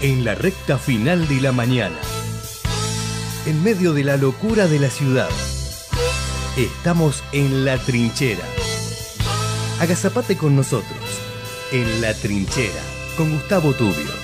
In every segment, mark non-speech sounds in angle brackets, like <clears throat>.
en la recta final de la mañana. En medio de la locura de la ciudad. Estamos en la trinchera. Agazapate con nosotros. En la trinchera. Con Gustavo Tubio.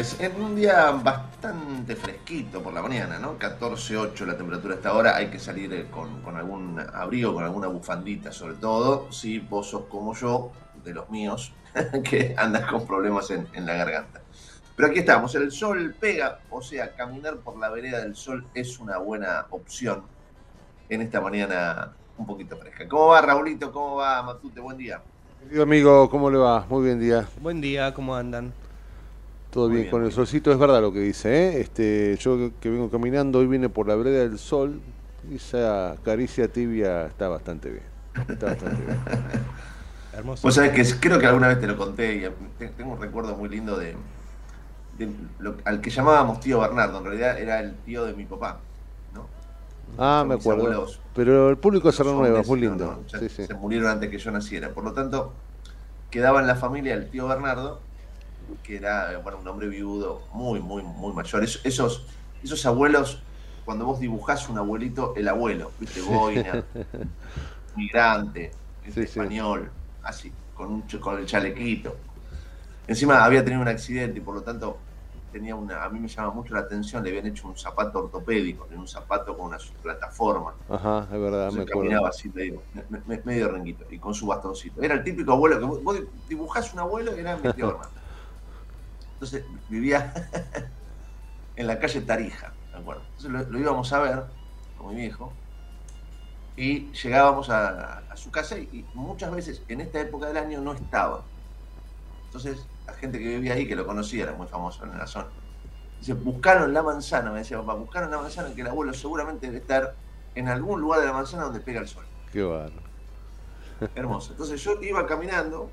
Jueves, en un día bastante fresquito por la mañana, ¿no? 14-8 la temperatura hasta ahora, hay que salir eh, con, algún abrigo, con alguna bufandita sobre todo, si vos sos como yo, de los míos, <laughs> que andas con problemas en, en la garganta. Pero aquí estamos, el sol pega, o sea, caminar por la vereda del sol es una buena opción en esta mañana un poquito fresca. ¿Cómo va Raulito? ¿Cómo va Matute? Buen día. Querido amigo, ¿cómo le va? Muy buen día. Buen día, ¿cómo andan? Todo bien, con el solcito, es verdad lo que dice, ¿eh? Este, yo que vengo caminando, hoy vine por la vereda del sol, y esa caricia tibia está bastante bien. Está bastante bien. <laughs> Hermoso. Vos sabés que creo que alguna vez te lo conté y tengo un recuerdo muy lindo de, al que llamábamos tío Bernardo, en realidad era el tío de mi papá. ¿no? Ah, me acuerdo. Pero el público se renueva, muy lindo. Se murieron antes que yo naciera. Por lo tanto, quedaba en la familia el tío Bernardo que era bueno, un hombre viudo muy, muy, muy mayor. esos, esos abuelos, cuando vos dibujás un abuelito, el abuelo, ¿viste? Boina, <laughs> migrante, español, así, con, un, con el chalequito. Encima había tenido un accidente y por lo tanto tenía una, a mí me llama mucho la atención, le habían hecho un zapato ortopédico, un zapato con una plataforma. Ajá, es verdad, me caminaba así medio, medio renguito y con su bastoncito. Era el típico abuelo que vos, dibujás un abuelo y era mi <laughs> tío entonces vivía <laughs> en la calle Tarija, ¿de acuerdo? Entonces lo, íbamos a ver con mi viejo y llegábamos a, su casa y, muchas veces en esta época del año no estaba. Entonces la gente que vivía ahí, que lo conocía, era muy famoso en la zona, dice, buscaron la manzana, me decía papá, buscaron la manzana que el abuelo seguramente debe estar en algún lugar de la manzana donde pega el sol. Qué bueno. Hermoso. Entonces yo iba caminando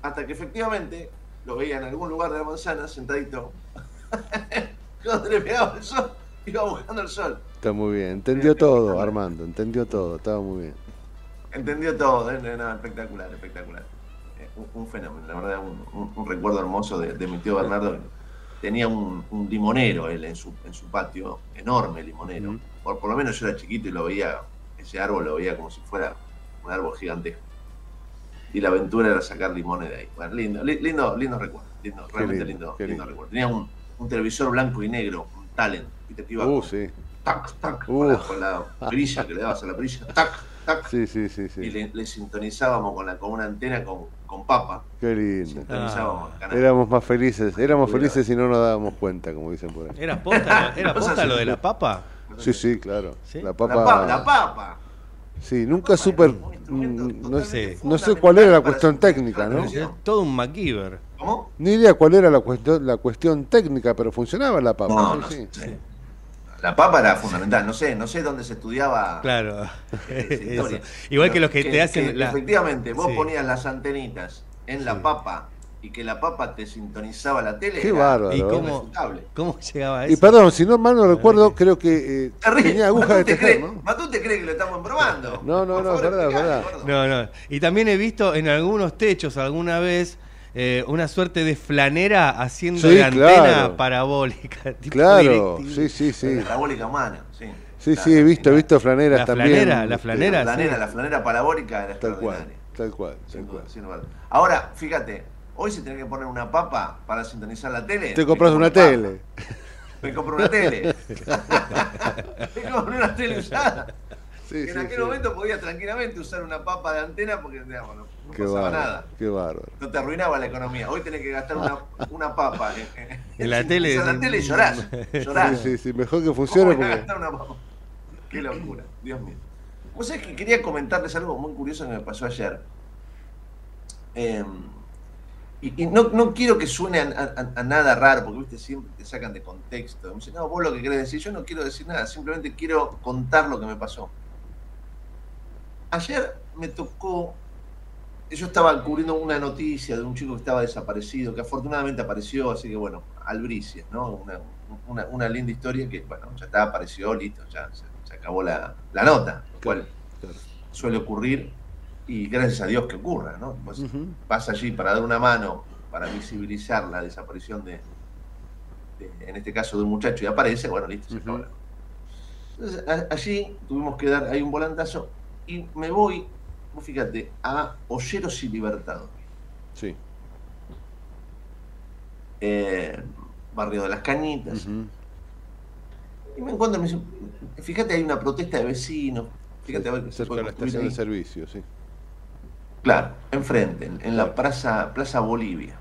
hasta que efectivamente lo veía en algún lugar de la manzana, sentadito. <laughs> Cuando le pegaba el sol, iba buscando el sol. Está muy bien, entendió todo, Armando, entendió todo, estaba muy bien. Entendió todo, ¿eh? espectacular, espectacular. Eh, un, fenómeno, la verdad, un, recuerdo hermoso de, mi tío Bernardo. Tenía un, limonero él en su, en su patio, enorme limonero. por, por lo menos yo era chiquito y lo veía, ese árbol lo veía como si fuera un árbol gigantesco y la aventura era sacar limones de ahí. Bueno, lindo, lindo, lindo recuerdo, lindo, realmente lindo, lindo, recuerdo. Tenía un, un, televisor blanco y negro, un talent, ¿viste? Que iba uh, sí. tac, tac, uh. con, la, brilla que le dabas a la brilla, tac, tac. Sí, sí, sí, sí. Y le, sintonizábamos con, la, con una antena con, con papa. Qué lindo. Ah. Éramos más felices, éramos felices y no nos dábamos cuenta, como dicen por ahí. ¿Era posta, era posta lo de la papa? Sí, sí, claro. La papa. La, papa. Sí, nunca super. Mm, no, sé, no sé cuál era la cuestión técnica, ¿no? Es todo un MacGyver. ¿Cómo? Ni idea cuál era la cuestión, la cuestión técnica, pero funcionaba la papa. No, no, sí. La papa era fundamental, no sé, no sé dónde se estudiaba. Claro, <laughs> <laughs> igual que los que, te hacen. Efectivamente, vos ponías las antenitas en la papa y que la papa te sintonizaba la tele. Qué bárbaro. ¿Y cómo, cómo, llegaba a eso? Y perdón, si no mal no recuerdo, creo que eh, tenía aguja de tejer, ¿no? Matú te cree que lo estamos probando. No, no, no, verdad, verdad. No, no. Y también he visto en algunos techos alguna vez eh, una suerte de flanera haciendo la antena parabólica. <laughs> claro, sí, sí, sí. Parabólica humana, sí. Sí, sí, he visto, he visto flaneras la también. Flanera, la flanera, la flanera, la flanera parabólica era tal cual, tal cual, tal cual. Ahora, fíjate, Hoy se tiene que poner una papa para sintonizar la tele. Te compras una tele. Me compro una tele. <laughs> Me compro una tele usada. en aquel momento podías tranquilamente usar una papa de antena porque digamos, no, pasaba nada. Qué bárbaro. No te arruinaba la economía. Hoy tenés que gastar una, una papa en, la tele. En la tele y llorás. llorás. Sí, sí, sí, mejor que funcione. Porque... Gastar una papa? Qué locura, Dios mío. Vos sabés que quería comentarles algo muy curioso que me pasó ayer. Eh, y, no, no, quiero que suene a, nada raro, porque ¿viste? siempre te sacan de contexto. Me dicen, no, vos lo que querés decir, yo no quiero decir nada, simplemente quiero contar lo que me pasó. Ayer me tocó, yo estaba cubriendo una noticia de un chico que estaba desaparecido, que afortunadamente apareció, así que bueno, albricias, ¿no? Una, una, linda historia que, bueno, ya está, apareció, listo, ya se, acabó la, la nota, lo cual suele ocurrir y gracias a Dios que ocurra, ¿no? Pues vas allí para dar una mano, para visibilizar la desaparición de, en este caso, de un muchacho y aparece, bueno, listo, se acabó Entonces, allí tuvimos que dar ahí un volantazo y me voy, fíjate, a Olleros y Libertador. Sí. Eh, barrio de las Cañitas. Y me encuentro, me fíjate, hay una protesta de vecinos. Fíjate, a ver Cerca de la estación de servicio, sí. Claro, enfrente, en, la plaza, plaza Bolivia.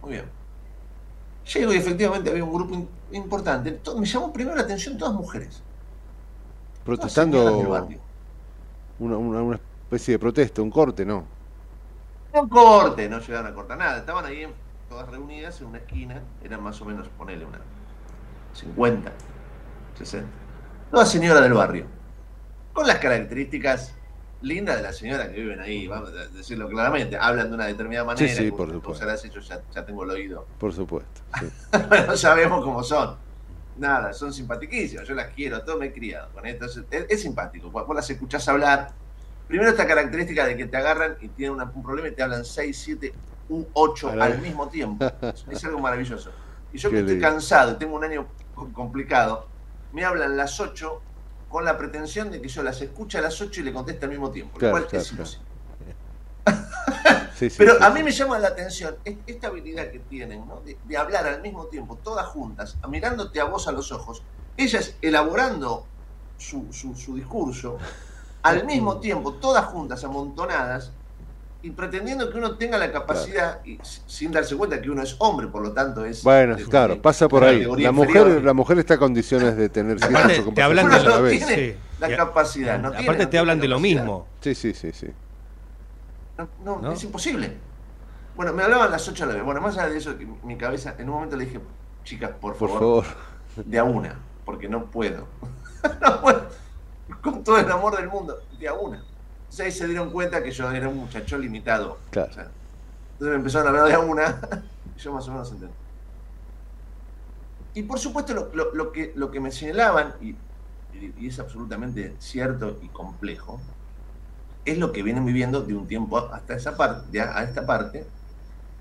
Muy bien. Llego y efectivamente había un grupo importante. me llamó primero la atención todas mujeres. Protestando. Una, una, especie de protesta, un corte, ¿no? Un corte, no llegaron a cortar nada. Estaban ahí todas reunidas en una esquina. Eran más o menos, ponele, una 50, 60. Todas señoras del barrio. Con las características linda de la señora que viven ahí, vamos a decirlo claramente. Hablan de una determinada manera. Sí, sí, por supuesto. ya, ya, tengo el oído. Por supuesto. <laughs> bueno, sabemos cómo son. Nada, son simpatiquísimas. Yo las quiero, todo me he criado con esto. Es, simpático. Cuando vos las escuchás hablar, primero esta característica de que te agarran y tienen un problema y te hablan 6, 7 u 8 al mismo tiempo. Es algo maravilloso. Y yo que estoy cansado, tengo un año complicado, me hablan las 8 con la pretensión de que yo las escuche a las 8 y le conteste al mismo tiempo, lo cual es imposible. <laughs> Pero a mí me llama la atención esta habilidad que tienen, de, hablar al mismo tiempo, todas juntas, mirándote a vos a los ojos, ellas elaborando su, su discurso, al mismo <laughs> tiempo, todas juntas, amontonadas, y pretendiendo que uno tenga la capacidad, y sin darse cuenta que uno es hombre, por lo tanto es... Bueno, claro, pasa por ahí. La mujer, la mujer está en condiciones de tener aparte, te hablan de la, vez. la capacidad. No aparte te hablan de lo mismo. Sí, sí, sí, sí. No, es imposible. Bueno, me hablaban las 8 de la vez. Bueno, más allá de eso, que mi cabeza, en un momento le dije, chicas, por favor, por favor. de a una, porque no puedo. <laughs> no puedo. Con todo el amor del mundo, de a una ahí se dieron cuenta que yo era un muchacho limitado. entonces me empezaron a hablar de una y <laughs> yo más o menos entendí. Y por supuesto lo, que, lo que me señalaban, y, es absolutamente cierto y complejo, es lo que vienen viviendo de un tiempo hasta esa parte, a esta parte,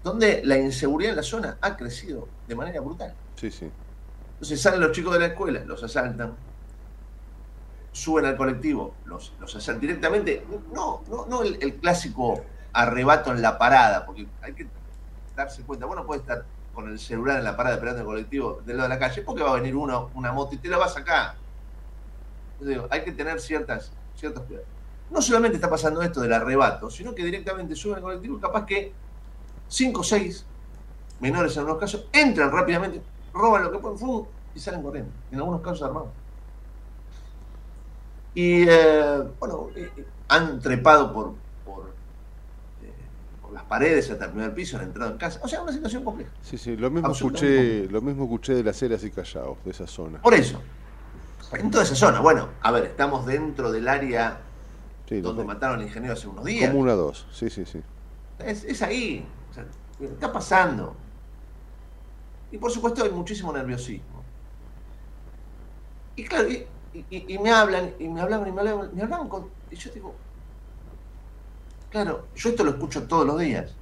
donde la inseguridad en la zona ha crecido de manera brutal. Sí, sí. Entonces salen los chicos de la escuela, los asaltan, suben al colectivo, los, los asaltan directamente. No, no, no el, clásico arrebato en la parada, porque hay que darse cuenta, bueno, puede estar con el celular en la parada esperando el colectivo del lado de la calle, porque va a venir uno, una moto y te la vas acá. Hay que tener ciertas, ciertas cuidados. No solamente está pasando esto del arrebato, sino que directamente suben al colectivo, capaz que cinco o seis menores en algunos casos entran rápidamente, roban lo que pueden y salen corriendo. En algunos casos armados. Y eh, bueno, han trepado por, por, las paredes hasta el primer piso, han entrado en casa. O sea, una situación compleja. Sí, sí, lo mismo escuché, lo mismo escuché de las Heras y Callaos, de esa zona. Por eso. En toda esa zona. Bueno, a ver, estamos dentro del área donde mataron al ingeniero hace unos días. Como una dos, sí, sí, sí. Es, ahí. está pasando. Y por supuesto hay muchísimo nerviosismo. Y claro, y, me hablan, y me hablaban, y me hablaban, me hablaban con. Y yo digo, claro, yo esto lo escucho todos los días.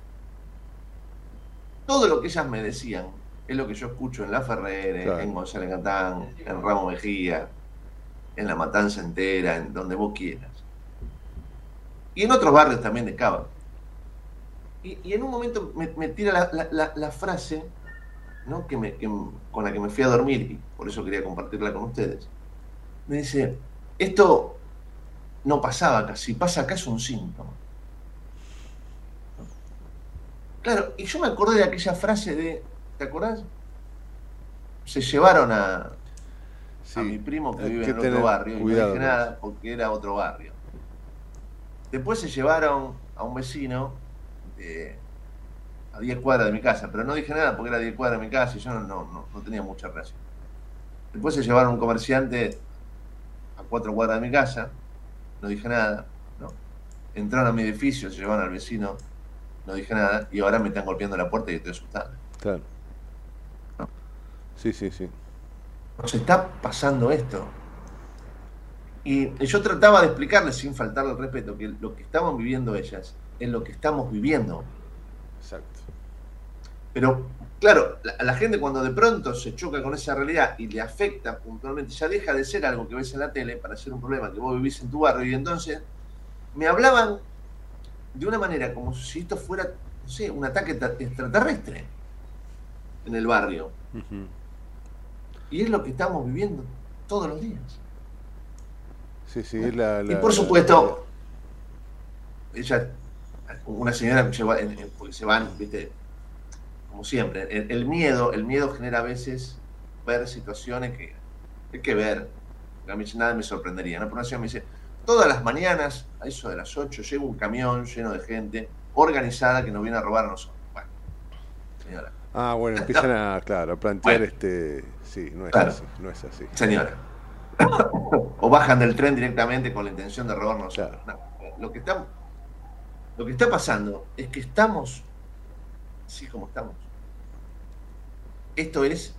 Todo lo que ellas me decían es lo que yo escucho en La Ferrere, en González Catán, en Ramos Mejía, en La Matanza entera, en donde vos quieras. Y en otros barrios también de Cava. Y, en un momento me, tira la, frase ¿no? que me, con la que me fui a dormir, y por eso quería compartirla con ustedes. Me dice, esto no pasaba acá, si pasa acá es un síntoma. Claro, y yo me acordé de aquella frase de, ¿te acordás? Se llevaron a, a mi primo que vive en otro barrio, y no dije nada porque era otro barrio. Después se llevaron a un vecino a 10 cuadras de mi casa, pero no dije nada porque era 10 cuadras de mi casa y yo no, no, no tenía mucha relación. Después se llevaron a un comerciante a 4 cuadras de mi casa, no dije nada, ¿no? Entraron a mi edificio, se llevaron al vecino, no dije nada, y ahora me están golpeando la puerta y estoy asustado. Claro. Sí, sí, sí. Nos está pasando esto. Y yo trataba de explicarles, sin faltarle el respeto, que lo que estaban viviendo ellas es lo que estamos viviendo. Exacto. Pero, claro, la, gente cuando de pronto se choca con esa realidad y le afecta puntualmente, ya deja de ser algo que ves en la tele para ser un problema que vos vivís en tu barrio. Y entonces me hablaban de una manera como si esto fuera, no sé, un ataque extraterrestre en el barrio. Y es lo que estamos viviendo todos los días. Sí, sí, la, y por supuesto, ella, una señora que porque se van, viste, como siempre, el, miedo, el miedo genera a veces ver situaciones que hay que ver, a mí nada me sorprendería, ¿no? Una señora me dice, todas las mañanas, a eso de las 8, llega un camión lleno de gente organizada que nos viene a robar a nosotros. Bueno, señora. Ah, bueno, <laughs> empiezan a, claro, a plantear este... Sí, no es así, no es así. Señora <laughs> o bajan del tren directamente con la intención de robarnos. lo, que está, lo que está pasando es que estamos así como estamos. Esto es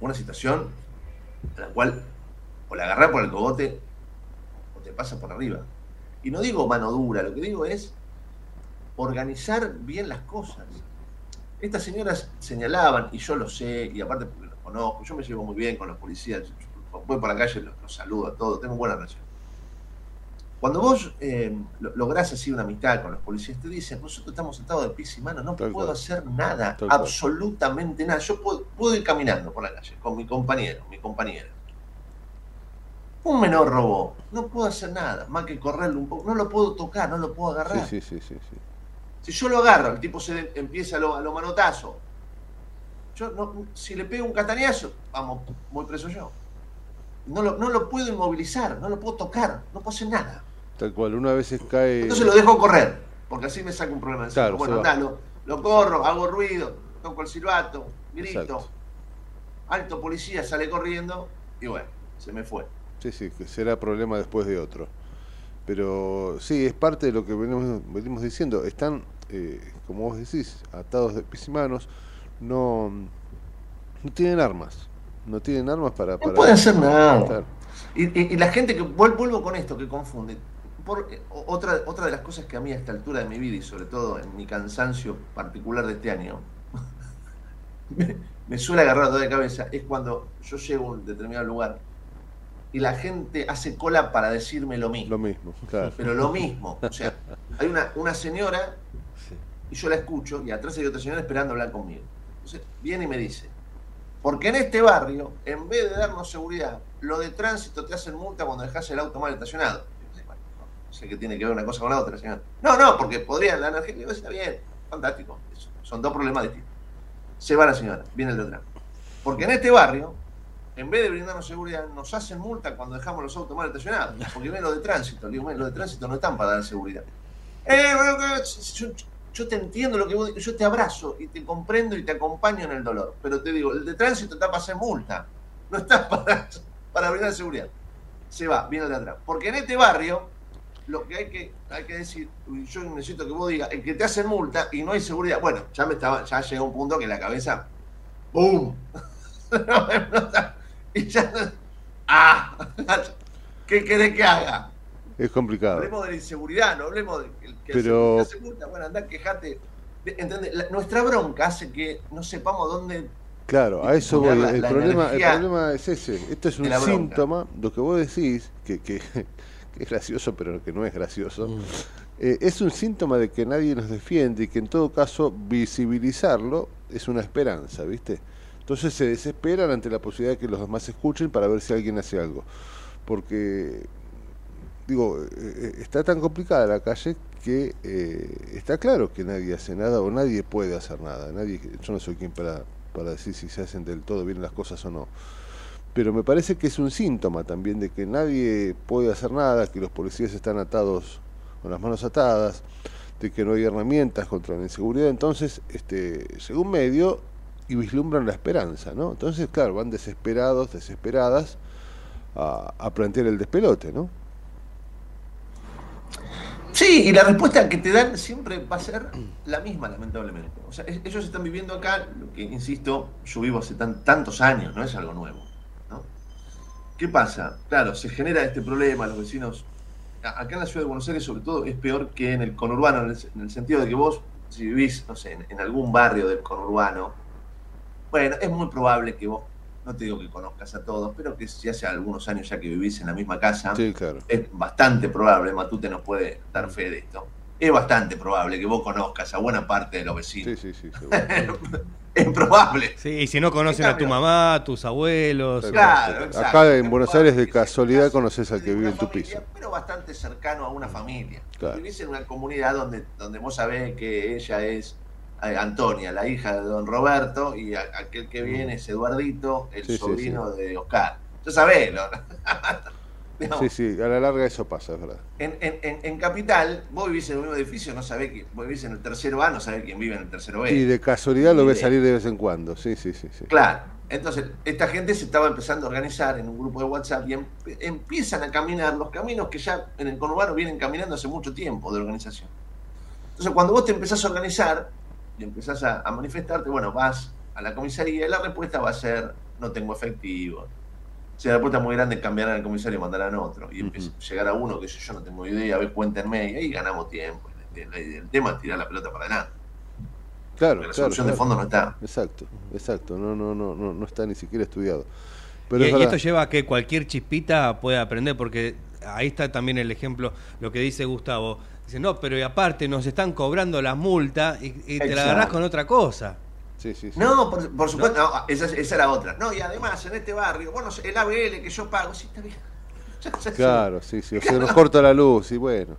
una situación en la cual o la agarras por el cogote o te pasa por arriba. Y no digo mano dura, lo que digo es organizar bien las cosas. Estas señoras señalaban, y yo lo sé, y aparte conozco, yo me llevo muy bien con los policías, voy por la calle, los, saludo a todos, tengo buena relación. Cuando vos eh, lográs así una amistad con los policías, te dicen, nosotros estamos sentados de pies y manos, no puedo hacer nada, absolutamente nada. Yo puedo, ir caminando por la calle con mi compañero, mi compañera. Un menor robó, no puedo hacer nada, más que correrlo un poco, no lo puedo tocar, no lo puedo agarrar. Sí, sí, sí, sí, Si yo lo agarro, el tipo se empieza a lo, a lo manotazo, yo no, si le pego un catañazo, vamos, voy preso yo. No lo, no lo puedo inmovilizar, no lo puedo tocar, no puedo hacer nada. Tal cual, una vez cae. Entonces lo dejo correr, porque así me saca un problema de bueno, lo, lo, corro, hago ruido, toco el silbato, grito. Alto policía sale corriendo y bueno, se me fue. Sí, sí, que será problema después de otro. Pero sí, es parte de lo que venimos, venimos diciendo. Están, eh, como vos decís, atados de pies y manos no, no tienen armas. No tienen armas para... para no pueden hacer nada. Y, la gente que... Vuelvo con esto, que confunde. Por, eh, otra, otra de las cosas que a mí a esta altura de mi vida y sobre todo en mi cansancio particular de este año, <laughs> me, suele agarrar toda de cabeza, es cuando yo llego a un determinado lugar y la gente hace cola para decirme lo mismo. Lo mismo, claro. Pero lo mismo. O sea, <laughs> hay una, una señora y yo la escucho y atrás hay otra señora esperando hablar conmigo. Entonces viene y me dice, porque en este barrio, en vez de darnos seguridad, lo de tránsito te hacen multa cuando dejas el auto mal estacionado. No sé qué tiene que ver una cosa con la otra, señor. No, no, porque podría, la energía está bien, fantástico. son dos problemas distintos. Se va la señora, viene el de atrás. Porque en este barrio, en vez de brindarnos seguridad, nos hacen multa cuando dejamos los autos mal estacionados. Porque ven lo de tránsito, digo, los de tránsito no están para dar seguridad. Eh, yo, te entiendo lo que vos yo te abrazo y te comprendo y te acompaño en el dolor. Pero te digo, el de tránsito está para hacer multa, no está <laughs> para, para brindar seguridad. Se va, viene de atrás. Porque en este barrio, lo que hay que, hay que decir, yo necesito que vos digas, el que te hacen multa y no hay seguridad, bueno, ya me estaba, ya llega un punto que la cabeza, ¡pum! <laughs> y ya, ¡ah! <laughs> ¿Qué querés que haga? Es complicado. Hablemos de la inseguridad, no hablemos de que Pero... hace multa. Bueno, andá, quejate. ¿Entendés? nuestra bronca hace que no sepamos dónde Claro, a eso voy. el, problema, el problema es ese. Esto es un síntoma, lo que vos decís, que, <laughs> que, es gracioso, pero que no es gracioso, mm. eh, es un síntoma de que nadie nos defiende y que en todo caso visibilizarlo es una esperanza, ¿viste? Entonces se desesperan ante la posibilidad de que los demás escuchen para ver si alguien hace algo. Porque, digo, eh, eh, está tan complicada la calle que está claro que nadie hace nada o nadie puede hacer nada. Nadie, yo no soy quien para para decir si se hacen del todo bien las cosas o no. Pero me parece que es un síntoma también de que nadie puede hacer nada, que los policías están atados con las manos atadas, de que no hay herramientas contra la inseguridad. Entonces, este, según medio, y vislumbran la esperanza, ¿no? Entonces, claro, van desesperados, desesperadas a, a plantear el despelote, ¿no? Sí, y la respuesta que te dan siempre va a ser la misma, lamentablemente. O sea, ellos están viviendo acá, lo que, insisto, yo vivo hace tantos años, no es algo nuevo. ¿no? ¿Qué pasa? Claro, se genera este problema, los vecinos, acá en la ciudad de Buenos Aires sobre todo, es peor que en el conurbano, en el, sentido de que vos, si vivís, no sé, en algún barrio del conurbano, bueno, es muy probable que vos no te digo que conozcas a todos, pero que si hace algunos años ya que vivís en la misma casa, es bastante probable, Matute nos puede dar fe de esto, es bastante probable que vos conozcas a buena parte de los vecinos. Sí, sí, sí. <laughs> es probable. Sí, y si no conoces a tu mamá, a tus abuelos. Claro, Acá en Buenos Aires de casualidad conoces al que vive en tu piso. Pero bastante cercano a una familia. Vivís en una comunidad donde, donde vos sabés que ella es Antonia, la hija de don Roberto, y aquel que viene es Eduardito, el sobrino de Oscar. Ya sabés, ¿no? <laughs> Sí, sí, a la larga eso pasa, es verdad. En, en, en, Capital, vos vivís en el mismo edificio, no sabés que vos vivís en el tercero A, no sabés quién vive en el tercero B. Y de casualidad lo ves salir de vez en cuando, sí, sí, sí, sí. Claro, entonces esta gente se estaba empezando a organizar en un grupo de WhatsApp y em, empiezan a caminar los caminos que ya en el conurbano vienen caminando hace mucho tiempo de organización. Entonces cuando vos te empezás a organizar, y empezás a, manifestarte, bueno, vas a la comisaría y la respuesta va a ser, no tengo efectivo. Si la respuesta es muy grande, cambiar al comisario y mandarán otro. Y llegar a uno que yo no tengo idea, a ver, cuéntenme, y ahí ganamos tiempo. El, tema es tirar la pelota para adelante. Claro, la solución de fondo no está. Exacto, exacto, no, no, no, no, no está ni siquiera estudiado. Pero y, esto lleva a que cualquier chispita pueda aprender, porque ahí está también el ejemplo, lo que dice Gustavo Dice, no, pero aparte nos están cobrando las multas y, te la agarrás con otra cosa. Sí, sí, sí. No, por, supuesto, esa, esa, era otra. No, y además en este barrio, bueno, el ABL que yo pago, sí, está bien. <laughs> claro, sí, sí, o sea, nos corta la luz y bueno.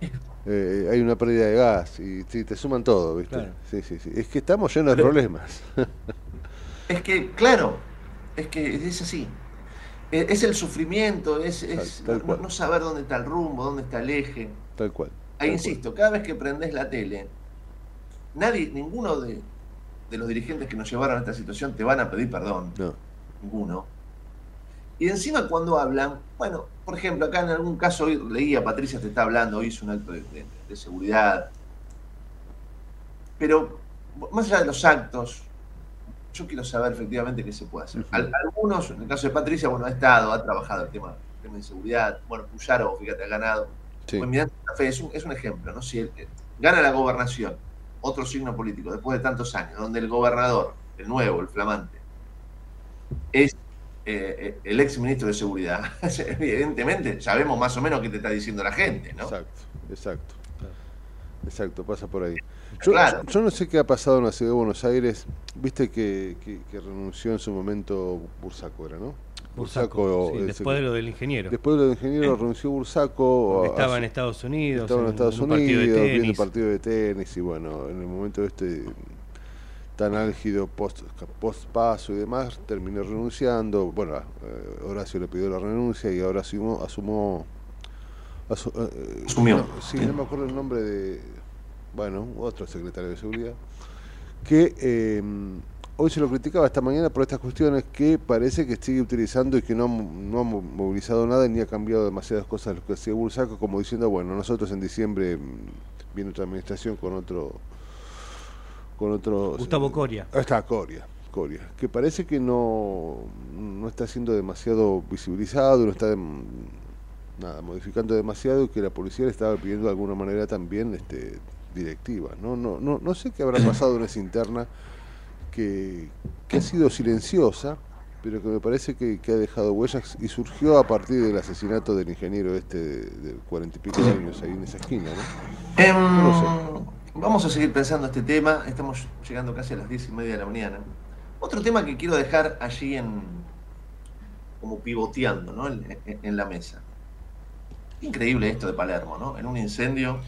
<laughs> Eh, hay una pérdida de gas y sí, te suman todo, ¿viste? Sí, sí, sí. Es que estamos llenos de problemas. <laughs> es que, claro, es que es así. Es el sufrimiento, es, es no, saber dónde está el rumbo, dónde está el eje. Tal cual. Ahí insisto, cada vez que prendes la tele, nadie, ninguno de, los dirigentes que nos llevaron a esta situación te van a pedir perdón. No. Ninguno. Y encima cuando hablan, bueno, por ejemplo, acá en algún caso leía, Patricia te está hablando, hizo un acto de, seguridad. Pero más allá de los actos, yo quiero saber efectivamente qué se puede hacer. algunos, en el caso de Patricia, bueno, ha estado, ha trabajado el tema, tema de seguridad. Bueno, Puyaro, fíjate, ha ganado es un, es un ejemplo, ¿no? Si gana la gobernación, otro signo político, después de tantos años, donde el gobernador, el nuevo, el flamante, es eh, eh, el ex ministro de Seguridad, <laughs> evidentemente sabemos más o menos qué te está diciendo la gente, ¿no? Exacto, exacto. Exacto, pasa por ahí. Yo, yo, no sé qué ha pasado en la ciudad de Buenos Aires. Viste que, que renunció en su momento Bursaco, ¿era, no? Bursaco, después de lo del ingeniero. Después de lo del ingeniero renunció Bursaco. estaba en Estados Unidos. Estaba en, Estados Unidos, viendo partido de tenis y bueno, en el momento este tan álgido post, post paso y demás, terminó renunciando. Bueno, eh, Horacio le pidió la renuncia y ahora asumió. asumió eh, Asumió. sí, no me acuerdo el nombre de. Bueno, otro secretario de seguridad. Que eh, hoy se lo criticaba esta mañana por estas cuestiones que parece que sigue utilizando y que no, no ha movilizado nada ni ha cambiado demasiadas cosas lo que hacía Bursaco, como diciendo, bueno, nosotros en diciembre mm, viene otra administración con otro con otro... Gustavo Coria. Ah, está, Coria. Coria, que parece que no, no está siendo demasiado visibilizado, no está nada, modificando demasiado y que la policía le estaba pidiendo de alguna manera también este, directiva. ¿no? No, no, no sé qué habrá pasado en esa interna que, que ha sido silenciosa, pero que me parece que, que, ha dejado huellas y surgió a partir del asesinato del ingeniero este de cuarenta y pico años ahí en esa esquina. ¿no? Em, no. Vamos a seguir pensando este tema, estamos llegando casi a las diez y media de la mañana. Otro tema que quiero dejar allí en como pivoteando ¿no? en, la mesa. Increíble esto de Palermo, ¿no? En un incendio,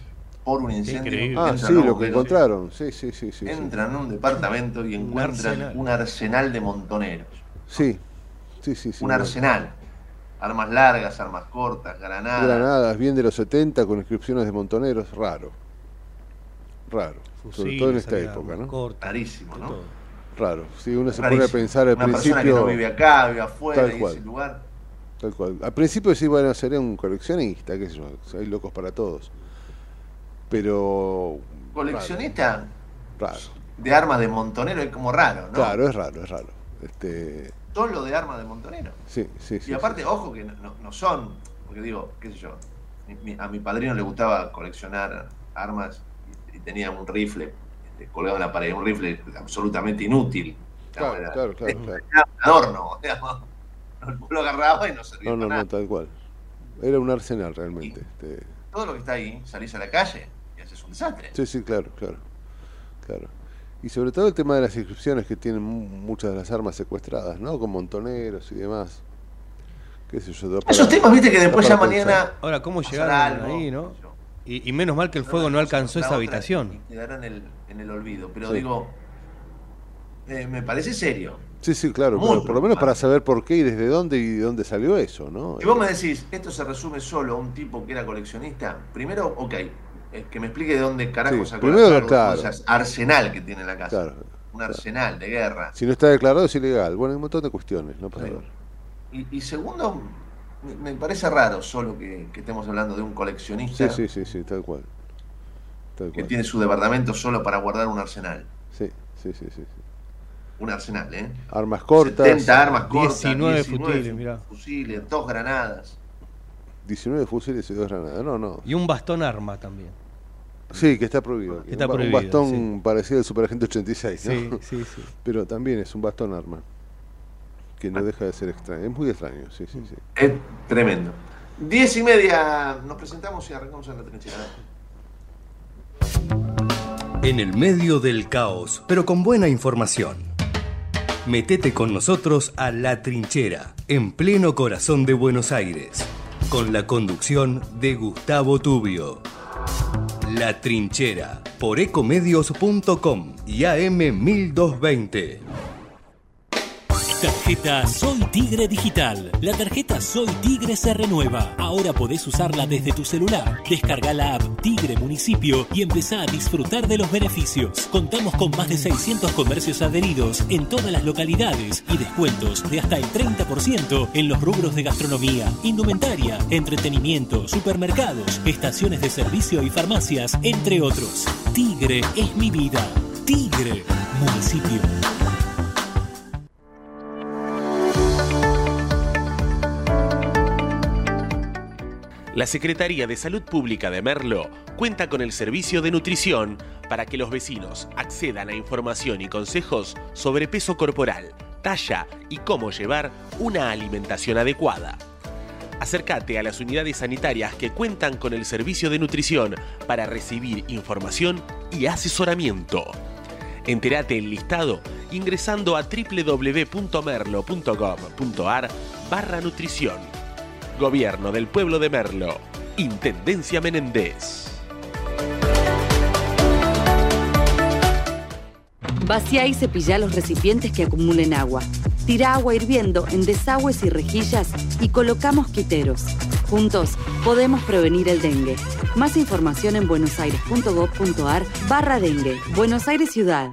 por un incendio. Ah, sí, lo que encontraron. Sí, sí, sí, sí, entran en un departamento y encuentran un arsenal de montoneros. Sí, sí, sí. un arsenal. Armas largas, armas cortas, granadas. Granadas, bien de los 70, con inscripciones de montoneros, raro raro, sobre todo en esta época, ¿no? Rarísimo, ¿no? Raro, si uno se pone a pensar al Una principio... Persona que no vive acá, vive afuera, tal cual, ese lugar. Tal cual. Al principio sí, bueno, sería un coleccionista, qué sé yo, hay locos para todos. Pero... ¿Coleccionista? Raro. De armas de montonero es como raro, ¿no? Claro, es raro, es raro. Este... Solo de armas de montonero. Sí, sí, sí. Y aparte, ojo que no, no, son, porque digo, qué sé yo, a mi padrino le gustaba coleccionar armas tenía un rifle este, colgado en la pared, un rifle absolutamente inútil. Claro, claro, claro, claro. Era un adorno, <laughs> digamos. lo agarraba y no servía no, no, para No, tal cual. Era un arsenal realmente. Este... Todo lo que está ahí, salís a la calle y desastre. Sí, sí, claro, claro. claro. Y sobre todo el tema de las inscripciones que tienen muchas de las armas secuestradas, ¿no? Con montoneros y demás. ¿Qué sé yo? Para, Esos temas, viste, que después ya mañana. Ahora, ¿cómo llegaron ahí, no? Y, y, menos mal que el fuego no, alcanzó esa habitación. Y quedará en el, en el olvido. Pero digo, eh, me parece serio. Sí, sí, claro, pero por lo menos para saber por qué y desde dónde y de dónde salió eso, ¿no? Y vos me decís, esto se resume solo a un tipo que era coleccionista. Primero, ok, eh, que me explique de dónde carajo sacó primero, claro. arsenal que tiene la casa. un arsenal de guerra. Si no está declarado es ilegal. Bueno, hay un montón de cuestiones, no pasa nada. Y, y segundo, me parece raro solo que, estemos hablando de un coleccionista. Sí, sí, sí, tal, cual. Que tiene su departamento solo para guardar un arsenal. Sí, sí, sí, sí. Un arsenal, ¿eh? Armas cortas. 70 armas cortas. 19, fusiles, mirá. Fusiles, dos granadas. 19 fusiles y dos granadas, no, no. Y un bastón arma también. Sí, que está prohibido. está un, prohibido, un bastón parecido al Superagente 86, ¿no? Sí, sí, sí. <laughs> Pero también es un bastón arma que no deja de ser extraño. Es muy extraño, sí, sí, sí. Es tremendo. Diez y media nos presentamos y arrancamos en la trinchera. En el medio del caos, pero con buena información. Metete con nosotros a La Trinchera, en pleno corazón de Buenos Aires, con la conducción de Gustavo Tubio. La Trinchera, por ecomedios.com y AM 1220. Tarjeta Soy Tigre Digital. La tarjeta Soy Tigre se renueva. Ahora podés usarla desde tu celular. Descarga la app Tigre Municipio y empezá a disfrutar de los beneficios. Contamos con más de 600 comercios adheridos en todas las localidades y descuentos de hasta el 30% en los rubros de gastronomía, indumentaria, entretenimiento, supermercados, estaciones de servicio y farmacias, entre otros. Tigre es mi vida. Tigre Municipio. La Secretaría de Salud Pública de Merlo cuenta con el servicio de nutrición para que los vecinos accedan a información y consejos sobre peso corporal, talla y cómo llevar una alimentación adecuada. Acércate a las unidades sanitarias que cuentan con el servicio de nutrición para recibir información y asesoramiento. Entérate el listado ingresando a www.merlo.gov.ar barra nutrición Gobierno del Pueblo de Merlo. Intendencia Menéndez. Vacía y cepilla los recipientes que acumulen agua. Tira agua hirviendo en desagües y rejillas y colocamos quiteros. Juntos podemos prevenir el dengue. Más información en buenosaires.gov.ar barra dengue. Buenos Aires Ciudad.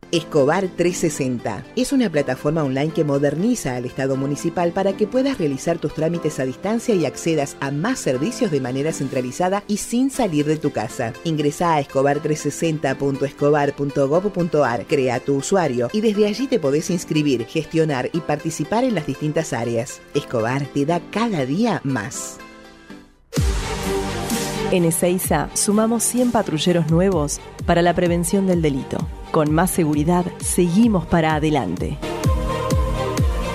Escobar 360 es una plataforma online que moderniza al Estado municipal para que puedas realizar tus trámites a distancia y accedas a más servicios de manera centralizada y sin salir de tu casa. Ingresa a escobar360.escobar.gov.ar, crea tu usuario y desde allí te podés inscribir, gestionar y participar en las distintas áreas. Escobar te da cada día más. En Ezeiza sumamos 100 patrulleros nuevos para la prevención del delito. Con más seguridad, seguimos para adelante.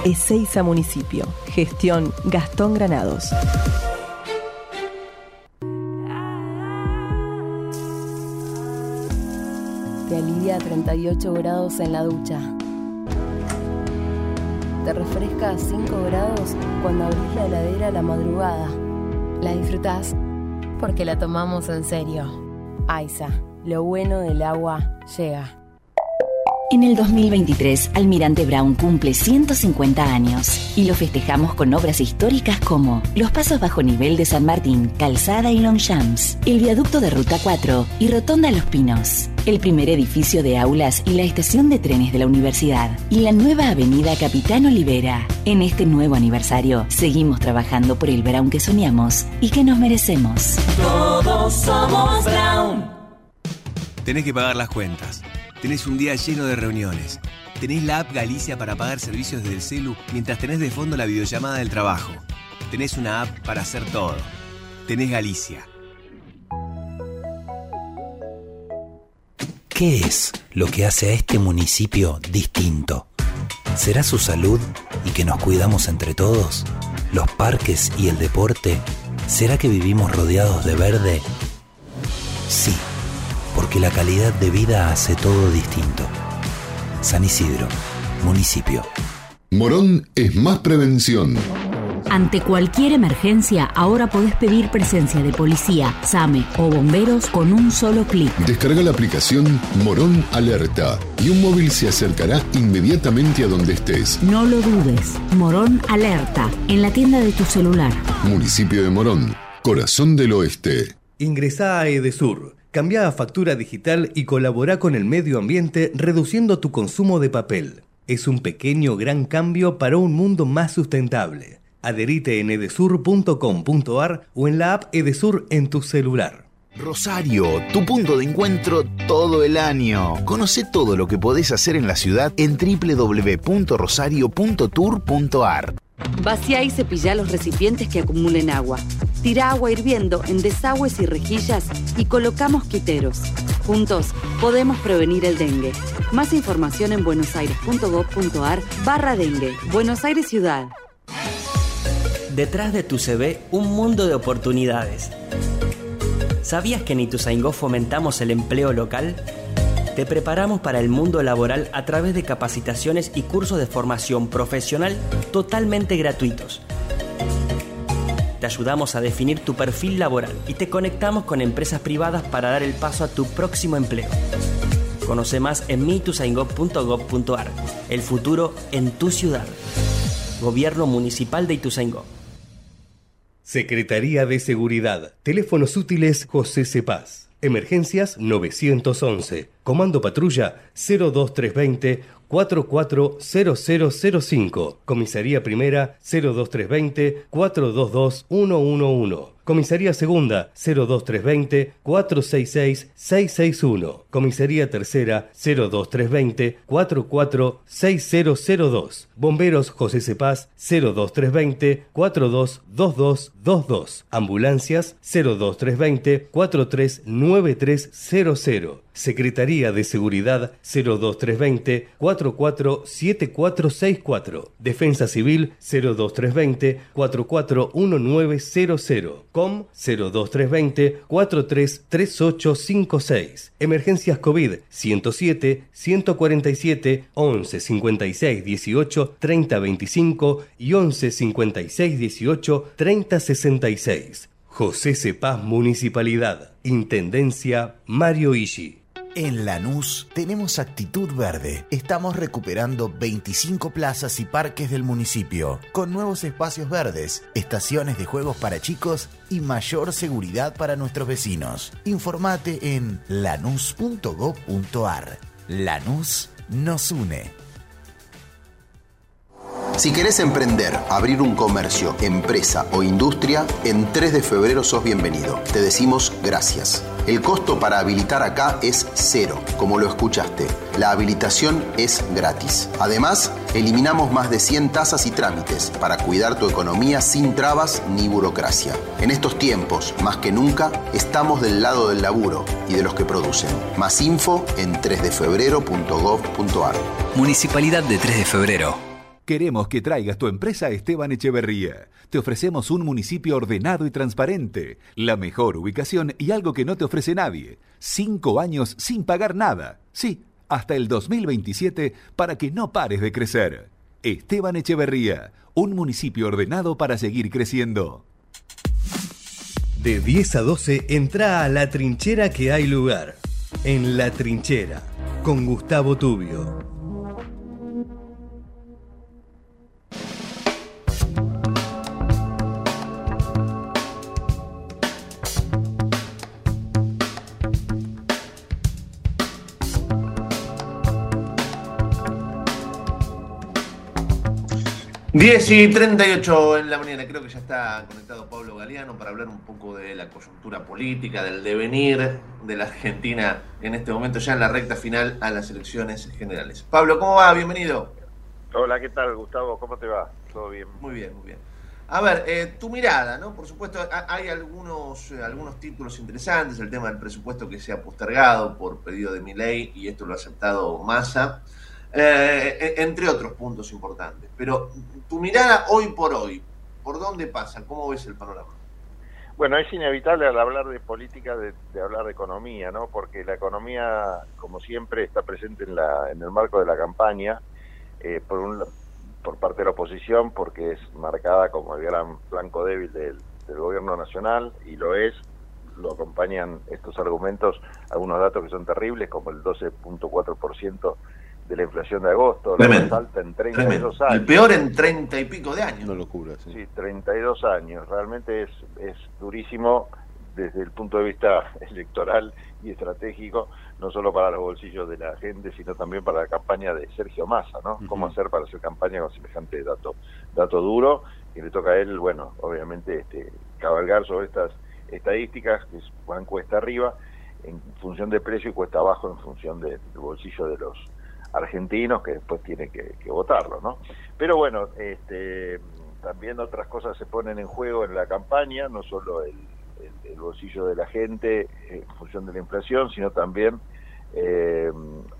Ezeiza Municipio. Gestión Gastón Granados. Te alivia a 38 grados en la ducha. Te refresca a 5 grados cuando abrís la heladera a la madrugada. La disfrutás porque la tomamos en serio. Aiza, lo bueno del agua llega. En el 2023, Almirante Brown cumple 150 años y lo festejamos con obras históricas como los pasos bajo nivel de San Martín, Calzada y Longchamps, el viaducto de Ruta 4 y Rotonda Los Pinos, el primer edificio de aulas y la estación de trenes de la universidad y la nueva avenida Capitán Olivera. En este nuevo aniversario, seguimos trabajando por el Brown que soñamos y que nos merecemos. Todos somos Brown. Tenés que pagar las cuentas. Tenés un día lleno de reuniones. Tenés la app Galicia para pagar servicios desde el celu mientras tenés de fondo la videollamada del trabajo. Tenés una app para hacer todo. Tenés Galicia. ¿Qué es lo que hace a este municipio distinto? ¿Será su salud y que nos cuidamos entre todos? ¿Los parques y el deporte? ¿Será que vivimos rodeados de verde? Sí porque la calidad de vida hace todo distinto. San Isidro, municipio. Morón es más prevención. Ante cualquier emergencia, ahora podés pedir presencia de policía, SAME o bomberos con un solo clic. Descarga la aplicación Morón Alerta y un móvil se acercará inmediatamente a donde estés. No lo dudes. Morón Alerta, en la tienda de tu celular. Municipio de Morón, corazón del oeste. Ingresá a Edesur Cambia a factura digital y colabora con el medio ambiente reduciendo tu consumo de papel. Es un pequeño gran cambio para un mundo más sustentable. Adherite en edesur.com.ar o en la app Edesur en tu celular. Rosario, tu punto de encuentro todo el año. Conoce todo lo que podés hacer en la ciudad en www.rosario.tour.ar. Vacía y cepilla los recipientes que acumulen agua. Tira agua hirviendo en desagües y rejillas y colocamos quiteros. Juntos podemos prevenir el dengue. Más información en buenosaires.gov.ar barra dengue. Buenos Aires Ciudad. Detrás de tu CV, un mundo de oportunidades. ¿Sabías que en Ituzaingó fomentamos el empleo local? Te preparamos para el mundo laboral a través de capacitaciones y cursos de formación profesional totalmente gratuitos. Te ayudamos a definir tu perfil laboral y te conectamos con empresas privadas para dar el paso a tu próximo empleo. Conoce más en mitusaingó.gov.ar. El futuro en tu ciudad. Gobierno Municipal de Ituzaingó. Secretaría de Seguridad. Teléfonos útiles José Cepaz. Emergencias 911. Comando Patrulla 02320 440005. Comisaría Primera 02320 422 111. Comisaría Segunda 02320 466 661. Comisaría Tercera 02320 446002. Bomberos José Cepaz 02320 422222. Ambulancias 02320 439300. Secretaría de Seguridad 02320 447464. Defensa Civil 02320 441900. COM 02320 433856. Emergencias COVID 107 147 11 56 18 30 25 y 11 56 18 30 66. José Cepaz Municipalidad. Intendencia Mario Ishi. En Lanús tenemos actitud verde. Estamos recuperando 25 plazas y parques del municipio, con nuevos espacios verdes, estaciones de juegos para chicos y mayor seguridad para nuestros vecinos. Informate en lanús.gov.ar. Lanús nos une. Si querés emprender, abrir un comercio, empresa o industria, en 3 de febrero sos bienvenido. Te decimos gracias. El costo para habilitar acá es cero, como lo escuchaste. La habilitación es gratis. Además, eliminamos más de 100 tasas y trámites para cuidar tu economía sin trabas ni burocracia. En estos tiempos, más que nunca, estamos del lado del laburo y de los que producen. Más info en 3defebrero.gov.ar. Municipalidad de 3 de febrero. Queremos que traigas tu empresa a Esteban Echeverría. Te ofrecemos un municipio ordenado y transparente, la mejor ubicación y algo que no te ofrece nadie. Cinco años sin pagar nada. Sí, hasta el 2027 para que no pares de crecer. Esteban Echeverría, un municipio ordenado para seguir creciendo. De 10 a 12 entra a la trinchera que hay lugar. En la trinchera, con Gustavo Tubio. 10 y 38 en la mañana, creo que ya está conectado Pablo Galeano para hablar un poco de la coyuntura política, del devenir de la Argentina en este momento, ya en la recta final a las elecciones generales. Pablo, ¿cómo va? Bienvenido. Hola, ¿qué tal, Gustavo? ¿Cómo te va? ¿Todo bien? Muy bien, muy bien. A ver, eh, tu mirada, ¿no? Por supuesto, hay algunos, eh, algunos títulos interesantes, el tema del presupuesto que se ha postergado por pedido de mi ley y esto lo ha aceptado Massa. Eh, entre otros puntos importantes. Pero tu mirada hoy por hoy, ¿por dónde pasa? ¿Cómo ves el panorama? Bueno, es inevitable al hablar de política de, hablar de economía, ¿no? Porque la economía, como siempre, está presente en, la, en el marco de la campaña, eh, por, un, por parte de la oposición, porque es marcada como el gran flanco débil del, del gobierno nacional, y lo es, lo acompañan estos argumentos, algunos datos que son terribles, como el 12.4% de la inflación de agosto, la alta en 32 años. El peor en 30 y pico de años. Una locura, sí. Sí, 32 años. Realmente es, es durísimo desde el punto de vista <laughs> electoral y estratégico, no solo para los bolsillos de la gente, sino también para la campaña de Sergio Massa, ¿no? ¿Cómo hacer para hacer campaña con semejante dato, dato duro? Y le toca a él, bueno, obviamente, este, cabalgar sobre estas estadísticas, que van cuesta arriba, en función de precio y cuesta abajo en función del bolsillo de los argentinos que después tienen que, votarlo, ¿no? Pero bueno, este, también otras cosas se ponen en juego en la campaña, no solo el, bolsillo de la gente en función de la inflación, sino también, eh,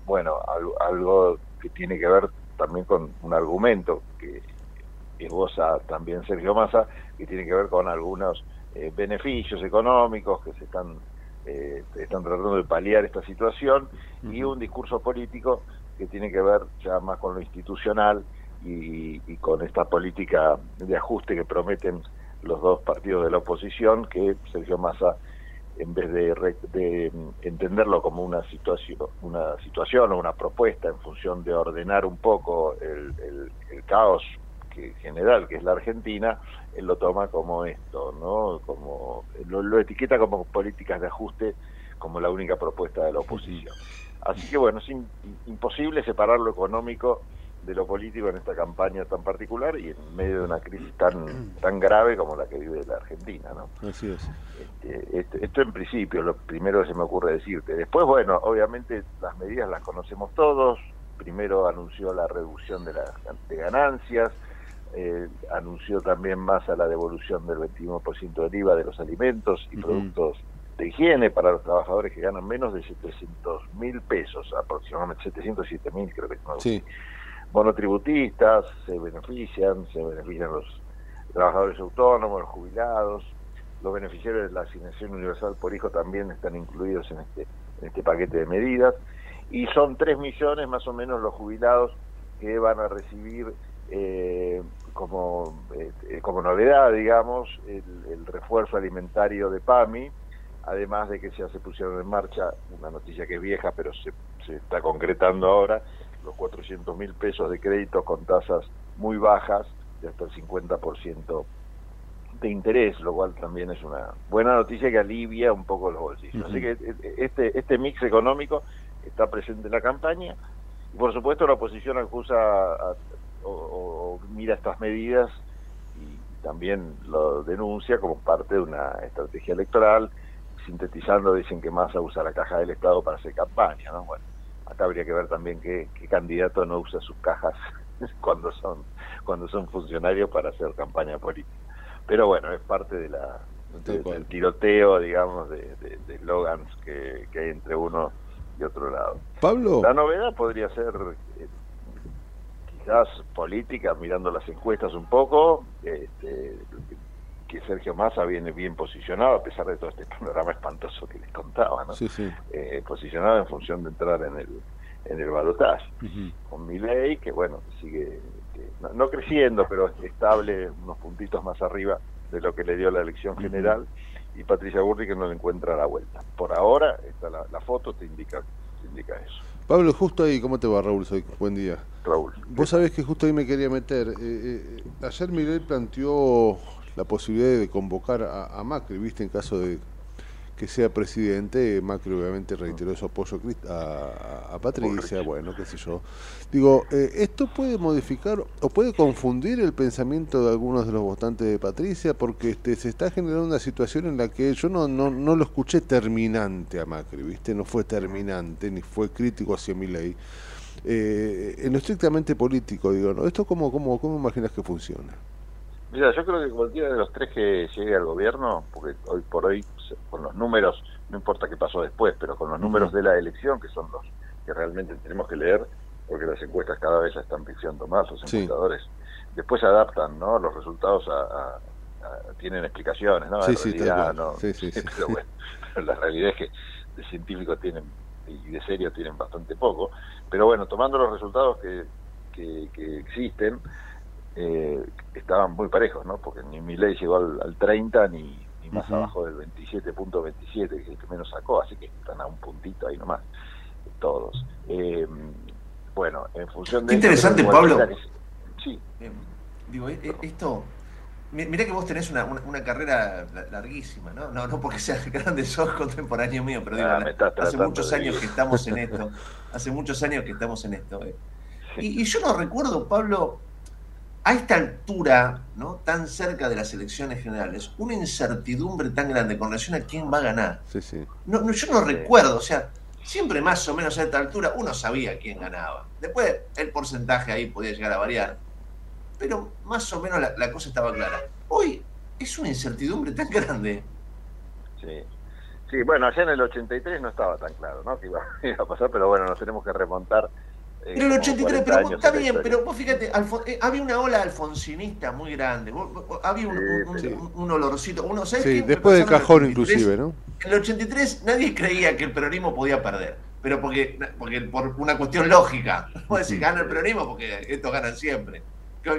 bueno, algo, que tiene que ver también con un argumento que esboza también Sergio Massa, que tiene que ver con algunos eh, beneficios económicos que se están eh, están tratando de paliar esta situación y un discurso político que tiene que ver ya más con lo institucional y, con esta política de ajuste que prometen los dos partidos de la oposición, que Sergio Massa, en vez de, entenderlo como una situación, una situación o una propuesta en función de ordenar un poco el, caos que, general que es la Argentina, él lo toma como esto, ¿no? Como lo etiqueta como políticas de ajuste como la única propuesta de la oposición. Así que bueno, es imposible separar lo económico de lo político en esta campaña tan particular y en medio de una crisis tan <clears throat> tan grave como la que vive la Argentina, ¿no? Así es. Este, este, esto, en principio, lo primero que se me ocurre decirte. Después, bueno, obviamente las medidas las conocemos todos. Primero anunció la reducción de las de ganancias, eh, anunció también más a la devolución del 21% del IVA de los alimentos y productos de higiene para los trabajadores que ganan menos de 700 mil pesos, aproximadamente 707 mil creo que no. Sí. Monotributistas se benefician, se benefician los trabajadores autónomos, los jubilados, los beneficiarios de la asignación universal por hijo también están incluidos en este, en este paquete de medidas y son 3 millones más o menos los jubilados que van a recibir eh, como, eh, como novedad, digamos, el, refuerzo alimentario de PAMI, además de que ya se pusieron en marcha, una noticia que es vieja, pero se, se está concretando ahora, los 400 mil pesos de crédito con tasas muy bajas, de hasta el 50% de interés, lo cual también es una buena noticia que alivia un poco los bolsillos. Así que este, este mix económico está presente en la campaña y por supuesto la oposición acusa o, mira estas medidas y también lo denuncia como parte de una estrategia electoral, sintetizando dicen que más usa la caja del Estado para hacer campaña, ¿no? Bueno, acá habría que ver también qué, qué candidato no usa sus cajas <laughs> cuando son cuando son funcionarios para hacer campaña política. Pero bueno, es parte de la del tiroteo, digamos, de, de, slogans que, que, hay entre uno y otro lado. Pablo. La novedad podría ser eh, quizás política, mirando las encuestas un poco, este, que Sergio Massa viene bien posicionado, a pesar de todo este <laughs> panorama espantoso que les contaba, ¿no? Sí, sí. Eh, posicionado en función de entrar en el en el balotaje, con Milei, que bueno, sigue no, creciendo, pero estable, unos puntitos más arriba de lo que le dio la elección general, y Patricia Burri que no le encuentra la vuelta. Por ahora, está la, foto te indica, indica eso. Pablo, justo ahí, ¿cómo te va Raúl? Soy, buen día. Raúl. Vos sabés que justo ahí me quería meter. Eh, eh, ayer Miguel planteó la posibilidad de convocar a, a Macri, ¿viste? En caso de que sea presidente, Macri obviamente reiteró su apoyo a, a Patricia, bueno, qué sé yo. Digo, eh, ¿esto puede modificar o puede confundir el pensamiento de algunos de los votantes de Patricia? Porque este, se está generando una situación en la que yo no, no, no lo escuché terminante a Macri, ¿viste? No fue terminante, ni fue crítico hacia mi ley. Eh, en lo estrictamente político, digo, ¿no? ¿Esto cómo, cómo, cómo imaginas que funciona? Mira, yo creo que cualquiera de los tres que llegue al gobierno, porque hoy por hoy, con los números, no importa qué pasó después, pero con los números de la elección, que son los que realmente tenemos que leer, porque las encuestas cada vez están pifiando más, los encuestadores, después adaptan ¿no? los resultados a, tienen explicaciones, ¿no? Sí, sí, no, sí, sí, <laughs> pero bueno, la realidad es que de científicos tienen y de serio tienen bastante poco, pero bueno, tomando los resultados que, que existen, eh, estaban muy parejos, ¿no? Porque ni mi ley llegó al, 30 ni, más abajo del 27.27, que es el que menos sacó, así que están a un puntito ahí nomás, todos. Eh, bueno, en función de... Qué interesante, Pablo. Sí. Eh, digo, esto... Mirá que vos tenés una, una, carrera larguísima, ¿no? ¿no? No porque seas <laughs> grande, sos contemporáneo mío, pero digo, ah, hace muchos años que estamos en <laughs> esto. Hace muchos años que estamos en esto. Y, y, yo no recuerdo, Pablo, a esta altura, ¿no? tan cerca de las elecciones generales, una incertidumbre tan grande con relación a quién va a ganar. No, yo no recuerdo, o sea, siempre más o menos a esta altura uno sabía quién ganaba. Después el porcentaje ahí podía llegar a variar, pero más o menos la, cosa estaba clara. Hoy es una incertidumbre tan grande. Sí. Sí, bueno, allá en el 83 no estaba tan claro, ¿no? Que iba, <laughs> iba a pasar, pero bueno, nos tenemos que remontar pero el 83, pero está bien, pero vos fíjate, eh, había una ola alfonsinista muy grande, había un, olorcito, uno, Sí, después del cajón inclusive, ¿no? En el 83 nadie creía que el peronismo podía perder, pero porque, porque por una cuestión lógica, <laughs> vos decís, gana el peronismo porque estos ganan siempre,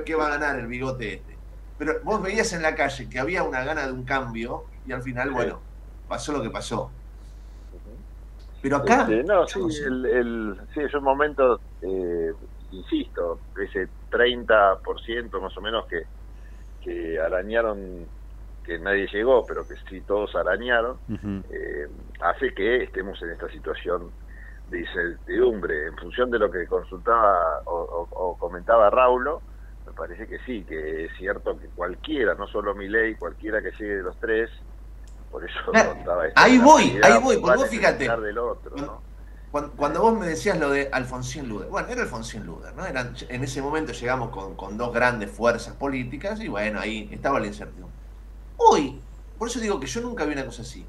¿qué, va a ganar el bigote este? Pero vos veías en la calle que había una gana de un cambio y al final, bueno, pasó lo que pasó. Pero acá. Este, no, sí, el, sí, es un momento, eh, insisto, ese 30% más o menos que, que arañaron, que nadie llegó, pero que sí todos arañaron, eh, hace que estemos en esta situación de incertidumbre. En función de lo que consultaba o, comentaba Raulo, me parece que sí, que es cierto que cualquiera, no solo mi ley, cualquiera que llegue de los tres, por eso contaba Ahí voy, ahí voy, porque vos fíjate. cuando, vos me decías lo de Alfonsín Luder, bueno, era Alfonsín Luder, ¿no? Eran, en ese momento llegamos con, con dos grandes fuerzas políticas y bueno, ahí estaba la incertidumbre. Hoy, por eso digo que yo nunca vi una cosa así.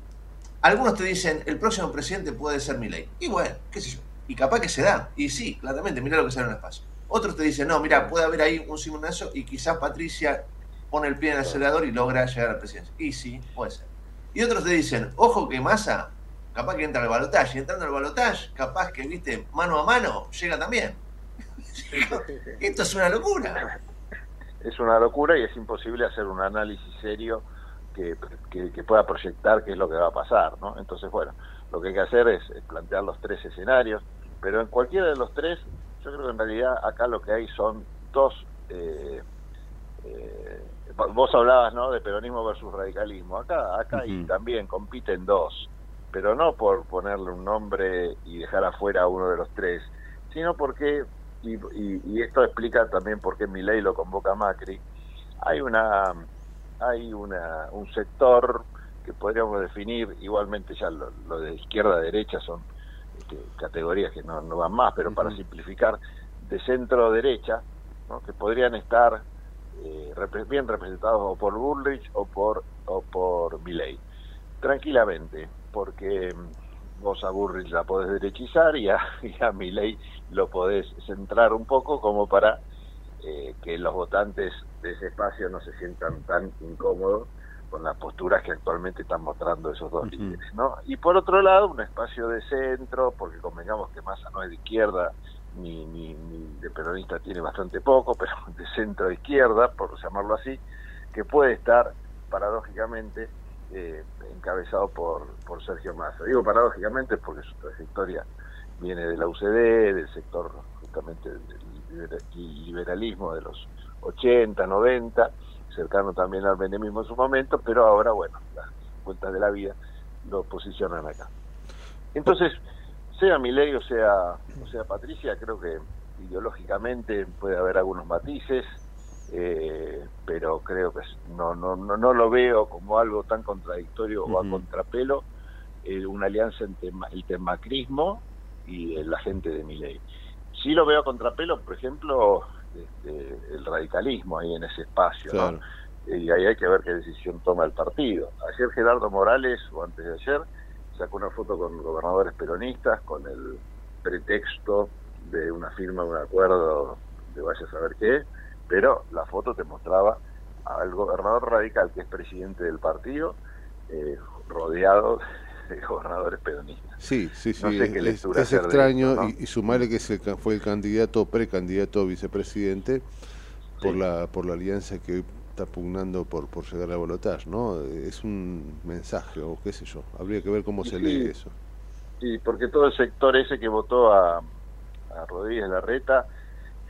Algunos te dicen, el próximo presidente puede ser Milei. Y bueno, qué sé yo. Y capaz que se da. Y sí, claramente, mira lo que sale en el espacio. Otros te dicen, no, mira, puede haber ahí un simonazo y quizás Patricia pone el pie en el acelerador y logra llegar a la presidencia. Y sí, puede ser. Y otros te dicen, ojo que Massa, capaz que entra al balotaje. Y entrando al balotaje, capaz que, viste, mano a mano, llega también. <laughs> Esto es una locura. Es una locura y es imposible hacer un análisis serio que, que, pueda proyectar qué es lo que va a pasar, ¿no? Entonces, bueno, lo que hay que hacer es, plantear los tres escenarios, pero en cualquiera de los tres, yo creo que en realidad acá lo que hay son dos... Eh, eh, vos hablabas no de peronismo versus radicalismo. Acá acá y también compiten dos pero no por ponerle un nombre y dejar afuera a uno de los tres sino porque y, y, esto explica también por qué mi ley lo convoca Macri hay una hay una, un sector que podríamos definir, igualmente ya lo, de izquierda a derecha son este, categorías que no, no, van más, pero para simplificar, de centro derecha, que podrían estar eh, bien representados o por Bullrich o por, o por Milley. Tranquilamente, porque mm, vos a Bullrich la podés derechizar y a, <laughs> y a Milley lo podés centrar un poco como para eh, que los votantes de ese espacio no se sientan tan incómodos con las posturas que actualmente están mostrando esos dos líderes, ¿no? Y por otro lado, un espacio de centro, porque convengamos que Massa no es de izquierda, ni, ni, de peronista tiene bastante poco, pero <laughs> de centro izquierda, por llamarlo así, que puede estar paradójicamente eh, encabezado por, por Sergio Massa. Digo paradójicamente porque su trayectoria viene de la UCD, del sector justamente del liberalismo de los 80, 90, cercano también al menemismo en su momento, pero ahora, bueno, las cuentas de la vida lo posicionan acá. Entonces, sea Milei o sea, o sea Patricia, creo que ideológicamente puede haber algunos matices, eh, pero creo que no, no, no, no, lo veo como algo tan contradictorio o a contrapelo eh, una alianza entre el temacrismo y la gente de Milei. Sí lo veo a contrapelo, por ejemplo, este, el radicalismo ahí en ese espacio, Y ahí hay que ver qué decisión toma el partido. Ayer Gerardo Morales, o antes de ayer, sacó una foto con gobernadores peronistas con el pretexto de una firma, un acuerdo de vaya a saber qué, pero la foto te mostraba al gobernador radical, que es presidente del partido, eh, rodeado de gobernadores peronistas. Sí, sí, sí, es, extraño y, sumarle que fue el candidato, precandidato a vicepresidente por la por la alianza que hoy está pugnando por, por llegar a Bolotage, ¿no? Es un mensaje o qué sé yo, habría que ver cómo se lee eso. Y porque todo el sector ese que votó a, a Rodríguez Larreta,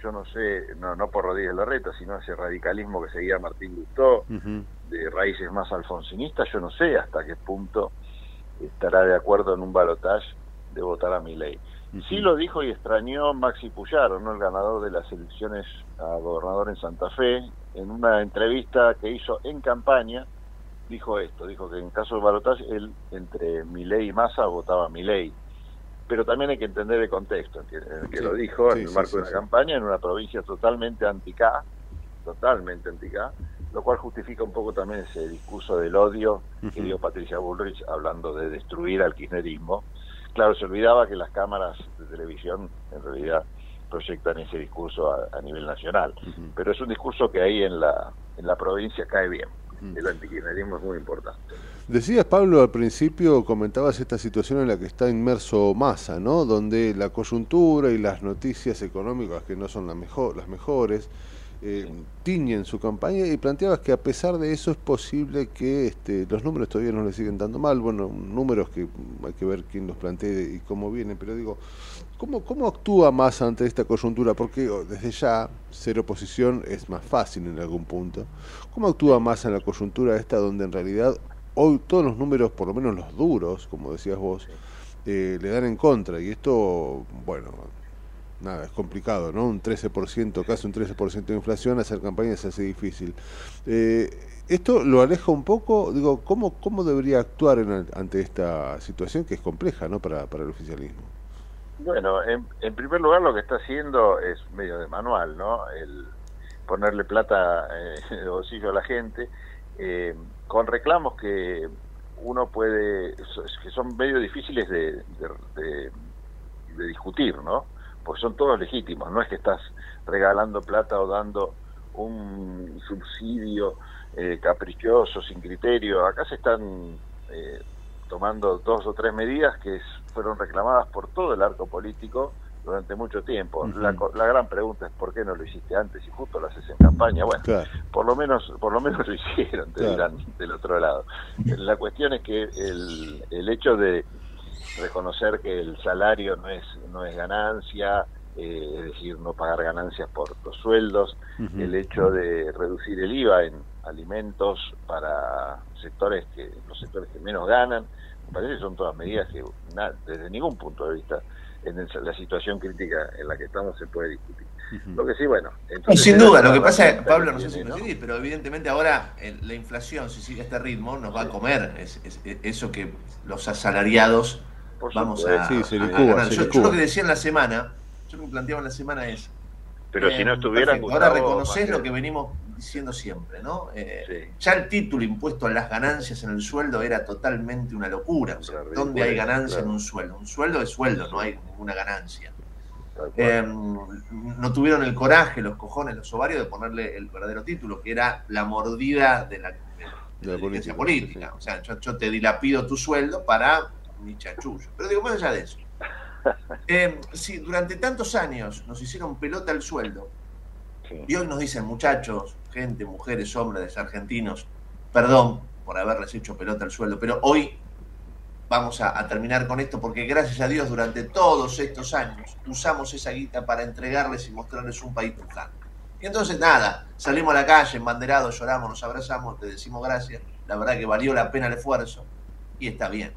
yo no sé, no, no por Rodríguez Larreta, sino ese radicalismo que seguía Martín Lustó, de raíces más alfonsinistas, yo no sé hasta qué punto estará de acuerdo en un balotaje de votar a mi ley. Sí lo dijo y extrañó Maxi Puyaro, ¿no? el ganador de las elecciones a gobernador en Santa Fe, en una entrevista que hizo en campaña, dijo esto, dijo que en caso de balotaje él entre ley y Massa votaba ley. Pero también hay que entender el contexto, que, que lo dijo en el marco de una campaña en una provincia totalmente anti-K, totalmente anti-K, lo cual justifica un poco también ese discurso del odio que dio Patricia Bullrich hablando de destruir al kirchnerismo. Claro, se olvidaba que las cámaras de televisión en realidad proyectan ese discurso a, nivel nacional, pero es un discurso que ahí en la, en la provincia cae bien. El antikirchnerismo es muy importante. Decías, Pablo, al principio comentabas esta situación en la que está inmerso Massa, ¿no? Donde la coyuntura y las noticias económicas que no son la mejor, las mejores, eh, tiñen su campaña y planteabas que a pesar de eso es posible que este, los números todavía no le siguen dando mal, bueno, números que hay que ver quién los plantea y cómo vienen, pero digo, ¿cómo, cómo actúa más ante esta coyuntura? Porque oh, desde ya ser oposición es más fácil en algún punto. ¿Cómo actúa más en la coyuntura esta donde en realidad hoy todos los números, por lo menos los duros, como decías vos, eh, le dan en contra y esto, bueno, nada, es complicado, ¿no? Un 13%, casi un 13% de inflación, hacer campaña se hace difícil. Eh, ¿Esto lo aleja un poco? Digo, ¿cómo, cómo debería actuar ante esta situación que es compleja, ¿no? Para, para el oficialismo. Bueno, en, en, primer lugar lo que está haciendo es medio de manual, ¿no? El ponerle plata eh, <laughs> en el bolsillo a la gente, eh, con reclamos que uno puede, que son medio difíciles de, de, discutir, ¿no? Porque son todos legítimos, no es que estás regalando plata o dando un subsidio eh, caprichoso, sin criterio. Acá se están eh, tomando dos o tres medidas que fueron reclamadas por todo el arco político durante mucho tiempo. la, gran pregunta es por qué no lo hiciste antes y justo lo haces en campaña. Bueno, por lo menos por lo menos lo hicieron, te dirán del otro lado. La cuestión es que el, el hecho de reconocer que el salario no es no es ganancia, eh, es decir, no pagar ganancias por los sueldos, el hecho de reducir el IVA en alimentos para sectores que los sectores que menos ganan, me parece que son todas medidas que desde ningún punto de vista en la situación crítica en la que estamos se puede discutir. Lo que sí, bueno. sin duda, lo que pasa es, Pablo, no sé si me pero evidentemente ahora la inflación, si sigue este ritmo, nos va a comer es, eso que los asalariados vamos a, sí, se ganar. Yo, yo, lo que decía en la semana, yo lo que planteaba en la semana es. Pero si no estuvieran. Ahora reconoces lo que venimos diciendo siempre, ¿no? Eh, ya el título impuesto a las ganancias en el sueldo era totalmente una locura. O sea, ¿Dónde hay ganancia en un sueldo? Un sueldo es sueldo, no hay ninguna ganancia. Eh, no tuvieron el coraje, los cojones, los ovarios de ponerle el verdadero título, que era la mordida de la, de, política. política. O sea, yo, te dilapido tu sueldo para mi chachullo. Pero digo, más allá de eso. <laughs> Eh, si durante tantos años nos hicieron pelota el sueldo, y hoy nos dicen, muchachos, gente, mujeres, hombres argentinos, perdón por haberles hecho pelota el sueldo, pero hoy vamos a, terminar con esto porque gracias a Dios durante todos estos años usamos esa guita para entregarles y mostrarles un país pujante. Y entonces nada, salimos a la calle, embanderados, lloramos, nos abrazamos, te decimos gracias, la verdad que valió la pena el esfuerzo y está bien.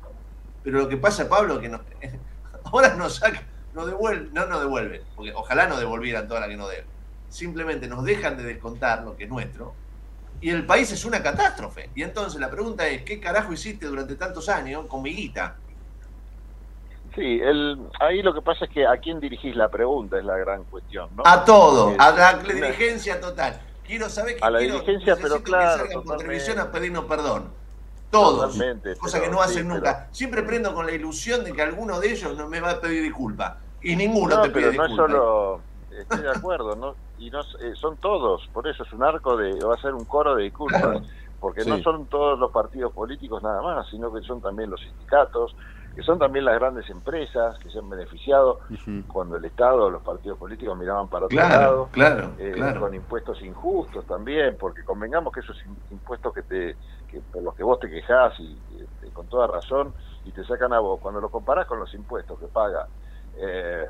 Pero lo que pasa, Pablo, que <laughs> ahora nos saca, nos devuelve, no nos devuelven, porque ojalá nos devolvieran toda la que nos deben simplemente nos dejan de descontar lo que es nuestro, y el país es una catástrofe. Y entonces la pregunta es, ¿qué carajo hiciste durante tantos años con mi guita? Sí, el, ahí lo que pasa es que a quién dirigís la pregunta es la gran cuestión, ¿no? A todo, a la dirigencia total. Quiero saber que a la dirigencia, pero claro, que por televisión a pedirnos perdón. Todos. cosa que no hacen nunca. Siempre prendo con la ilusión de que alguno de ellos no me va a pedir disculpa. Y ninguno te pide no Es solo, estoy de acuerdo, ¿no? y no eh, son todos, por eso es un arco de, va a ser un coro de disculpas, porque no son todos los partidos políticos nada más, sino que son también los sindicatos, que son también las grandes empresas que se han beneficiado cuando el Estado, los partidos políticos miraban para otro lado, eh, con impuestos injustos también, porque convengamos que esos impuestos que te, que por los que vos te quejás y, este, con toda razón y te sacan a vos, cuando lo comparás con los impuestos que paga, eh,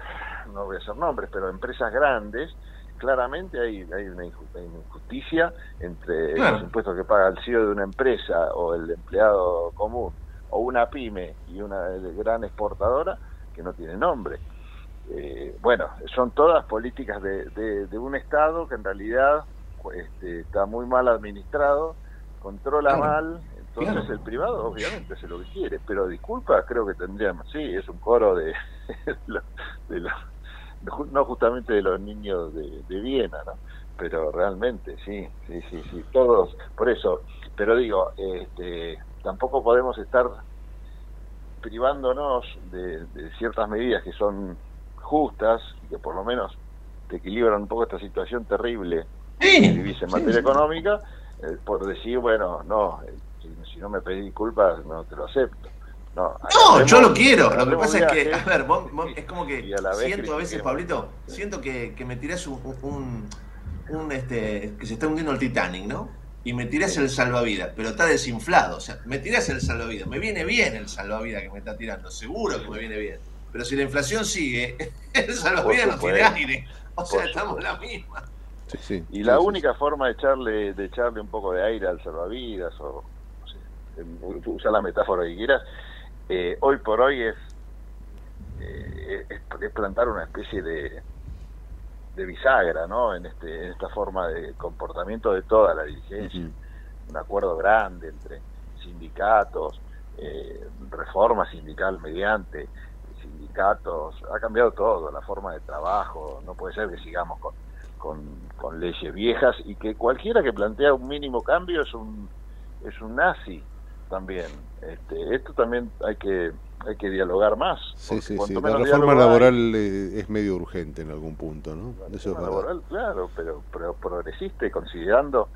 no voy a hacer nombres, pero empresas grandes, claramente hay, hay una injusticia entre los impuestos que paga el CEO de una empresa o el empleado común o una pyme y una gran exportadora que no tiene nombre. Eh, bueno, son todas políticas de, de, un Estado que en realidad este, está muy mal administrado, controla mal, entonces el privado obviamente hace lo que quiere, pero disculpa, creo que tendríamos, sí, es un coro de, <laughs> de, los no justamente de los niños de, Viena, ¿no? Pero realmente, sí, sí, sí, sí, todos, por eso, pero digo, este, tampoco podemos estar privándonos de, ciertas medidas que son justas y que por lo menos te equilibran un poco esta situación terrible que vivís en materia económica, eh, por decir, bueno, no, eh, si, si, no me pedís disculpas, no te lo acepto. No, yo lo quiero. Lo que pasa es que, a ver, es como que siento a veces, Pablito, siento que, que me tirás un, un, este, que se está hundiendo el Titanic, ¿no? Y me tirás el salvavidas, pero está desinflado. O sea, me tirás el salvavidas. Me viene bien el salvavidas que me está tirando, seguro que me viene bien. Pero si la inflación sigue, <laughs> el salvavidas no tiene aire. O sea, estamos en la misma. y la única forma de echarle, de echarle un poco de aire al salvavidas, o no sé, usar la metáfora que quieras, eh, hoy por hoy es, eh, es, plantar una especie de, de bisagra ¿no? en, este, en esta forma de comportamiento de toda la dirigencia. Un acuerdo grande entre sindicatos, eh, reforma sindical mediante sindicatos, ha cambiado todo, la forma de trabajo, no puede ser que sigamos con, con, con leyes viejas y que cualquiera que plantea un mínimo cambio es un, es un nazi también. Este, esto también hay que hay que dialogar más. Sí, sí, sí. La reforma hay- laboral eh, es medio urgente en algún punto, ¿no? Eso es reforma verdad. laboral, claro, pero, pero progresista y considerando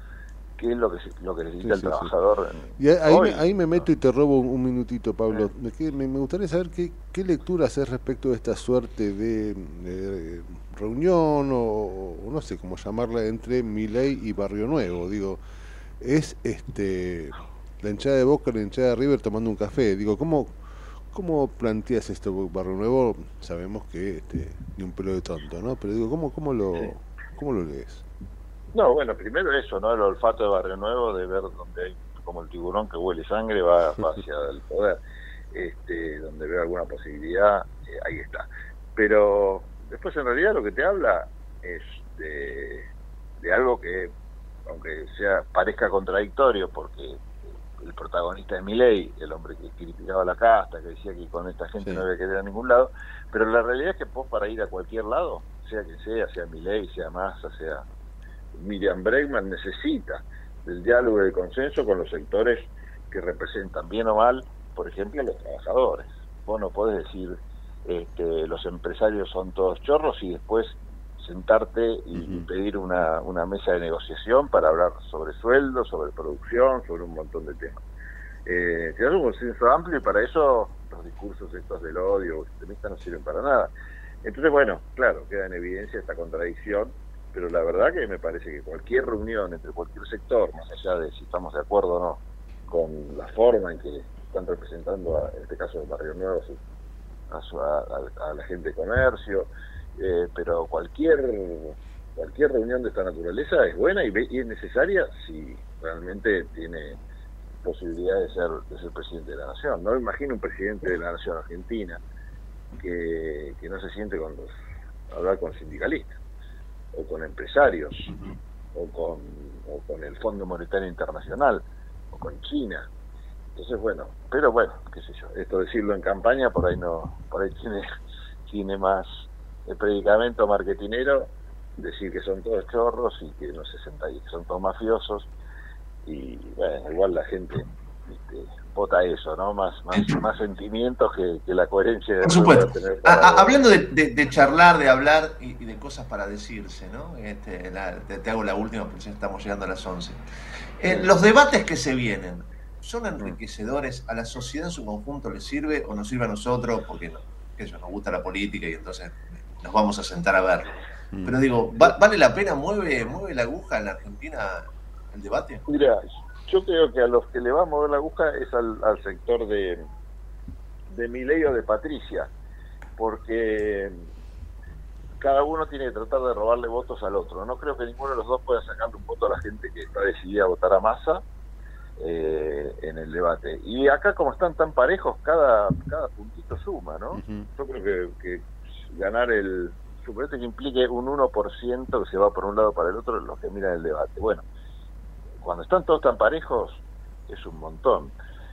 qué es lo que lo que necesita Sí, el sí, trabajador. Y ahí, hoy. me, ahí me meto y te robo un, un minutito, Pablo. Me, que- me- gustaría saber qué, qué lectura haces respecto de esta suerte de, de reunión o, o no sé cómo llamarla entre Milei y Barrio Nuevo. Digo, es este la hinchada de Boca y la hinchada de River tomando un café. Digo, ¿cómo, cómo planteas esto? Barrio Nuevo sabemos que este, ni un pelo de tonto, ¿no? Pero digo, ¿cómo, cómo, lo, cómo lo lees? No, bueno, primero eso, ¿no? El olfato de Barrio Nuevo, de ver donde hay, como el tiburón que huele sangre, va, <laughs> va hacia el poder. Este, donde veo alguna posibilidad, eh, ahí está. Pero después en realidad lo que te habla es de, de algo que, aunque sea parezca contradictorio, porque el protagonista de Milei, el hombre que criticaba la casta, que decía que con esta gente Sí. no había que ir a ningún lado, pero la realidad es que vos para ir a cualquier lado, sea que sea, sea Milei, sea Massa, sea Miriam Bregman, necesita del diálogo y del consenso con los sectores que representan bien o mal, por ejemplo, a los trabajadores. Vos no podés decir este, los empresarios son todos chorros y después sentarte y pedir una, una mesa de negociación para hablar sobre sueldos, sobre producción, sobre un montón de temas. Eh, hace un consenso amplio y para eso los discursos estos del odio o extremistas no sirven para nada. Entonces, bueno, claro, queda en evidencia esta contradicción, pero la verdad que me parece que cualquier reunión entre cualquier sector, más allá de si estamos de acuerdo o no con la forma en que están representando, a- en este caso el Barrio Nuevo, a, su- a, su- a- a- a la gente de comercio, eh, pero cualquier cualquier reunión de esta naturaleza es buena y, y es necesaria si realmente tiene posibilidad de ser de ser presidente de la nación. No imagino un presidente de la nación argentina que, que no se siente con los, hablar con sindicalistas o con empresarios o con, o con el Fondo Monetario Internacional o con China. Entonces, bueno, pero bueno, qué sé yo, esto decirlo en campaña por ahí no, por ahí tiene, tiene más el predicamento marketinero, decir que son todos chorros y que no se senta ahí, que son todos mafiosos y bueno, igual la gente este, vota eso, ¿no? Más, más, más sentimientos que, que la coherencia de Por supuesto. tener A- para- a- hablando de, de- de charlar, de hablar y, y de cosas para decirse, ¿no? Este, la- te, te hago la última porque ya estamos llegando a las 11. Eh, los debates que se vienen, ¿son enriquecedores? ¿A la sociedad en su conjunto le sirve o nos sirve a nosotros? Porque no, sé yo, nos gusta la política y entonces nos vamos a sentar a verlo. Pero digo, ¿va- ¿vale la pena? ¿Mueve, ¿Mueve la aguja en la Argentina el debate? Mira, yo creo que a los que le va a mover la aguja es al, al sector de, de Milei o de Patricia, porque cada uno tiene que tratar de robarle votos al otro. No creo que ninguno de los dos pueda sacarle un voto a la gente que está decidida a votar a masa eh, en el debate. Y acá como están tan parejos, cada, cada puntito suma, ¿no? Yo creo que, que ganar el... Suponete que implique un 1% que se va por un lado para el otro los que miran el debate. Bueno, cuando están todos tan parejos, es un montón.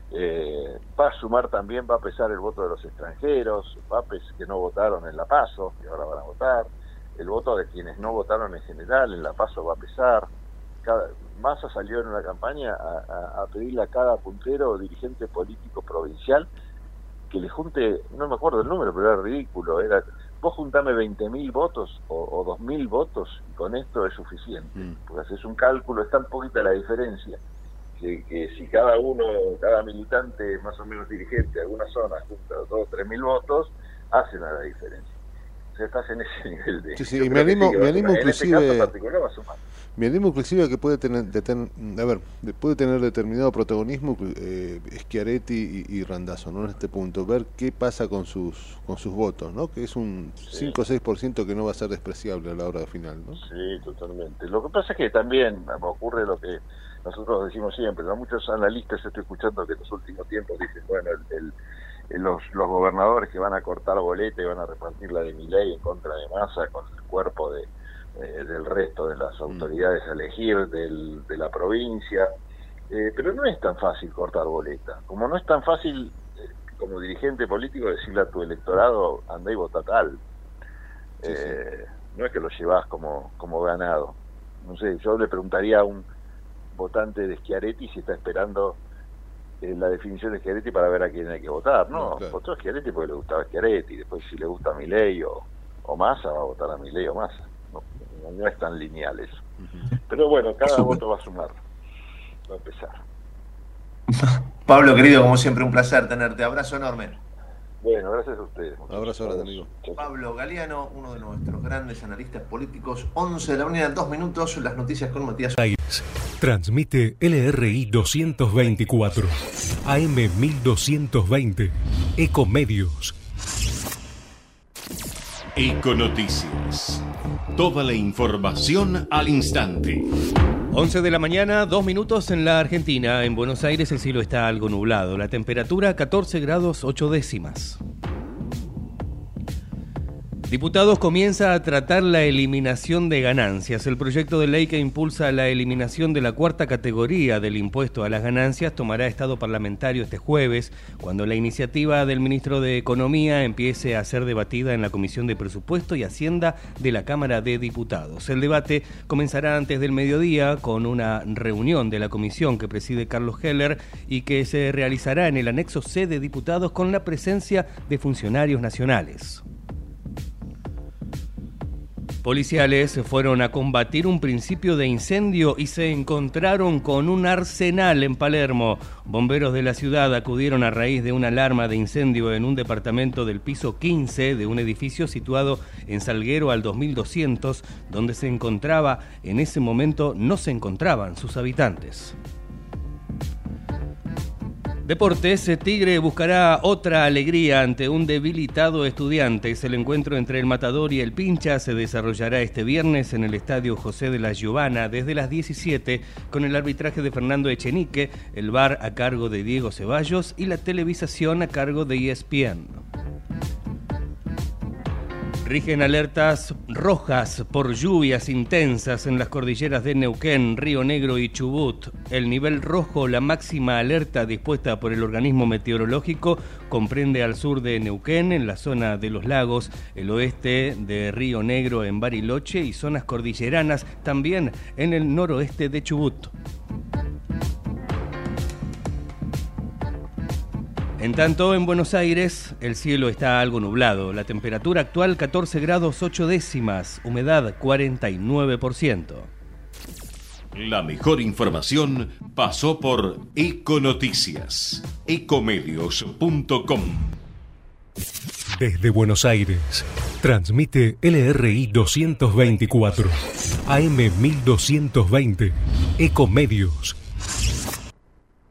Eh, va a sumar también, va a pesar el voto de los extranjeros, va a pesar que no votaron en La Paso, que ahora van a votar, el voto de quienes no votaron en general en La Paso va a pesar. Cada, Massa salió en una campaña a, a- a pedirle a cada puntero o dirigente político provincial que le junte, no me acuerdo el número, pero era ridículo, era vos juntame 20.000 votos o, o 2.000 votos y con esto es suficiente. Porque haces un cálculo, es tan poquita la diferencia que, que si cada uno, cada militante más o menos dirigente de alguna zona junta 2 o 3.000 votos, hacen a la diferencia. Estás en ese <laughs> nivel de... Sí, sí, y me animo- sí me animo este inclusive-. Me animo inclusive a que puede tener, deten- a ver, de- puede tener determinado protagonismo eh, Schiaretti y, y Randazzo, ¿no? En este punto, ver qué pasa con sus con sus votos, ¿no? Que es un 5 o 6% que no va a ser despreciable a la hora final, ¿no? Sí, totalmente. Lo que pasa es que también ocurre lo que nosotros decimos siempre, ¿no? Muchos analistas estoy escuchando que en los últimos tiempos dicen, bueno, el- el- los, los gobernadores que van a cortar boleta y van a repartir la de mi ley en contra de masa con el cuerpo de, eh, del resto de las autoridades a elegir del- de la provincia. Eh, pero no es tan fácil cortar boleta. Como no es tan fácil eh, como dirigente político decirle a tu electorado, anda y vota tal. Eh, no es que lo llevas como, como ganado. No sé, yo le preguntaría a un votante de Schiaretti si está esperando eh, la definición de Schiaretti para ver a quién hay que votar, ¿no? Votó a Schiaretti porque le gustaba Schiaretti, después si le gusta a Milei o, o Massa, va a votar a Milei o Massa. No, no es tan lineal eso. Pero bueno, cada voto va a sumar, va a empezar. <laughs> Pablo, querido, como siempre, un placer tenerte. Abrazo enorme. Bueno, gracias a ustedes. Abrazo grande, amigo. Pablo Galeano, uno de nuestros grandes analistas políticos. 11 de la mañana, dos minutos, las noticias con Matías. Transmite LRI 224, AM 1220, Ecomedios. Econoticias. Toda la información al instante. 11 de la mañana, dos minutos en la Argentina. En Buenos Aires el cielo está algo nublado. La temperatura 14 grados 8 décimas. Diputados comienza a tratar la eliminación de ganancias. El proyecto de ley que impulsa la eliminación de la cuarta categoría del impuesto a las ganancias tomará estado parlamentario este jueves, cuando la iniciativa del ministro de Economía empiece a ser debatida en la Comisión de Presupuesto y Hacienda de la Cámara de Diputados. El debate comenzará antes del mediodía con una reunión de la comisión que preside Carlos Heller y que se realizará en el anexo C de diputados con la presencia de funcionarios nacionales. Policiales fueron a combatir un principio de incendio y se encontraron con un arsenal en Palermo. Bomberos de la ciudad acudieron a raíz de una alarma de incendio en un departamento del piso 15 de un edificio situado en Salguero al 2200, donde se encontraba, en ese momento no se encontraban sus habitantes. Deportes, Tigre buscará otra alegría ante un debilitado estudiantes. El encuentro entre el Matador y el Pincha se desarrollará este viernes en el Estadio José de la Giovana desde las 17 con el arbitraje de Fernando Echenique, el bar a cargo de Diego Ceballos y la televisación a cargo de ESPN. Rigen alertas rojas por lluvias intensas en las cordilleras de Neuquén, Río Negro y Chubut. El nivel rojo, la máxima alerta dispuesta por el organismo meteorológico, comprende al sur de Neuquén, en la zona de los lagos, el oeste de Río Negro en Bariloche y zonas cordilleranas también en el noroeste de Chubut. En tanto, en Buenos Aires el cielo está algo nublado. La temperatura actual 14 grados 8 décimas, humedad 49%. La mejor información pasó por Econoticias. Ecomedios.com. Desde Buenos Aires, transmite LRI 224, AM 1220, Ecomedios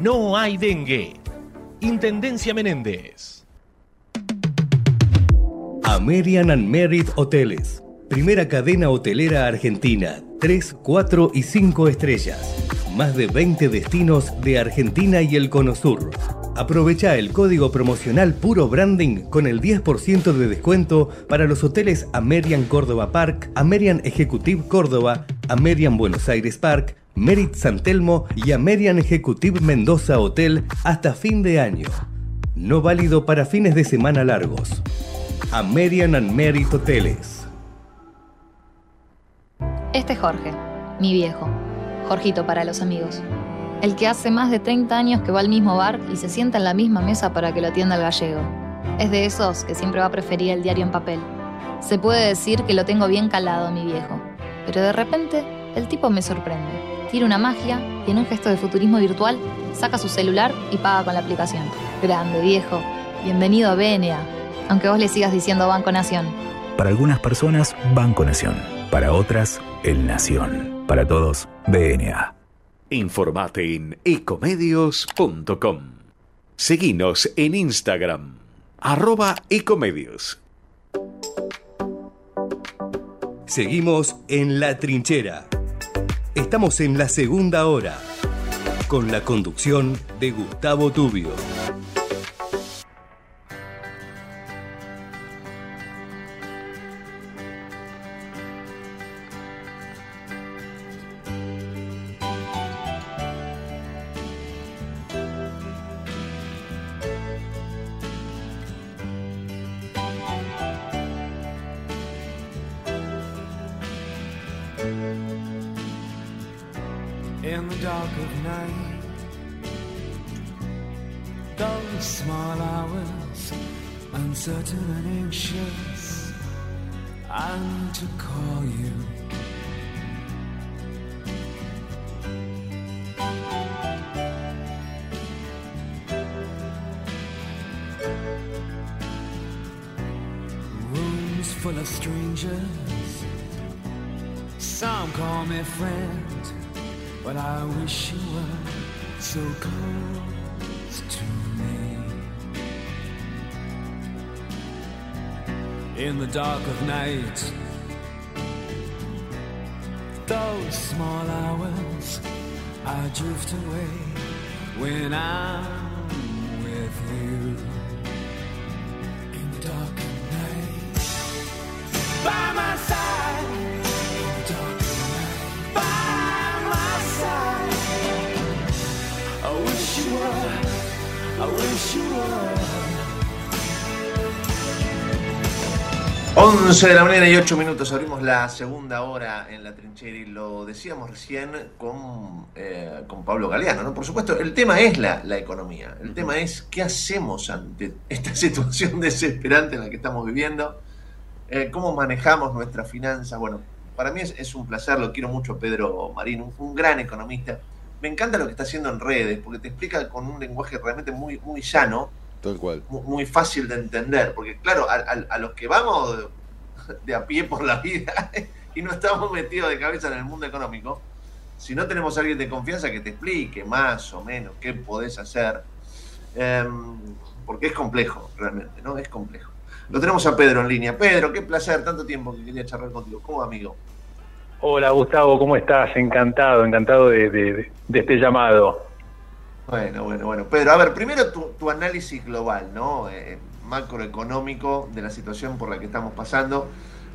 no hay dengue. Intendencia Menéndez. American and Merit Hoteles. Primera cadena hotelera argentina. 3, 4 y 5 estrellas. Más de 20 destinos de Argentina y el Cono Sur. Aprovecha el código promocional Puro Branding con el 10% de descuento para los hoteles Amerian Córdoba Park, Amerian Executive Córdoba, Amerian Buenos Aires Park, Merit San Telmo y Amerian Executive Mendoza Hotel hasta fin de año. No válido para fines de semana largos. American and Merit Hoteles. Este es Jorge, mi viejo. Jorgito para los amigos. El que hace más de 30 años que va al mismo bar y se sienta en la misma mesa para que lo atienda el gallego. Es de esos que siempre va a preferir el diario en papel. Se puede decir que lo tengo bien calado, mi viejo. Pero de repente, el tipo me sorprende. Tira una magia y en un gesto de futurismo virtual saca su celular y paga con la aplicación. Grande, viejo. Bienvenido a BNA, aunque vos le sigas diciendo Banco Nación. Para algunas personas, Banco Nación. Para otras, El Nación. Para todos, BNA. Informate en ecomedios.com. Seguinos en Instagram, arroba ecomedios. Seguimos en La Trinchera. Estamos en la segunda hora, con la conducción de Gustavo Tubio. Full of strangers, some call me friend. But I wish you were so close to me. In the dark of night, those small hours, I drift away when I'm 11 de la mañana y 8 minutos, abrimos la segunda hora en la trinchera y lo decíamos recién con, eh, con Pablo Galeano, ¿no? Por supuesto, el tema es la, la economía, el tema es qué hacemos ante esta <laughs> situación desesperante en la que estamos viviendo, Eh, cómo manejamos nuestras finanzas. Bueno, para mí es, es un placer, lo quiero mucho Pedro Marín, un, un gran economista. Me encanta lo que está haciendo en redes, porque te explica con un lenguaje realmente muy, muy llano, Tal cual. mu- muy fácil de entender, porque claro, a, a- a los que vamos de a pie por la vida <laughs> y no estamos metidos de cabeza en el mundo económico, si no tenemos a alguien de confianza que te explique más o menos qué podés hacer, em, porque es complejo, realmente, ¿no? Es complejo. Lo tenemos a Pedro en línea. Pedro, qué placer, tanto tiempo que quería charlar contigo. ¿Cómo amigo? Hola Gustavo, ¿cómo estás? Encantado, encantado de, de- de este llamado. Bueno, bueno, bueno. Pedro, a ver, primero tu, tu análisis global, ¿no? Eh, macroeconómico de la situación por la que estamos pasando.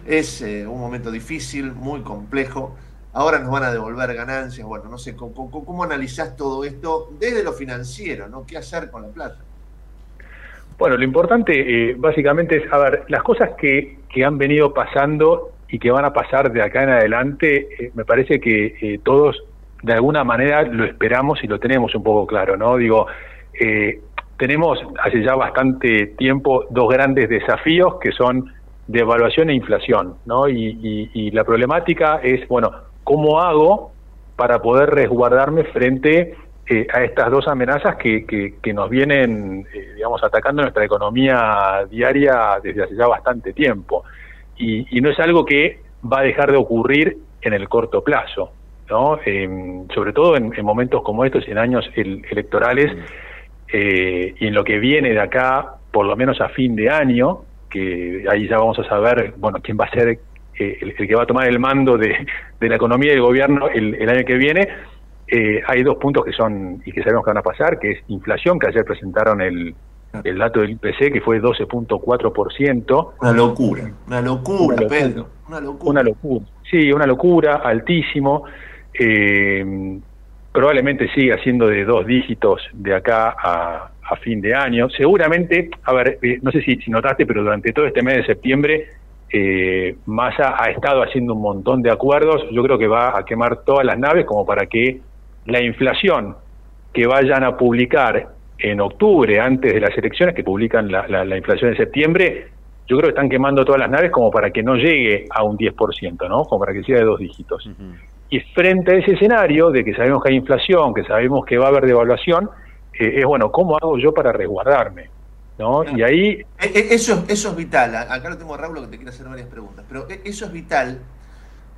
Es eh, un momento difícil, muy complejo. Ahora nos van a devolver ganancias. Bueno, no sé, ¿cómo, cómo, analizás todo esto desde lo financiero, ¿no? ¿Qué hacer con la plata? Bueno, lo importante eh, básicamente es, a ver, las cosas que, que han venido pasando y que van a pasar de acá en adelante, eh, me parece que eh, todos de alguna manera lo esperamos y lo tenemos un poco claro, ¿no? Digo, eh, tenemos hace ya bastante tiempo dos grandes desafíos que son devaluación e inflación, ¿no? Y, y- y la problemática es, bueno, ¿cómo hago para poder resguardarme frente a estas dos amenazas que, que- que nos vienen, digamos, atacando nuestra economía diaria desde hace ya bastante tiempo? Y, y no es algo que va a dejar de ocurrir en el corto plazo, ¿no? Em, sobre todo en, en momentos como estos, en años el- electorales, eh, y en lo que viene de acá, por lo menos a fin de año, que ahí ya vamos a saber, bueno, quién va a ser eh, el, el que va a tomar el mando de, de la economía y del gobierno el, el año que viene, eh, hay dos puntos que son y que sabemos que van a pasar, que es inflación, que ayer presentaron el, el dato del IPC, que fue 12.4%. Una locura, una locura, Una locura. Pedro. Una locura. Una locura. Sí, una locura, altísimo. Eh, probablemente siga siendo de dos dígitos de acá a, a fin de año. Seguramente, a ver, eh, no sé si, si notaste, pero durante todo este mes de septiembre, eh, Massa ha estado haciendo un montón de acuerdos. Yo creo que va a quemar todas las naves como para que la inflación que vayan a publicar en octubre, antes de las elecciones, que publican la, la- la inflación de septiembre, yo creo que están quemando todas las naves como para que no llegue a un 10%, ¿no? Como para que sea de dos dígitos. Y frente a ese escenario de que sabemos que hay inflación, que sabemos que va a haber devaluación, eh, es bueno, ¿cómo hago yo para resguardarme? ¿No? Y ahí... E- e- Eso, eso es vital. Acá lo tengo a Raúl que te quiere hacer varias preguntas. Pero eso es vital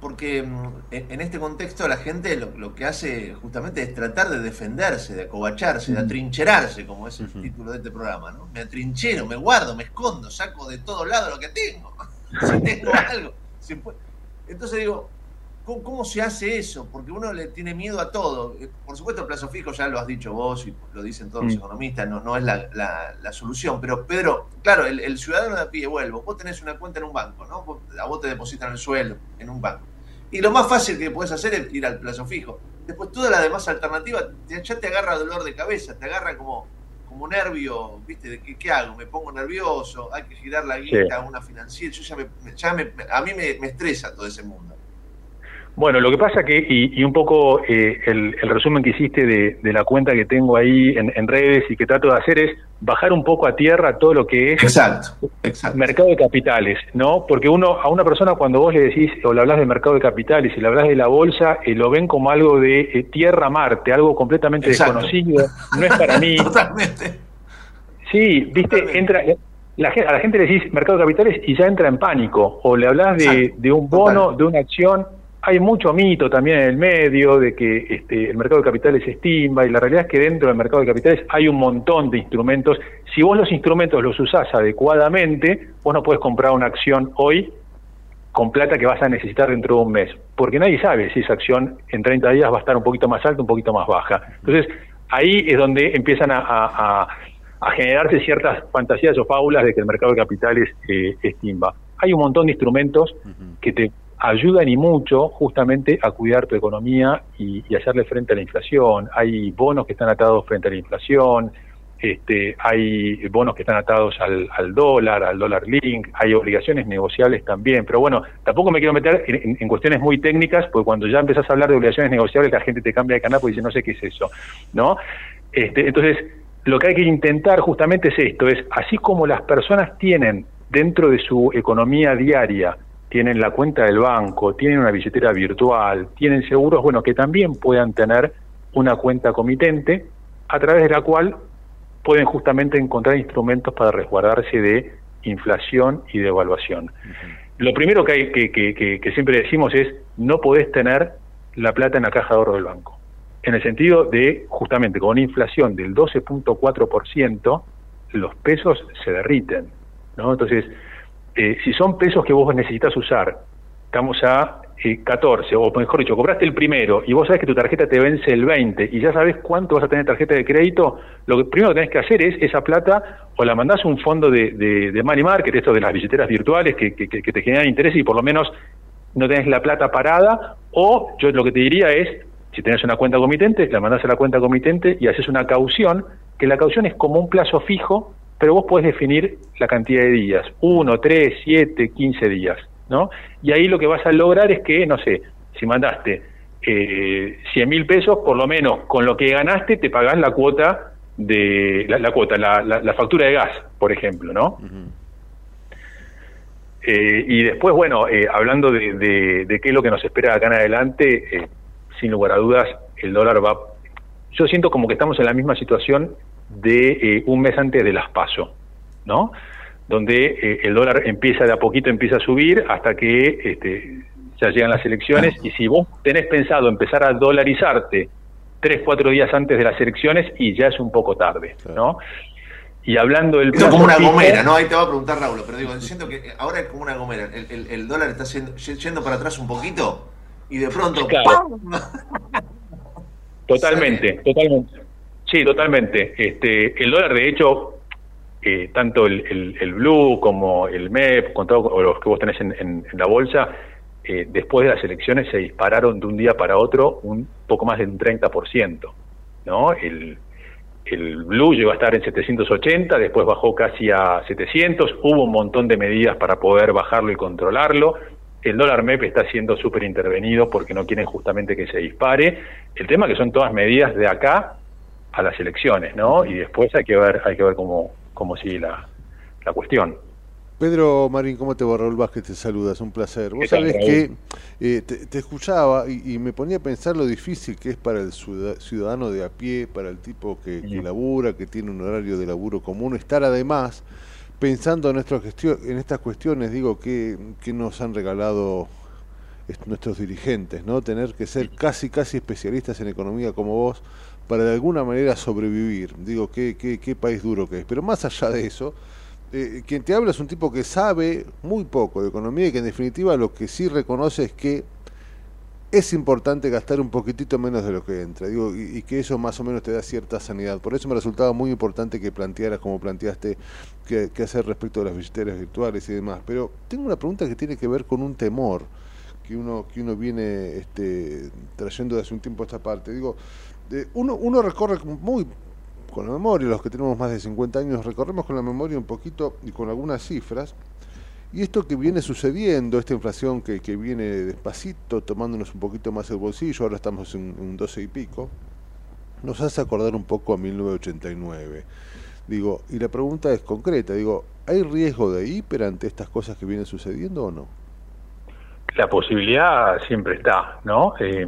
porque mm, en este contexto la gente lo, lo que hace justamente es tratar de defenderse, de acobacharse, de atrincherarse, como es el título de este programa. ¿no? Me atrinchero, me guardo, me escondo, saco de todos lados lo que tengo. <laughs> si tengo algo. si Entonces digo, ¿cómo, cómo se hace eso? Porque uno le tiene miedo a todo. Eh, Por supuesto, el plazo fijo ya lo has dicho vos y lo dicen todos los Mm. economistas, no, no es la, la- la solución. Pero, Pedro, claro, el, el ciudadano de a pie, vuelvo, vos tenés una cuenta en un banco, ¿no? Vos- a vos te depositan el sueldo en un banco. Y lo más fácil que puedes hacer es ir al plazo fijo. Después, todas las demás alternativas te- ya te agarra dolor de cabeza, te agarra como, como nervio, ¿viste? De qué, qué hago? Me pongo nervioso, hay que girar la guita Sí. a una financiera. Yo ya me- ya me- a mí me, me estresa todo ese mundo. Bueno, lo que pasa que, y, y un poco eh, el, el resumen que hiciste de, de la cuenta que tengo ahí en, en redes y que trato de hacer es bajar un poco a tierra todo lo que es mercado de capitales, ¿no? Porque uno a una persona cuando vos le decís o le hablas de mercado de capitales y le hablas de la bolsa, eh, lo ven como algo de eh, tierra Marte, algo completamente Exacto. desconocido, no es para mí. <laughs> Totalmente. Sí, viste, entra la, a la gente le decís mercado de capitales y ya entra en pánico. O le hablas de, Exacto. de un bono, de una acción. Hay mucho mito también en el medio de que este, el mercado de capitales estima y la realidad es que dentro del mercado de capitales hay un montón de instrumentos. Si vos los instrumentos los usás adecuadamente, vos no puedes comprar una acción hoy con plata que vas a necesitar dentro de un mes, porque nadie sabe si esa acción en 30 días va a estar un poquito más alta, un poquito más baja. Entonces, ahí es donde empiezan a, a- a- a generarse ciertas fantasías o fábulas de que el mercado de capitales eh, es timba. Hay un montón de instrumentos que te ayudan y mucho justamente a cuidar tu economía y, hacerle frente a la inflación. Hay bonos que están atados frente a la inflación, este, hay bonos que están atados al, dólar, al dólar link, hay obligaciones negociables también, pero bueno, tampoco me quiero meter en, en- en cuestiones muy técnicas, porque cuando ya empezás a hablar de obligaciones negociables la gente te cambia de canal porque dice no sé qué es eso, ¿no? Este, entonces, lo que hay que intentar justamente es esto, es así como las personas tienen dentro de su economía diaria, tienen la cuenta del banco, tienen una billetera virtual, tienen seguros, bueno, que también puedan tener una cuenta comitente a través de la cual pueden justamente encontrar instrumentos para resguardarse de inflación y devaluación. Lo primero que, hay, que, que- que- que siempre decimos es no podés tener la plata en la caja de ahorro del banco. En el sentido de, justamente, con una inflación del 12.4%, los pesos se derriten. ¿no? Entonces, eh, si son pesos que vos necesitas usar, estamos a eh, 14, o mejor dicho, cobraste el primero y vos sabés que tu tarjeta te vence el 20 y ya sabés cuánto vas a tener tarjeta de crédito, lo primero que tenés que hacer es esa plata o la mandás a un fondo de, de, de money market, esto de las billeteras virtuales que, que, que te generan interés y por lo menos no tenés la plata parada, o yo lo que te diría es, si tenés una cuenta comitente, la mandás a la cuenta comitente y haces una caución, que la caución es como un plazo fijo, pero vos podés definir la cantidad de días, uno, tres, siete, quince días, ¿no? Y ahí lo que vas a lograr es que, no sé, si mandaste eh, 100 mil pesos, por lo menos con lo que ganaste te pagás la cuota de la, la cuota, la, la- la factura de gas, por ejemplo, ¿no? Eh, y después, bueno, eh, hablando de, de- de qué es lo que nos espera acá en adelante, eh, sin lugar a dudas, el dólar va... Yo siento como que estamos en la misma situación de eh, un mes antes de las PASO, ¿no? Donde eh, el dólar empieza de a poquito, empieza a subir hasta que este, ya llegan las elecciones y si vos tenés pensado empezar a dolarizarte tres, cuatro días antes de las elecciones y ya es un poco tarde, ¿no? Y hablando del Esto es como una fijo- gomera, ¿no? Ahí te va a preguntar Raúl, pero digo, siento que ahora es como una gomera. El, el- el dólar está yendo, yendo para atrás un poquito y de pronto. Claro. ¡pam! Totalmente, totalmente. Sí, totalmente. Este, el dólar, de hecho, eh, tanto el, el- Blue como el MEP, con todo, o los que vos tenés en, en- en la bolsa, eh, después de las elecciones se dispararon de un día para otro un poco más de un 30%. ¿no? El, el Blue llegó a estar en 780, después bajó casi a 700, hubo un montón de medidas para poder bajarlo y controlarlo. El dólar MEP está siendo súper intervenido porque no quieren justamente que se dispare. El tema que son todas medidas de acá a las elecciones, ¿no? Y después hay que ver, hay que ver cómo, cómo sigue la, la cuestión. Pedro Marín, ¿cómo te va? Raúl Vázquez te saluda, es un placer. Vos ¿Qué tal, sabés que eh, te, te escuchaba y, y me ponía a pensar lo difícil que es para el ciuda- ciudadano de a pie, para el tipo que, que labura, que tiene un horario de laburo común, estar además pensando en, en estas cuestiones, digo, que, que nos han regalado est- nuestros dirigentes, ¿no? Tener que ser casi, casi especialistas en economía como vos para de alguna manera sobrevivir. Digo, qué, qué, qué país duro que es. Pero más allá de eso, eh, quien te habla es un tipo que sabe muy poco de economía y que en definitiva lo que sí reconoce es que es importante gastar un poquitito menos de lo que entra, digo, y, que eso más o menos te da cierta sanidad. Por eso me resultaba muy importante que plantearas como planteaste qué qué hacer respecto a las billeteras virtuales y demás. Pero tengo una pregunta que tiene que ver con un temor que uno que uno viene este, trayendo de hace un tiempo a esta parte. Digo, uno, uno recorre muy con la memoria, los que tenemos más de 50 años, recorremos con la memoria un poquito y con algunas cifras. Y esto que viene sucediendo, esta inflación que, que viene despacito, tomándonos un poquito más el bolsillo, ahora estamos en un 12 y pico, nos hace acordar un poco a 1989. Digo, y la pregunta es concreta, digo, ¿hay riesgo de hiper ante estas cosas que vienen sucediendo o no? La posibilidad siempre está, ¿no? Eh,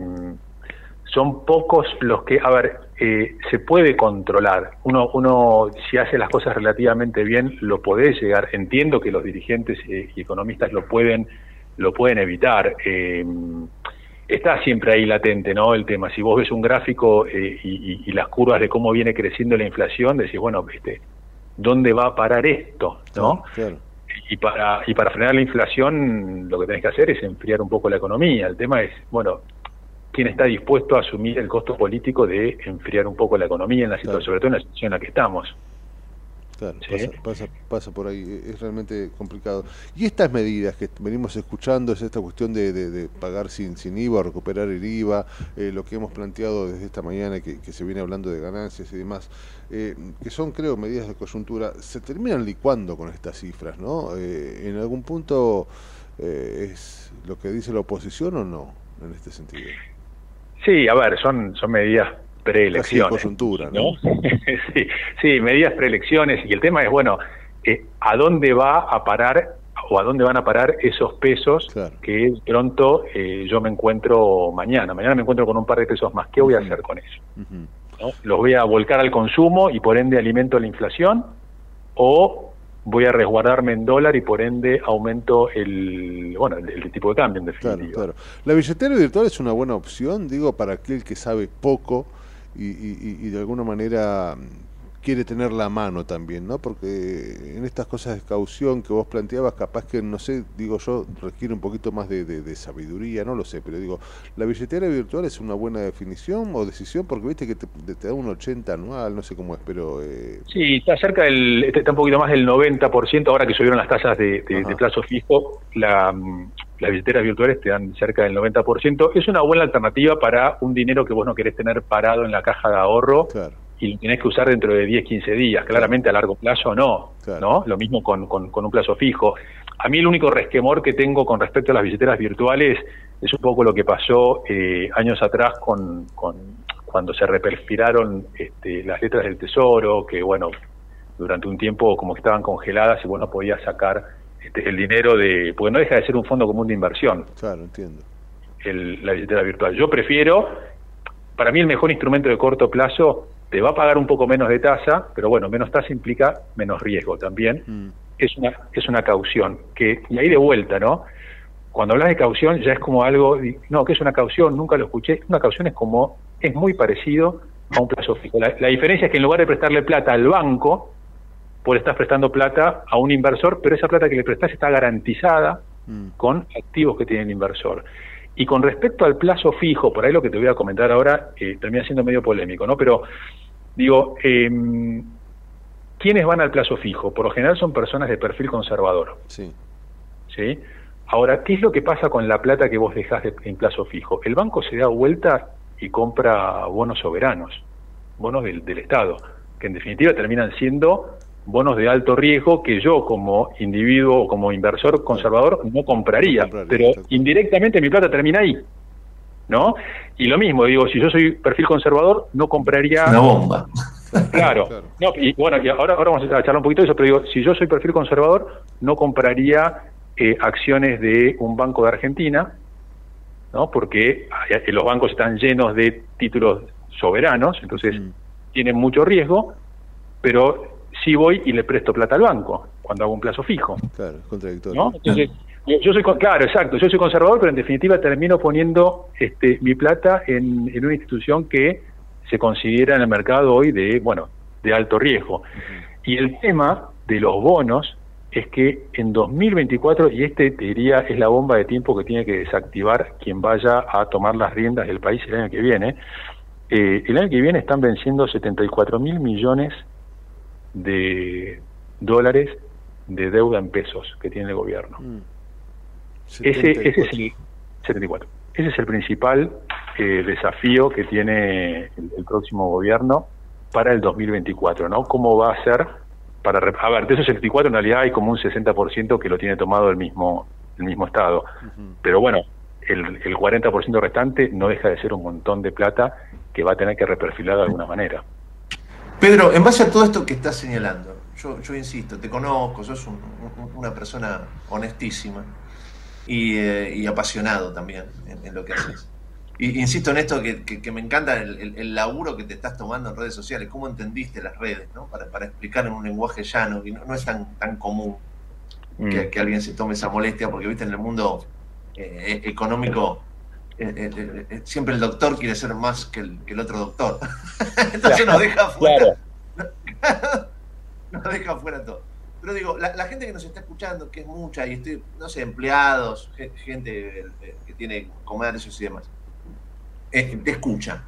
son pocos los que, a ver, eh, se puede controlar. Uno, uno, si hace las cosas relativamente bien, lo puede llegar. Entiendo que los dirigentes eh, y economistas lo pueden, lo pueden evitar. Eh, está siempre ahí latente, ¿no? El tema. Si vos ves un gráfico eh, y, y- y las curvas de cómo viene creciendo la inflación, decís, bueno, este, ¿dónde va a parar esto, no? Claro. y para y para frenar la inflación lo que tenés que hacer es enfriar un poco la economía. El tema es, bueno, quién está dispuesto a asumir el costo político de enfriar un poco la economía en la situación, sobre todo en la situación en la que estamos. Claro, Sí. pasa, pasa, pasa por ahí, e- es realmente complicado. Y estas medidas que venimos escuchando, es esta cuestión de, de- de pagar sin, sin IVA, recuperar el IVA, eh, lo que hemos planteado desde esta mañana, que, que se viene hablando de ganancias y demás, eh, que son, creo, medidas de coyuntura, se terminan licuando con estas cifras, ¿no? Eh, ¿En algún punto eh, es lo que dice la oposición o no, en este sentido? Sí, a ver, son son medidas preelecciones. coyuntura, ¿no? <laughs> sí, sí, medidas preelecciones y el tema es, bueno, eh, ¿a dónde va a parar o a dónde van a parar esos pesos que pronto eh, yo me encuentro mañana? Mañana me encuentro con un par de pesos más. ¿Qué voy a hacer con eso? ¿no? ¿Los voy a volcar al consumo y por ende alimento la inflación? ¿O voy a resguardarme en dólar y por ende aumento el, bueno, el, el tipo de cambio en definitiva? Claro. ¿La billetera virtual es una buena opción, digo, para aquel que sabe poco y, y- y- y de alguna manera quiere tener la mano también, ¿no? Porque en estas cosas de caución que vos planteabas, capaz que, no sé, digo yo, requiere un poquito más de, de- de sabiduría, no lo sé, pero digo, ¿la billetera virtual es una buena definición o decisión? Porque viste que te, te da un 80 anual, no sé cómo es, pero... eh, Sí, está cerca del, este está un poquito más del 90%, ahora que subieron las tasas de, plazo fijo, la, las billeteras virtuales te dan cerca del 90%. Es una buena alternativa para un dinero que vos no querés tener parado en la caja de ahorro y lo tenés que usar dentro de 10, 15 días. Claramente a largo plazo no, ¿no? Lo mismo con, con- con un plazo fijo. A mí el único resquemor que tengo con respecto a las billeteras virtuales es un poco lo que pasó eh, años atrás con, con cuando se reperfiraron este, las letras del tesoro, que bueno, durante un tiempo como que estaban congeladas y vos no podías sacar este, el dinero de, porque no deja de ser un fondo común de inversión, Claro, entiendo. el- la billetera virtual. Yo prefiero, para mí el mejor instrumento de corto plazo te va a pagar un poco menos de tasa, pero bueno, menos tasa implica menos riesgo también. Es una es una caución que y ahí de vuelta, ¿no? Cuando hablas de caución ya es como algo, no, que es una caución, nunca lo escuché. Una caución es como es muy parecido a un plazo fijo. La, la diferencia es que en lugar de prestarle plata al banco, le estás prestando plata a un inversor, pero esa plata que le prestás está garantizada con activos que tiene el inversor. Y con respecto al plazo fijo, por ahí lo que te voy a comentar ahora eh, termina siendo medio polémico, ¿no? Pero digo, eh, ¿quiénes van al plazo fijo? Por lo general son personas de perfil conservador. Sí. ¿Sí? Ahora, ¿qué es lo que pasa con la plata que vos dejás de- en plazo fijo? El banco se da vuelta y compra bonos soberanos, bonos del, del Estado, que en definitiva terminan siendo bonos de alto riesgo que yo como individuo o como inversor conservador no compraría, pero indirectamente mi plata termina ahí. ¿No? Y lo mismo, digo, si yo soy perfil conservador, no compraría Una bomba. Claro. No, y bueno, y ahora, ahora vamos a charlar un poquito de eso, pero digo, si yo soy perfil conservador, no compraría eh, acciones de un banco de Argentina, ¿no? Porque eh, los bancos están llenos de títulos soberanos, entonces tienen mucho riesgo, pero sí voy y le presto plata al banco cuando hago un plazo fijo. Claro, contradictorio. ¿no? Entonces, yo soy, claro, exacto, yo soy conservador, pero en definitiva termino poniendo este, mi plata en, en una institución que se considera en el mercado hoy de, bueno, de alto riesgo. Y el tema de los bonos es que en 2024, y este te diría es la bomba de tiempo que tiene que desactivar quien vaya a tomar las riendas del país el año que viene, eh, el año que viene están venciendo 74 mil millones de dólares de deuda en pesos que tiene el gobierno. Ese, ese es el 74. Ese es el principal eh, desafío que tiene el, el próximo gobierno para el 2024, ¿no? ¿Cómo va a ser para a ver, de esos 74 en realidad hay como un 60% que lo tiene tomado el mismo el mismo estado. Pero bueno, el, el 40% restante no deja de ser un montón de plata que va a tener que reperfilar de alguna manera. Pedro, en base a todo esto que estás señalando, yo, yo insisto, te conozco, sos un- un- una persona honestísima y, eh, y apasionado también en, en lo que haces. Y insisto en esto que, que- que me encanta el, el- el laburo que te estás tomando en redes sociales, cómo entendiste las redes, ¿no? Para, para explicar en un lenguaje llano, y no, no es tan, tan común que, que alguien se tome esa molestia, porque viste en el mundo eh, e- económico eh, eh, siempre el doctor quiere ser más que el, que el otro doctor. <laughs> Entonces nos deja fuera. <laughs> nos deja fuera todo. Pero digo, la, la gente que nos está escuchando, que es mucha, y estoy, no sé, empleados, ge- gente eh, que tiene comercios y demás, eh, te escucha.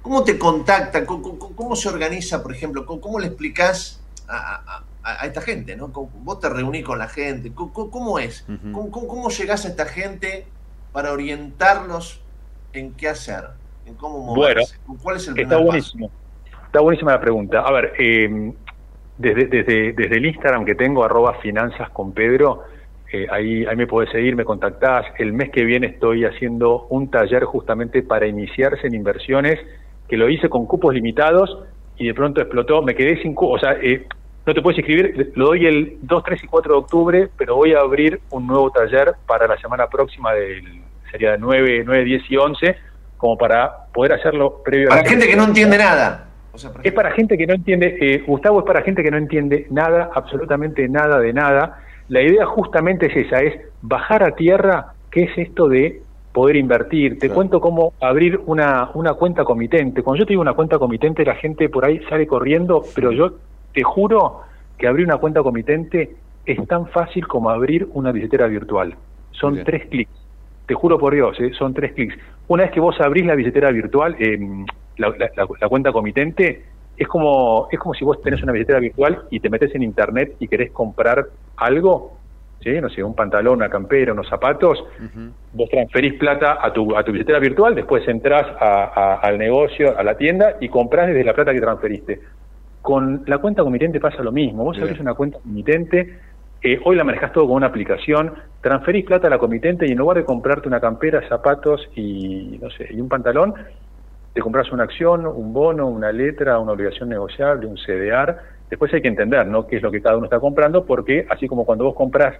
¿Cómo te contactan? ¿Cómo, cómo- cómo se organiza, por ejemplo? ¿Cómo, cómo le explicás a, a- a- a esta gente? ¿no? ¿Cómo- vos te reunís con la gente. ¿Cómo, es? ¿Cómo, cómo, cómo llegás a esta gente para orientarlos en qué hacer? En cómo moverse. ¿Cuál es el primer Está paso? buenísimo. Está buenísima la pregunta. A ver, eh, desde, desde, desde el Instagram que tengo, arroba finanzas con eh, ahí, ahí me podés seguir, me contactás. El mes que viene estoy haciendo un taller justamente para iniciarse en inversiones, que lo hice con cupos limitados y de pronto explotó. Me quedé sin cupos. O sea, eh, no te puedes inscribir, lo doy el 2, 3 y 4 de octubre, pero voy a abrir un nuevo taller para la semana próxima, del sería de 9, 9 10 y 11, como para poder hacerlo previo Para la gente que no entiende nada. Es para gente que no entiende, eh, Gustavo es para gente que no entiende nada, absolutamente nada de nada. La idea justamente es esa, es bajar a tierra qué es esto de poder invertir. Te cuento cómo abrir una, una cuenta comitente. Cuando yo te digo una cuenta comitente, la gente por ahí sale corriendo, pero yo te juro que abrir una cuenta comitente es tan fácil como abrir una billetera virtual. Son tres clics. Te juro por Dios, eh, son tres clics. Una vez que vos abrís la billetera virtual, eh, la, la- cuenta comitente, es como, es como si vos tenés una billetera virtual y te metes en internet y querés comprar algo, ¿sí? no sé, un pantalón, una campera, unos zapatos, vos transferís plata a tu, a tu billetera virtual, después entrás a- a- al negocio, a la tienda y comprás desde la plata que transferiste. Con la cuenta comitente pasa lo mismo. Vos abrís una cuenta comitente, eh, hoy la manejás todo con una aplicación, transferís plata a la comitente y en lugar de comprarte una campera, zapatos y, no sé, y un pantalón, te compras una acción, un bono, una letra, una obligación negociable, un CDR. Después hay que entender, ¿no? Qué es lo que cada uno está comprando, porque así como cuando vos compras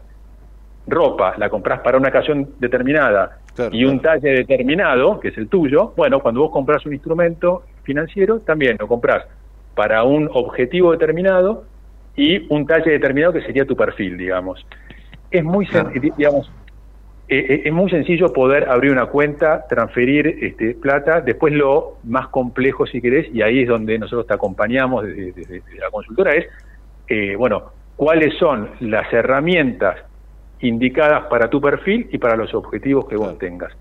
ropa, la compras para una ocasión determinada y un talle determinado, que es el tuyo, bueno, cuando vos compras un instrumento financiero, también lo compras para un objetivo determinado y un talle determinado que sería tu perfil, digamos. Es muy, sen- digamos, eh, eh, es muy sencillo poder abrir una cuenta, transferir este, plata, después lo más complejo si querés, y ahí es donde nosotros te acompañamos desde, desde- desde la consultora, es, eh, bueno, cuáles son las herramientas indicadas para tu perfil y para los objetivos que vos tengas.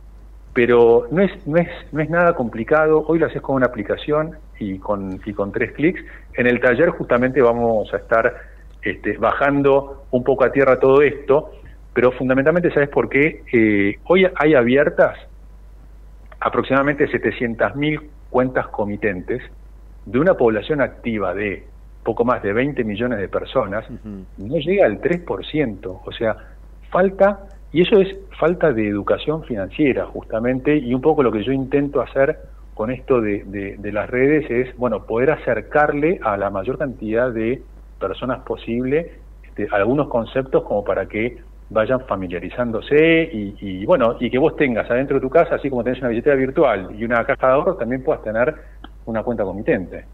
Pero no es, no es, no es nada complicado, hoy lo haces con una aplicación y con, y con tres clics. En el taller justamente vamos a estar este, bajando un poco a tierra todo esto, pero fundamentalmente, ¿sabes por qué? Eh, hoy hay abiertas aproximadamente 700.000 cuentas comitentes de una población activa de poco más de 20 millones de personas, no llega al 3%. O sea, falta, y eso es falta de educación financiera justamente, y un poco lo que yo intento hacer con esto de, de- de las redes es, bueno, poder acercarle a la mayor cantidad de personas posible este, algunos conceptos como para que vayan familiarizándose y, y, bueno, y que vos tengas adentro de tu casa, así como tenés una billetera virtual y una caja de ahorro, también puedas tener una cuenta comitente.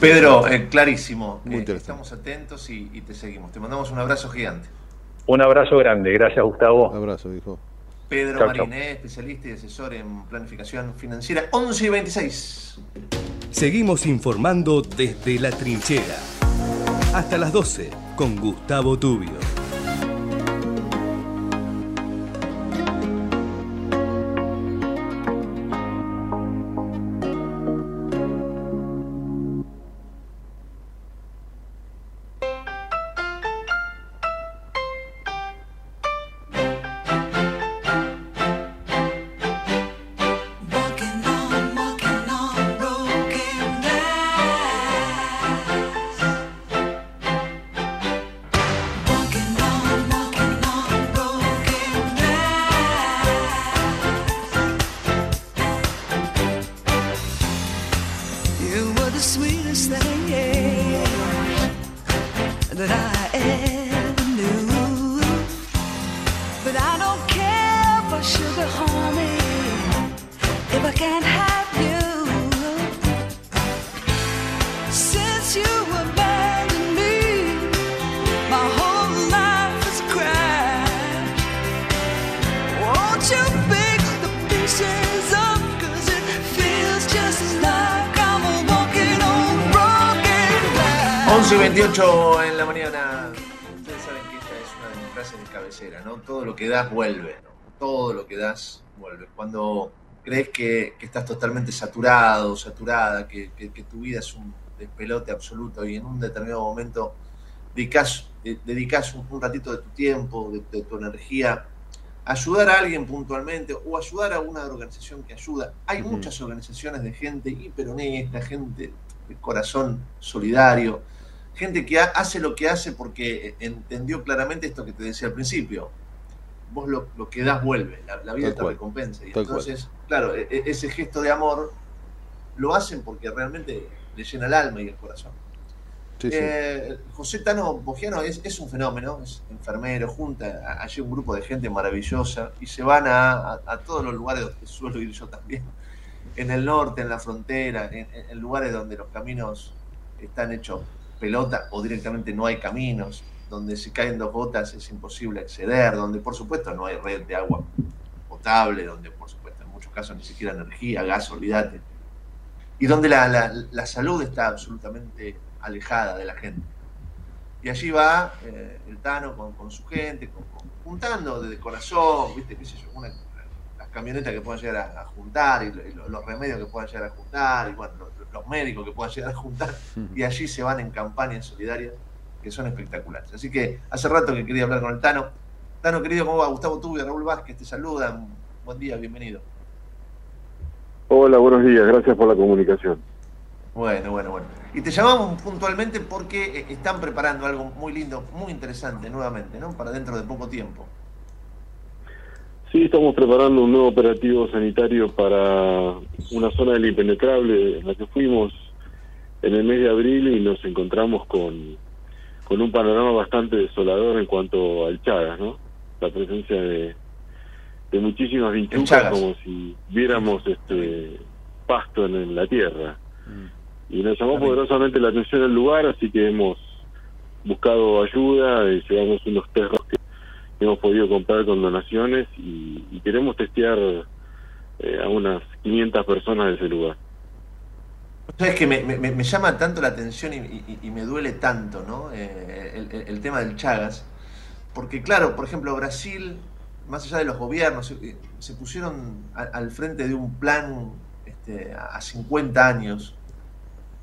Pedro, eh, clarísimo. Eh, estamos atentos y, y te seguimos. Te mandamos un abrazo gigante. Un abrazo grande, gracias Gustavo. Un abrazo, hijo. Pedro Chau, eh, especialista y asesor en planificación financiera, 11 y 26. Seguimos informando desde la trinchera. Hasta las 12 con Gustavo Tubio. Crees que, que estás totalmente saturado, saturada, que, que- que tu vida es un despelote absoluto y en un determinado momento dedicas, de- dedicas un, un ratito de tu tiempo, de, de tu energía, a ayudar a alguien puntualmente o ayudar a una organización que ayuda. Hay muchas organizaciones de gente hiper honesta, gente de corazón solidario, gente que ha- hace lo que hace porque entendió claramente esto que te decía al principio. Vos lo, lo que das vuelve, la, la vida Tal te cual. recompensa. Y Tal entonces, claro, e- e- ese gesto de amor lo hacen porque realmente le llena el alma y el corazón. Sí, sí. Eh, José Tano Bogiano es, es un fenómeno, es enfermero, junta allí un grupo de gente maravillosa y se van a, a- a todos los lugares donde <laughs> suelo ir yo también, en el norte, en la frontera, en lugares donde los caminos están hechos pelota o directamente no hay caminos, donde si caen dos gotas es imposible acceder, donde por supuesto no hay red de agua potable, donde por supuesto en muchos casos ni siquiera energía, gas, olvídate, y donde la, la- la salud está absolutamente alejada de la gente. Y allí va eh, el Tano con, con su gente, con- con- juntando de corazón, ¿viste? ¿Qué sé yo? Una- las camionetas que puedan llegar a, a juntar, y, lo- y lo- los remedios que puedan llegar a juntar, y bueno, los, los médicos que puedan llegar a juntar, <laughs> y allí se van en campañas solidarias que son espectaculares. Así que hace rato que quería hablar con el Tano. Tano, querido, ¿cómo va? Gustavo Tubio, Raúl Vázquez, te saludan. Buen día, bienvenido. Hola, buenos días, gracias por la comunicación. Bueno, bueno, bueno. Y te llamamos puntualmente porque eh, están preparando algo muy lindo, muy interesante nuevamente, ¿no? Para dentro de poco tiempo. Sí, estamos preparando un nuevo operativo sanitario para una zona del impenetrable en la que fuimos en el mes de abril y nos encontramos con, con un panorama bastante desolador en cuanto al Chagas, ¿no? La presencia de, de muchísimas vinchucas como si viéramos este pasto en, en la tierra. Y nos llamó poderosamente la atención el lugar, así que hemos buscado ayuda, y llevamos unos perros que hemos podido comprar con donaciones y, y queremos testear eh, a unas 500 personas de ese lugar. Sabes que me, me- llama tanto la atención y, me duele tanto, ¿no? Eh, el, tema del Chagas. Porque, claro, por ejemplo, Brasil, más allá de los gobiernos, se, se pusieron al frente de un plan este, a 50 años.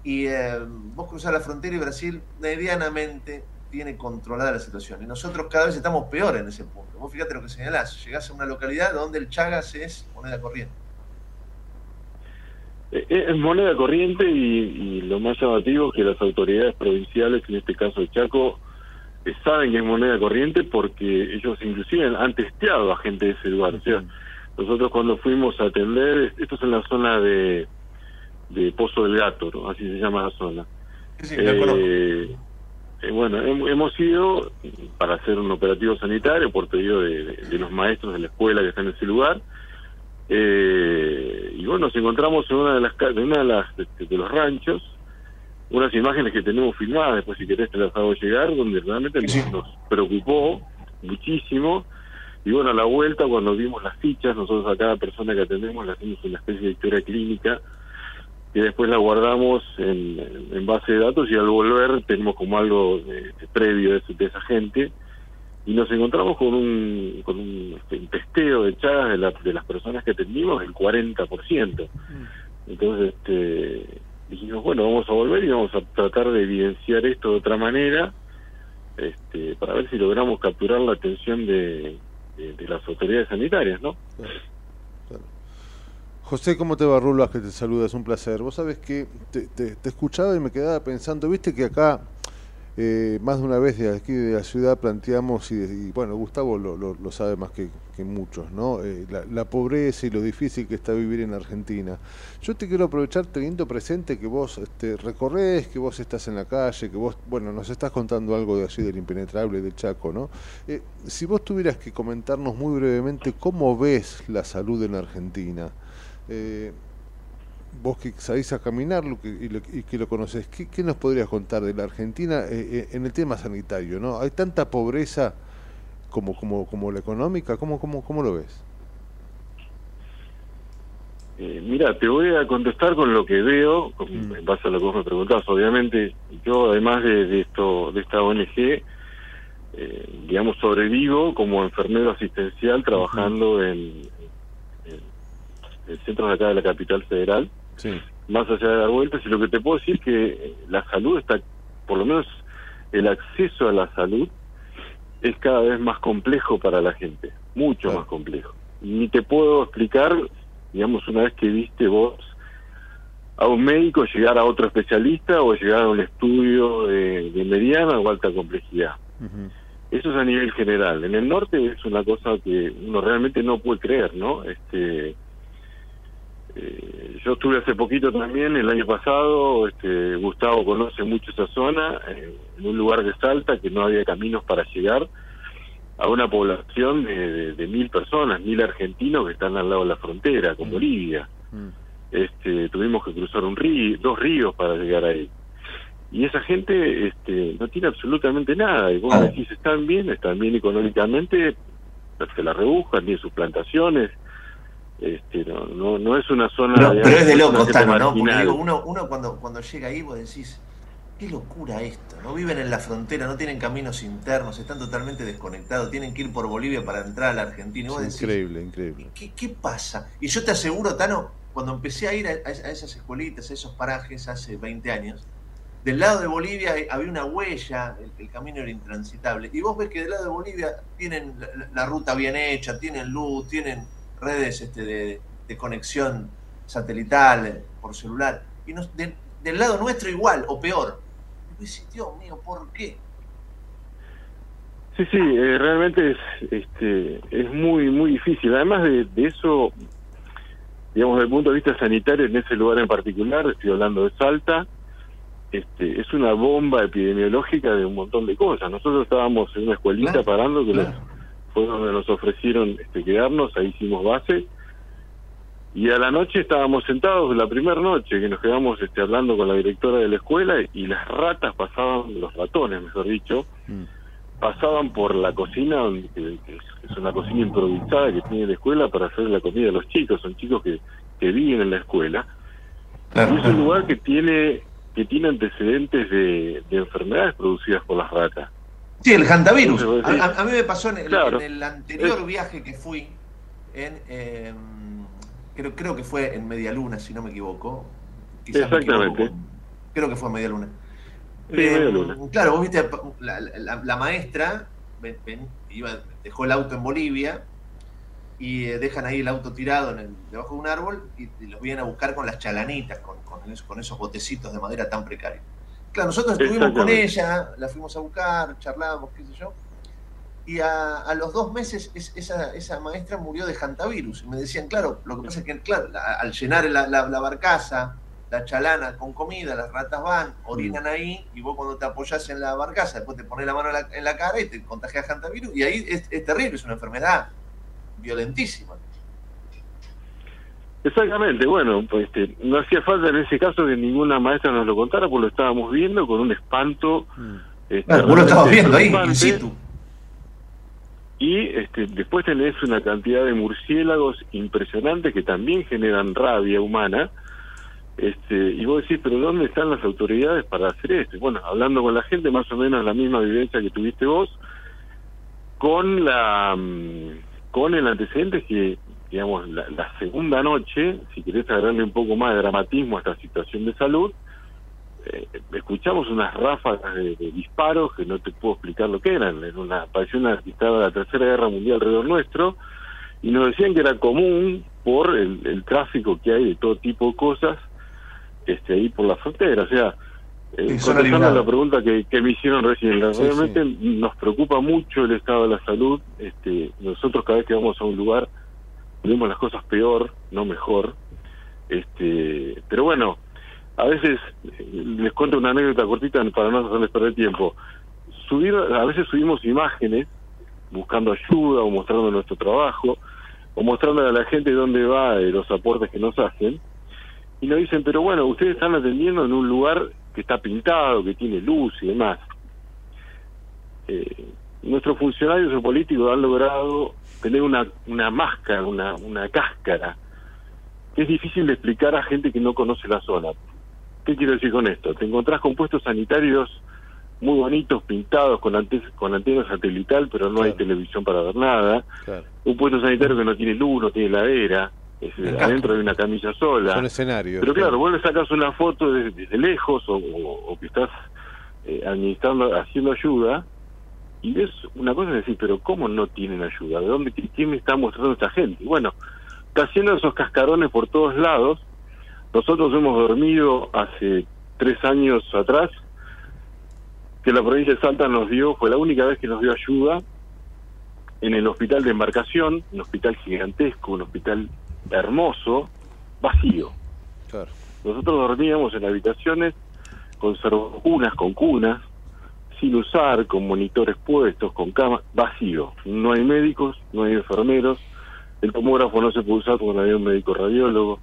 Y eh, vos cruzás la frontera y Brasil medianamente tiene controlada la situación. Y nosotros cada vez estamos peor en ese punto. Vos fíjate lo que señalás. Llegás a una localidad donde el Chagas es moneda corriente. Eh, Es moneda corriente y, y lo más llamativo es que las autoridades provinciales, en este caso de Chaco, eh, saben que es moneda corriente porque ellos inclusive han testeado a gente de ese lugar. O sea, Nosotros cuando fuimos a atender, esto es en la zona de, de Pozo del Gato, ¿no? así se llama la zona. Sí. Eh, eh, bueno, hem- hemos ido para hacer un operativo sanitario por pedido de, de- de los maestros de la escuela que están en ese lugar. Eh, y bueno, nos encontramos en una de las de una de las de, de los ranchos unas imágenes que tenemos filmadas, después si querés te las hago llegar, donde realmente nos, nos preocupó muchísimo. Y bueno, a la vuelta, cuando vimos las fichas, nosotros a cada persona que atendemos le hacemos una especie de historia clínica y después la guardamos en, en base de datos y al volver tenemos como algo de- de previo de esa gente y nos encontramos con un, con un, este, un testeo de chagas de, la- de las personas que atendimos del 40%. Entonces este, dijimos, bueno, vamos a volver y vamos a tratar de evidenciar esto de otra manera este, para ver si logramos capturar la atención de, de- de las autoridades sanitarias, ¿no? José, ¿cómo te va, Rulas? Que te saluda, es un placer. Vos sabés que te, te- te escuchaba y me quedaba pensando, viste que acá eh, más de una vez de aquí de la ciudad planteamos, y, bueno, Gustavo lo, sabe más que, muchos, ¿no? Eh, la, pobreza y lo difícil que está vivir en Argentina. Yo te quiero aprovechar teniendo presente que vos este, recorres, que vos estás en la calle, que vos, bueno, nos estás contando algo de allí del impenetrable del Chaco, ¿no? Eh, si vos tuvieras que comentarnos muy brevemente cómo ves la salud en Argentina, vos que salís a caminar lo que- y, lo- y que lo conoces, ¿qué, qué nos podrías contar de la Argentina eh, eh, en el tema sanitario? ¿no? ¿Hay tanta pobreza como, como, como la económica? ¿Cómo, cómo, ¿Cómo lo ves? Eh, mira, te voy a contestar con lo que veo, con- en base a lo que vos me preguntás. Obviamente, yo además de, de esto, de esta ONG, eh, digamos, sobrevivo como enfermero asistencial trabajando en, en, en centros de acá de la capital federal, más allá de dar vueltas. Y lo que te puedo decir es que la salud está, por lo menos el acceso a la salud es cada vez más complejo para la gente, mucho más complejo. Ni te puedo explicar, digamos, una vez que viste vos a un médico llegar a otro especialista o llegar a un estudio de, de mediana o alta complejidad. Eso es a nivel general. En el norte es una cosa que uno realmente no puede creer, ¿no? Este, eh, yo estuve hace poquito también, el año pasado, este, Gustavo conoce mucho esa zona, eh, en un lugar de Salta que no había caminos para llegar a una población de, de- de mil personas, mil argentinos que están al lado de la frontera con Bolivia. Este, tuvimos que cruzar un río, dos ríos para llegar ahí. Y esa gente este, no tiene absolutamente nada. Y vos decís, están bien, están bien económicamente, se la rebuscan, tienen sus plantaciones. Este, no, no, no es una zona... Pero, digamos, pero es de locos, Tano, ¿no? Porque digo, uno, uno cuando, cuando llega ahí vos decís, qué locura esto, ¿no? Viven en la frontera, no tienen caminos internos, están totalmente desconectados, tienen que ir por Bolivia para entrar a la Argentina. Y vos Es decís, increíble, increíble. ¿qué, qué pasa? Y yo te aseguro, Tano, cuando empecé a ir a, a esas escuelitas, a esos parajes hace 20 años, del lado de Bolivia eh, había una huella, el, el camino era intransitable. Y vos ves que del lado de Bolivia tienen la ruta bien hecha, tienen luz, tienen redes este, de, de conexión satelital por celular. Y nos- de- del lado nuestro igual, o peor. Y Dios mío, ¿por qué? Sí, sí, eh, realmente es, este, es muy, muy difícil. Además de, de eso, digamos, desde el punto de vista sanitario, en ese lugar en particular, estoy hablando de Salta, este, es una bomba epidemiológica de un montón de cosas. Nosotros estábamos en una escuelita parando, que nos- fue donde nos ofrecieron este, quedarnos, ahí hicimos base, y a la noche estábamos sentados, la primera noche que nos quedamos este, hablando con la directora de la escuela, y las ratas pasaban, los ratones, mejor dicho, pasaban por la cocina, que, que es una cocina improvisada que tiene la escuela para hacer la comida de los chicos, son chicos que, que viven en la escuela. y es un lugar que tiene que tiene antecedentes de, de enfermedades producidas por las ratas. Sí, el hantavirus. A, a- mí me pasó en el, Claro. en el anterior viaje que fui, en, eh, creo, creo que fue en Media Luna, si no me equivoco. Quizás me equivoco Exactamente. creo que fue en Media Luna. Sí, Media Luna. Claro, vos viste, la, la- la maestra ven- ven- iba, dejó el auto en Bolivia y eh, dejan ahí el auto tirado en el- debajo de un árbol y, y los vienen a buscar con las chalanitas, con, con con esos botecitos de madera tan precarios. Claro, nosotros estuvimos con ella, la fuimos a buscar, charlamos, qué sé yo. y a, a los dos meses es- esa, esa maestra murió de hantavirus. Y me decían, claro, lo que pasa es que, claro, la- al llenar la, la- la barcaza, la chalana con comida, las ratas van, orinan ahí, y vos cuando te apoyás en la barcaza, después te pones la mano en la, en la cara y te contagias hantavirus, y ahí es, es terrible, es una enfermedad violentísima. Exactamente, bueno, pues este, no hacía falta en ese caso que ninguna maestra nos lo contara, porque lo estábamos viendo con un espanto. este, Claro, vos lo estabas viendo ahí, in situ. Y este, después tenés una cantidad de murciélagos impresionantes que también generan rabia humana. Este, y vos decís, pero ¿dónde están las autoridades para hacer esto? Bueno, hablando con la gente, más o menos la misma vivencia que tuviste vos, con la mm, con el antecedente que, digamos, la, la segunda noche, si querés agregarle un poco más de dramatismo a esta situación de salud, eh, escuchamos unas ráfagas de, de disparos que no te puedo explicar lo que eran. Era una, parecía una que estaba la Tercera Guerra Mundial alrededor nuestro, y nos decían que era común por el, el tráfico que hay de todo tipo de cosas este ahí por la frontera. O sea, eh, contestando a la pregunta que, que me hicieron recién, Sí, realmente nos preocupa mucho el estado de la salud. Este, nosotros cada vez que vamos a un lugar vemos las cosas peor, no mejor. Este, pero bueno, a veces eh, les cuento una anécdota cortita para no hacerles perder tiempo. Subir, a veces subimos imágenes buscando ayuda o mostrando nuestro trabajo o mostrando a la gente dónde va eh, los aportes que nos hacen y nos dicen, pero bueno, ustedes están atendiendo en un lugar que está pintado, que tiene luz y demás. Eh, nuestros funcionarios o políticos han logrado tener una, una máscara, una, una cáscara, que es difícil de explicar a gente que no conoce la zona. ¿Qué quiero decir con esto? Te encontrás con puestos sanitarios muy bonitos, pintados, con, antes, con antena satelital, pero no hay televisión para ver nada. Claro. Un puesto sanitario que no tiene luz, no tiene heladera, es, adentro hay una camilla sola. Son escenarios. Pero claro, vos le sacas una foto desde, desde lejos o, o- o que estás eh, administrando, haciendo ayuda y ves una cosa y decís, pero ¿cómo no tienen ayuda? ¿De dónde, quién me está mostrando esta gente? Y bueno, está haciendo esos cascarones por todos lados. Nosotros hemos dormido hace tres años atrás, que la provincia de Salta nos dio, fue la única vez que nos dio ayuda en el hospital de embarcación, un hospital gigantesco, un hospital hermoso, vacío. Claro. Nosotros dormíamos en habitaciones con cunas, con cunas, sin usar, con monitores puestos, con cama, vacío. No hay médicos, no hay enfermeros, el tomógrafo no se puede usar porque no había un médico radiólogo.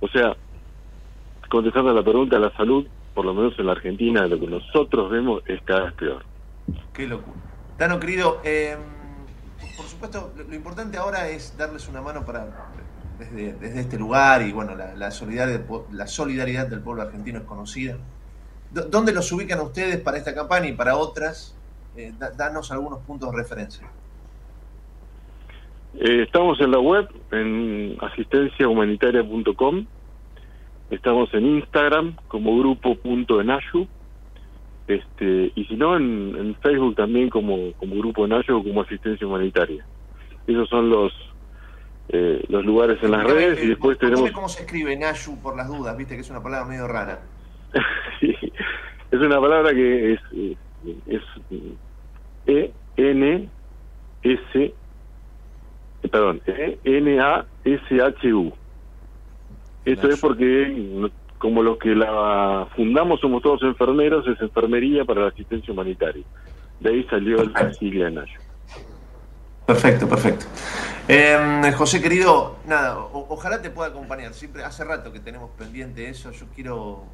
O sea, contestando a la pregunta, la salud, por lo menos en la Argentina, lo que nosotros vemos es cada vez peor. Qué locura. Tano, querido, eh, por supuesto, lo importante ahora es darles una mano para desde, desde este lugar y bueno, la, la solidaridad, la solidaridad del pueblo argentino es conocida. ¿Dónde los ubican ustedes para esta campaña y para otras? Eh, da- danos algunos puntos de referencia. Eh, estamos en la web, en asistenciahumanitaria.com. Estamos en Instagram como grupo.enayu. Este, y si no, en, en Facebook también como, como Grupo Enayu o como Asistencia Humanitaria. Esos son los eh, los lugares en las redes y después Contame tenemos... cómo se escribe Nayu por las dudas, viste que es una palabra medio rara. <laughs> Es una palabra que es, eh, es E N S eh, perdón E N A S H U esto es porque como los que la fundamos somos todos enfermeros es enfermería para la asistencia humanitaria de ahí salió la sigla Nayo Perfecto, perfecto. Eh, José querido, nada, o- ojalá te pueda acompañar. Siempre hace rato que tenemos pendiente eso. Yo quiero,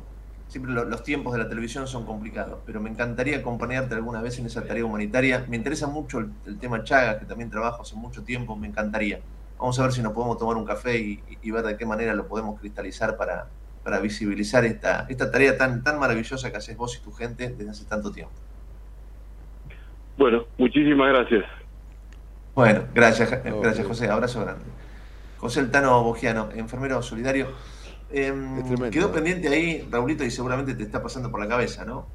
siempre lo- los tiempos de la televisión son complicados, pero me encantaría acompañarte alguna vez en esa tarea humanitaria. Me interesa mucho el, el tema Chagas, que también trabajo hace mucho tiempo. Me encantaría. Vamos a ver si nos podemos tomar un café y, y ver de qué manera lo podemos cristalizar para, para visibilizar esta, esta tarea tan, tan maravillosa que haces vos y tu gente desde hace tanto tiempo. bueno muchísimas gracias Bueno, gracias, gracias José, abrazo grande. José Eltano Bogiano, enfermero solidario. Em, quedó pendiente ahí, Raulito, y seguramente te está pasando por la cabeza, ¿no?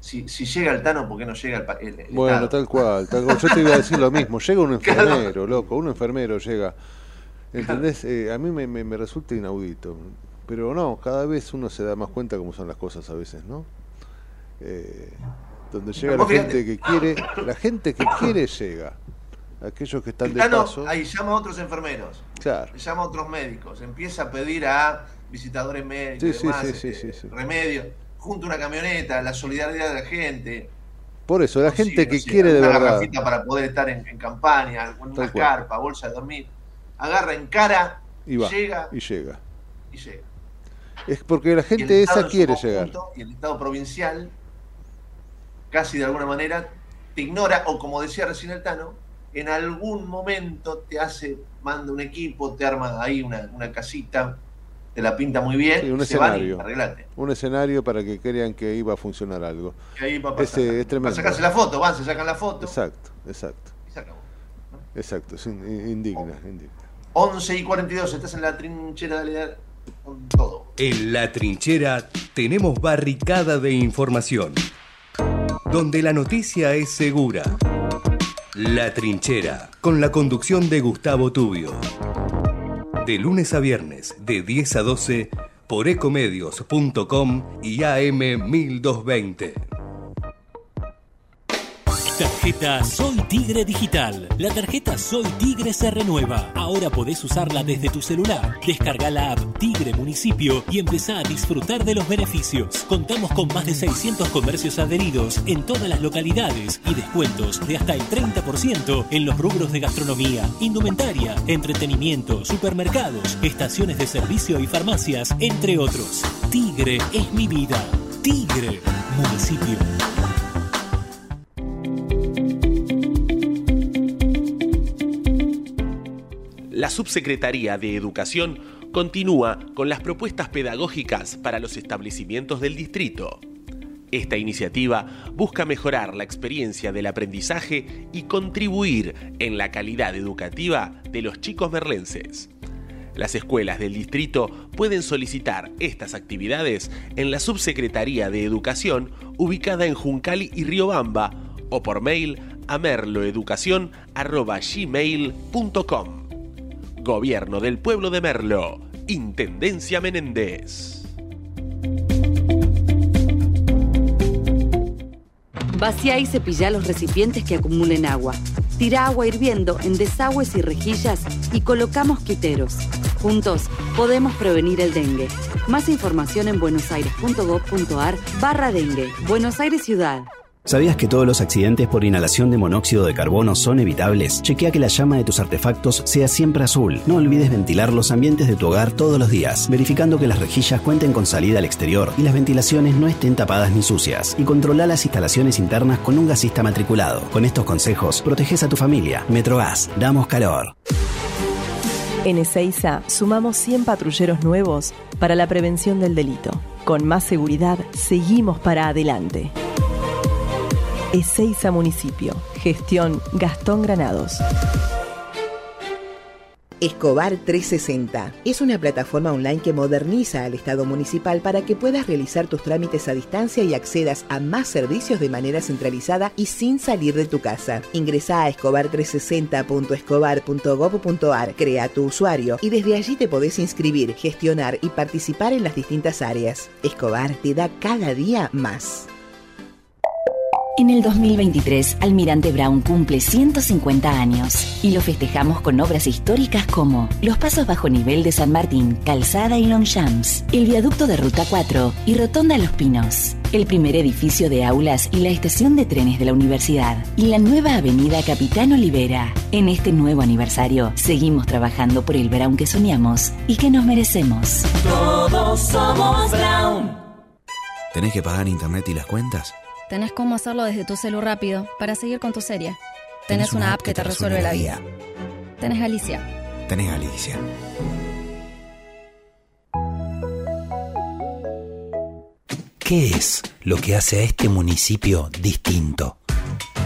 Si, si llega el Tano, ¿por qué no llega el, el- el Bueno, Estado? tal cual, tal cual. Yo te iba a decir lo mismo. Llega un <laughs> enfermero, loco, un enfermero llega. ¿Entendés? Eh, a mí me, me- me resulta inaudito. Pero no, cada vez uno se da más cuenta cómo son las cosas a veces, ¿no? Eh, donde llega la fíjate. gente que quiere, la gente que quiere llega. aquellos que están de paso. ahí llama a otros enfermeros, Claro. llama a otros médicos, empieza a pedir a visitadores médicos, Sí, demás, sí, este, remedios, junto a una camioneta, la solidaridad de la gente. Por eso, la gente que quiere de una verdad. garrafita para poder estar en, en campaña, con una carpa, bolsa de dormir, agarra en cara, Y va. llega Y llega. y llega. Es porque la gente esa quiere conjunto llegar. Y el Estado provincial, casi de alguna manera, te ignora, o como decía recién el Tano, en algún momento te hace, manda un equipo, te arma ahí una, una casita, te la pinta muy bien, Sí, un se van y escenario. arreglate. Un escenario para que crean que iba a funcionar algo. Y ahí va a pasar. Ese es tremendo. Para sacarse la foto, van, se sacan la foto. Exacto, exacto. y se acabó. Exacto, es in- indigna, indigna. 11 y 42, estás en la trinchera, dale, dale, con todo. En la trinchera tenemos barricada de información, donde la noticia es segura. La trinchera, con la conducción de Gustavo Tubio. De lunes a viernes, de 10 a 12, por ecomedios.com y AM 1220. Tarjeta Soy Tigre Digital. La tarjeta Soy Tigre se renueva. Ahora podés usarla desde tu celular. Descarga la app Tigre Municipio y empezá a disfrutar de los beneficios. Contamos con más de 600 comercios adheridos en todas las localidades y descuentos de hasta el 30% en los rubros de gastronomía, indumentaria, entretenimiento, supermercados, estaciones de servicio y farmacias, entre otros. Tigre es mi vida. Tigre Municipio. La Subsecretaría de Educación continúa con las propuestas pedagógicas para los establecimientos del distrito. Esta iniciativa busca mejorar la experiencia del aprendizaje y contribuir en la calidad educativa de los chicos merlenses. Las escuelas del distrito pueden solicitar estas actividades en la Subsecretaría de Educación ubicada en Juncali y Riobamba o por mail a merloeducación.gmail.com Gobierno del Pueblo de Merlo, Intendencia Menéndez. Vacía y cepilla los recipientes que acumulen agua. Tira agua hirviendo en desagües y rejillas y colocamos quiteros. Juntos podemos prevenir el dengue. Más información en buenosaires.gov.ar barra dengue. Buenos Aires Ciudad. ¿Sabías que todos los accidentes por inhalación de monóxido de carbono son evitables? Chequea que la llama de tus artefactos sea siempre azul. No olvides ventilar los ambientes de tu hogar todos los días, verificando que las rejillas cuenten con salida al exterior y las ventilaciones no estén tapadas ni sucias. Y controla las instalaciones internas con un gasista matriculado. Con estos consejos, proteges a tu familia. Metrogas, damos calor. En Ezeiza sumamos 100 patrulleros nuevos para la prevención del delito. Con más seguridad, seguimos para adelante. Ezeiza Municipio. Gestión Gastón Granados. Escobar 360 es una plataforma online que moderniza al Estado municipal para que puedas realizar tus trámites a distancia y accedas a más servicios de manera centralizada y sin salir de tu casa. Ingresa a escobar360.escobar.gov.ar, crea tu usuario y desde allí te podés inscribir, gestionar y participar en las distintas áreas. Escobar te da cada día más. En el 2023, Almirante Brown cumple 150 años y lo festejamos con obras históricas como los pasos bajo nivel de San Martín, Calzada y Longchamps, el viaducto de Ruta 4 y Rotonda Los Pinos, el primer edificio de aulas y la estación de trenes de la universidad y la nueva avenida Capitán Olivera. En este nuevo aniversario, seguimos trabajando por el Brown que soñamos y que nos merecemos. Todos somos Brown. ¿Tenés que pagar internet y las cuentas? Tenés cómo hacerlo desde tu celu rápido para seguir con tu serie. Tenés, una, app que te resuelve la vida. Tenés Galicia. Tenés Galicia. ¿Qué es lo que hace a este municipio distinto?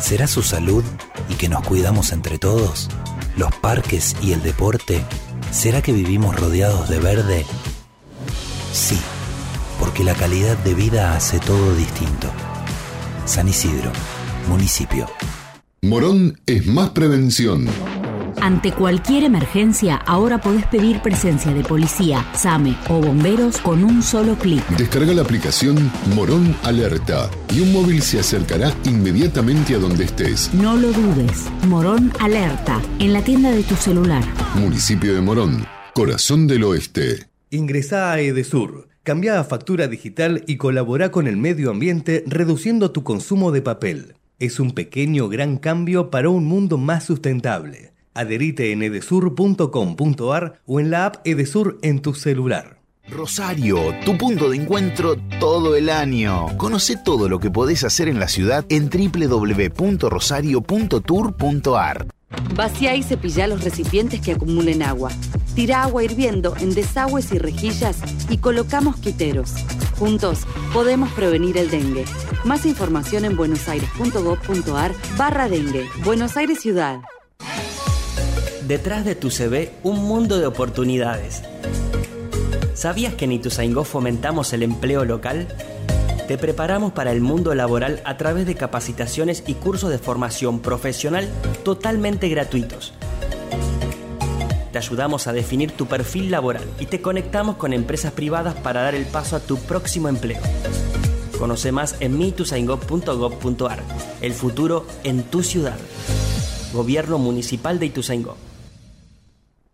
¿Será su salud y que nos cuidamos entre todos? ¿Los parques y el deporte? ¿Será que vivimos rodeados de verde? Sí, porque la calidad de vida hace todo distinto. San Isidro, municipio. Morón es más prevención. Ante cualquier emergencia, ahora podés pedir presencia de policía, SAME o bomberos con un solo clic. Descarga la aplicación Morón Alerta y un móvil se acercará inmediatamente a donde estés. No lo dudes. Morón Alerta, en la tienda de tu celular. Municipio de Morón, corazón del oeste. Ingresá a Edesur, cambia a factura digital y colabora con el medio ambiente reduciendo tu consumo de papel. Es un pequeño gran cambio para un mundo más sustentable. Adherite en edesur.com.ar o en la app Edesur en tu celular. Rosario, tu punto de encuentro todo el año. Conoce todo lo que podés hacer en la ciudad en www.rosario.tour.ar. Vacía y cepilla los recipientes que acumulen agua. Tira agua hirviendo en desagües y rejillas y coloca mosquiteros. Juntos podemos prevenir el dengue. Más información en buenosaires.gov.ar barra dengue. Buenos Aires Ciudad. Detrás de tu CV, un mundo de oportunidades. ¿Sabías que en Ituzaingó fomentamos el empleo local? Te preparamos para el mundo laboral a través de capacitaciones y cursos de formación profesional totalmente gratuitos. Te ayudamos a definir tu perfil laboral y te conectamos con empresas privadas para dar el paso a tu próximo empleo. Conoce más en mituzaingó.gov.ar. El futuro en tu ciudad. Gobierno Municipal de Ituzaingó.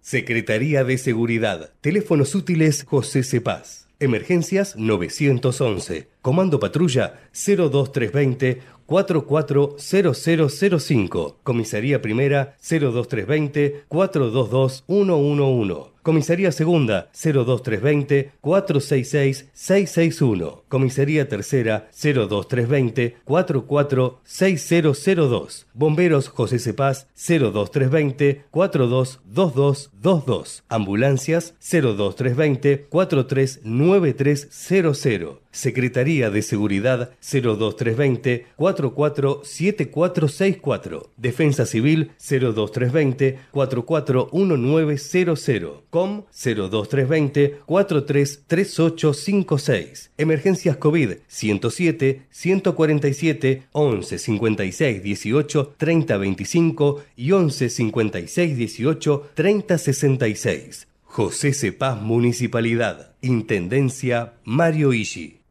Secretaría de Seguridad. Teléfonos útiles José Cepaz. Emergencias 911. Comando Patrulla 02320 440005. Comisaría Primera 02320 422 111. Comisaría Segunda 02320 466 661. Comisaría Tercera 02320 446002. Bomberos José Cepaz 02320 422222. Ambulancias 02320 439300. Secretaría de Seguridad 02320 447464. Defensa Civil 02320 441900. COM 02320 433856. Emergencias COVID 107 147 11 56 18 30 25 y 11 56 18 30 66. José Cepaz Municipalidad. Intendencia Mario Ishi.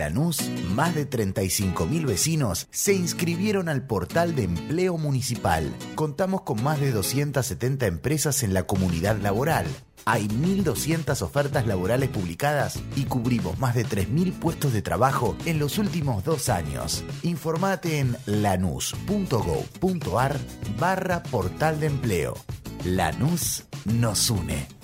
Lanús, más de 35.000 vecinos se inscribieron al portal de empleo municipal. Contamos con más de 270 empresas en la comunidad laboral. Hay 1.200 ofertas laborales publicadas y cubrimos más de 3.000 puestos de trabajo en los últimos dos años. Informate en lanús.gov.ar barra portal de empleo. Lanús nos une.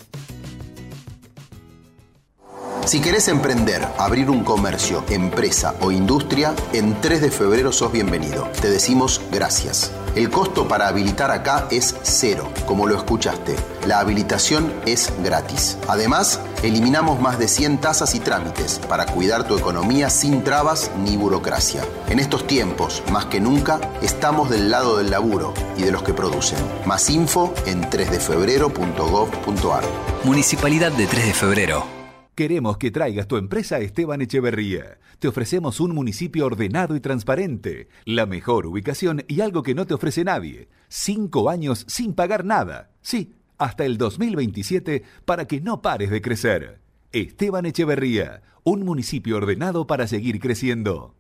Si querés emprender, abrir un comercio, empresa o industria, en 3 de febrero sos bienvenido. Te decimos gracias. El costo para habilitar acá es cero, como lo escuchaste. La habilitación es gratis. Además, eliminamos más de 100 tasas y trámites para cuidar tu economía sin trabas ni burocracia. En estos tiempos, más que nunca, estamos del lado del laburo y de los que producen. Más info en 3defebrero.gov.ar. Municipalidad de 3 de Febrero. Queremos que traigas tu empresa a Esteban Echeverría. Te ofrecemos un municipio ordenado y transparente, la mejor ubicación y algo que no te ofrece nadie. Cinco años sin pagar nada. Sí, hasta el 2027 para que no pares de crecer. Esteban Echeverría, un municipio ordenado para seguir creciendo.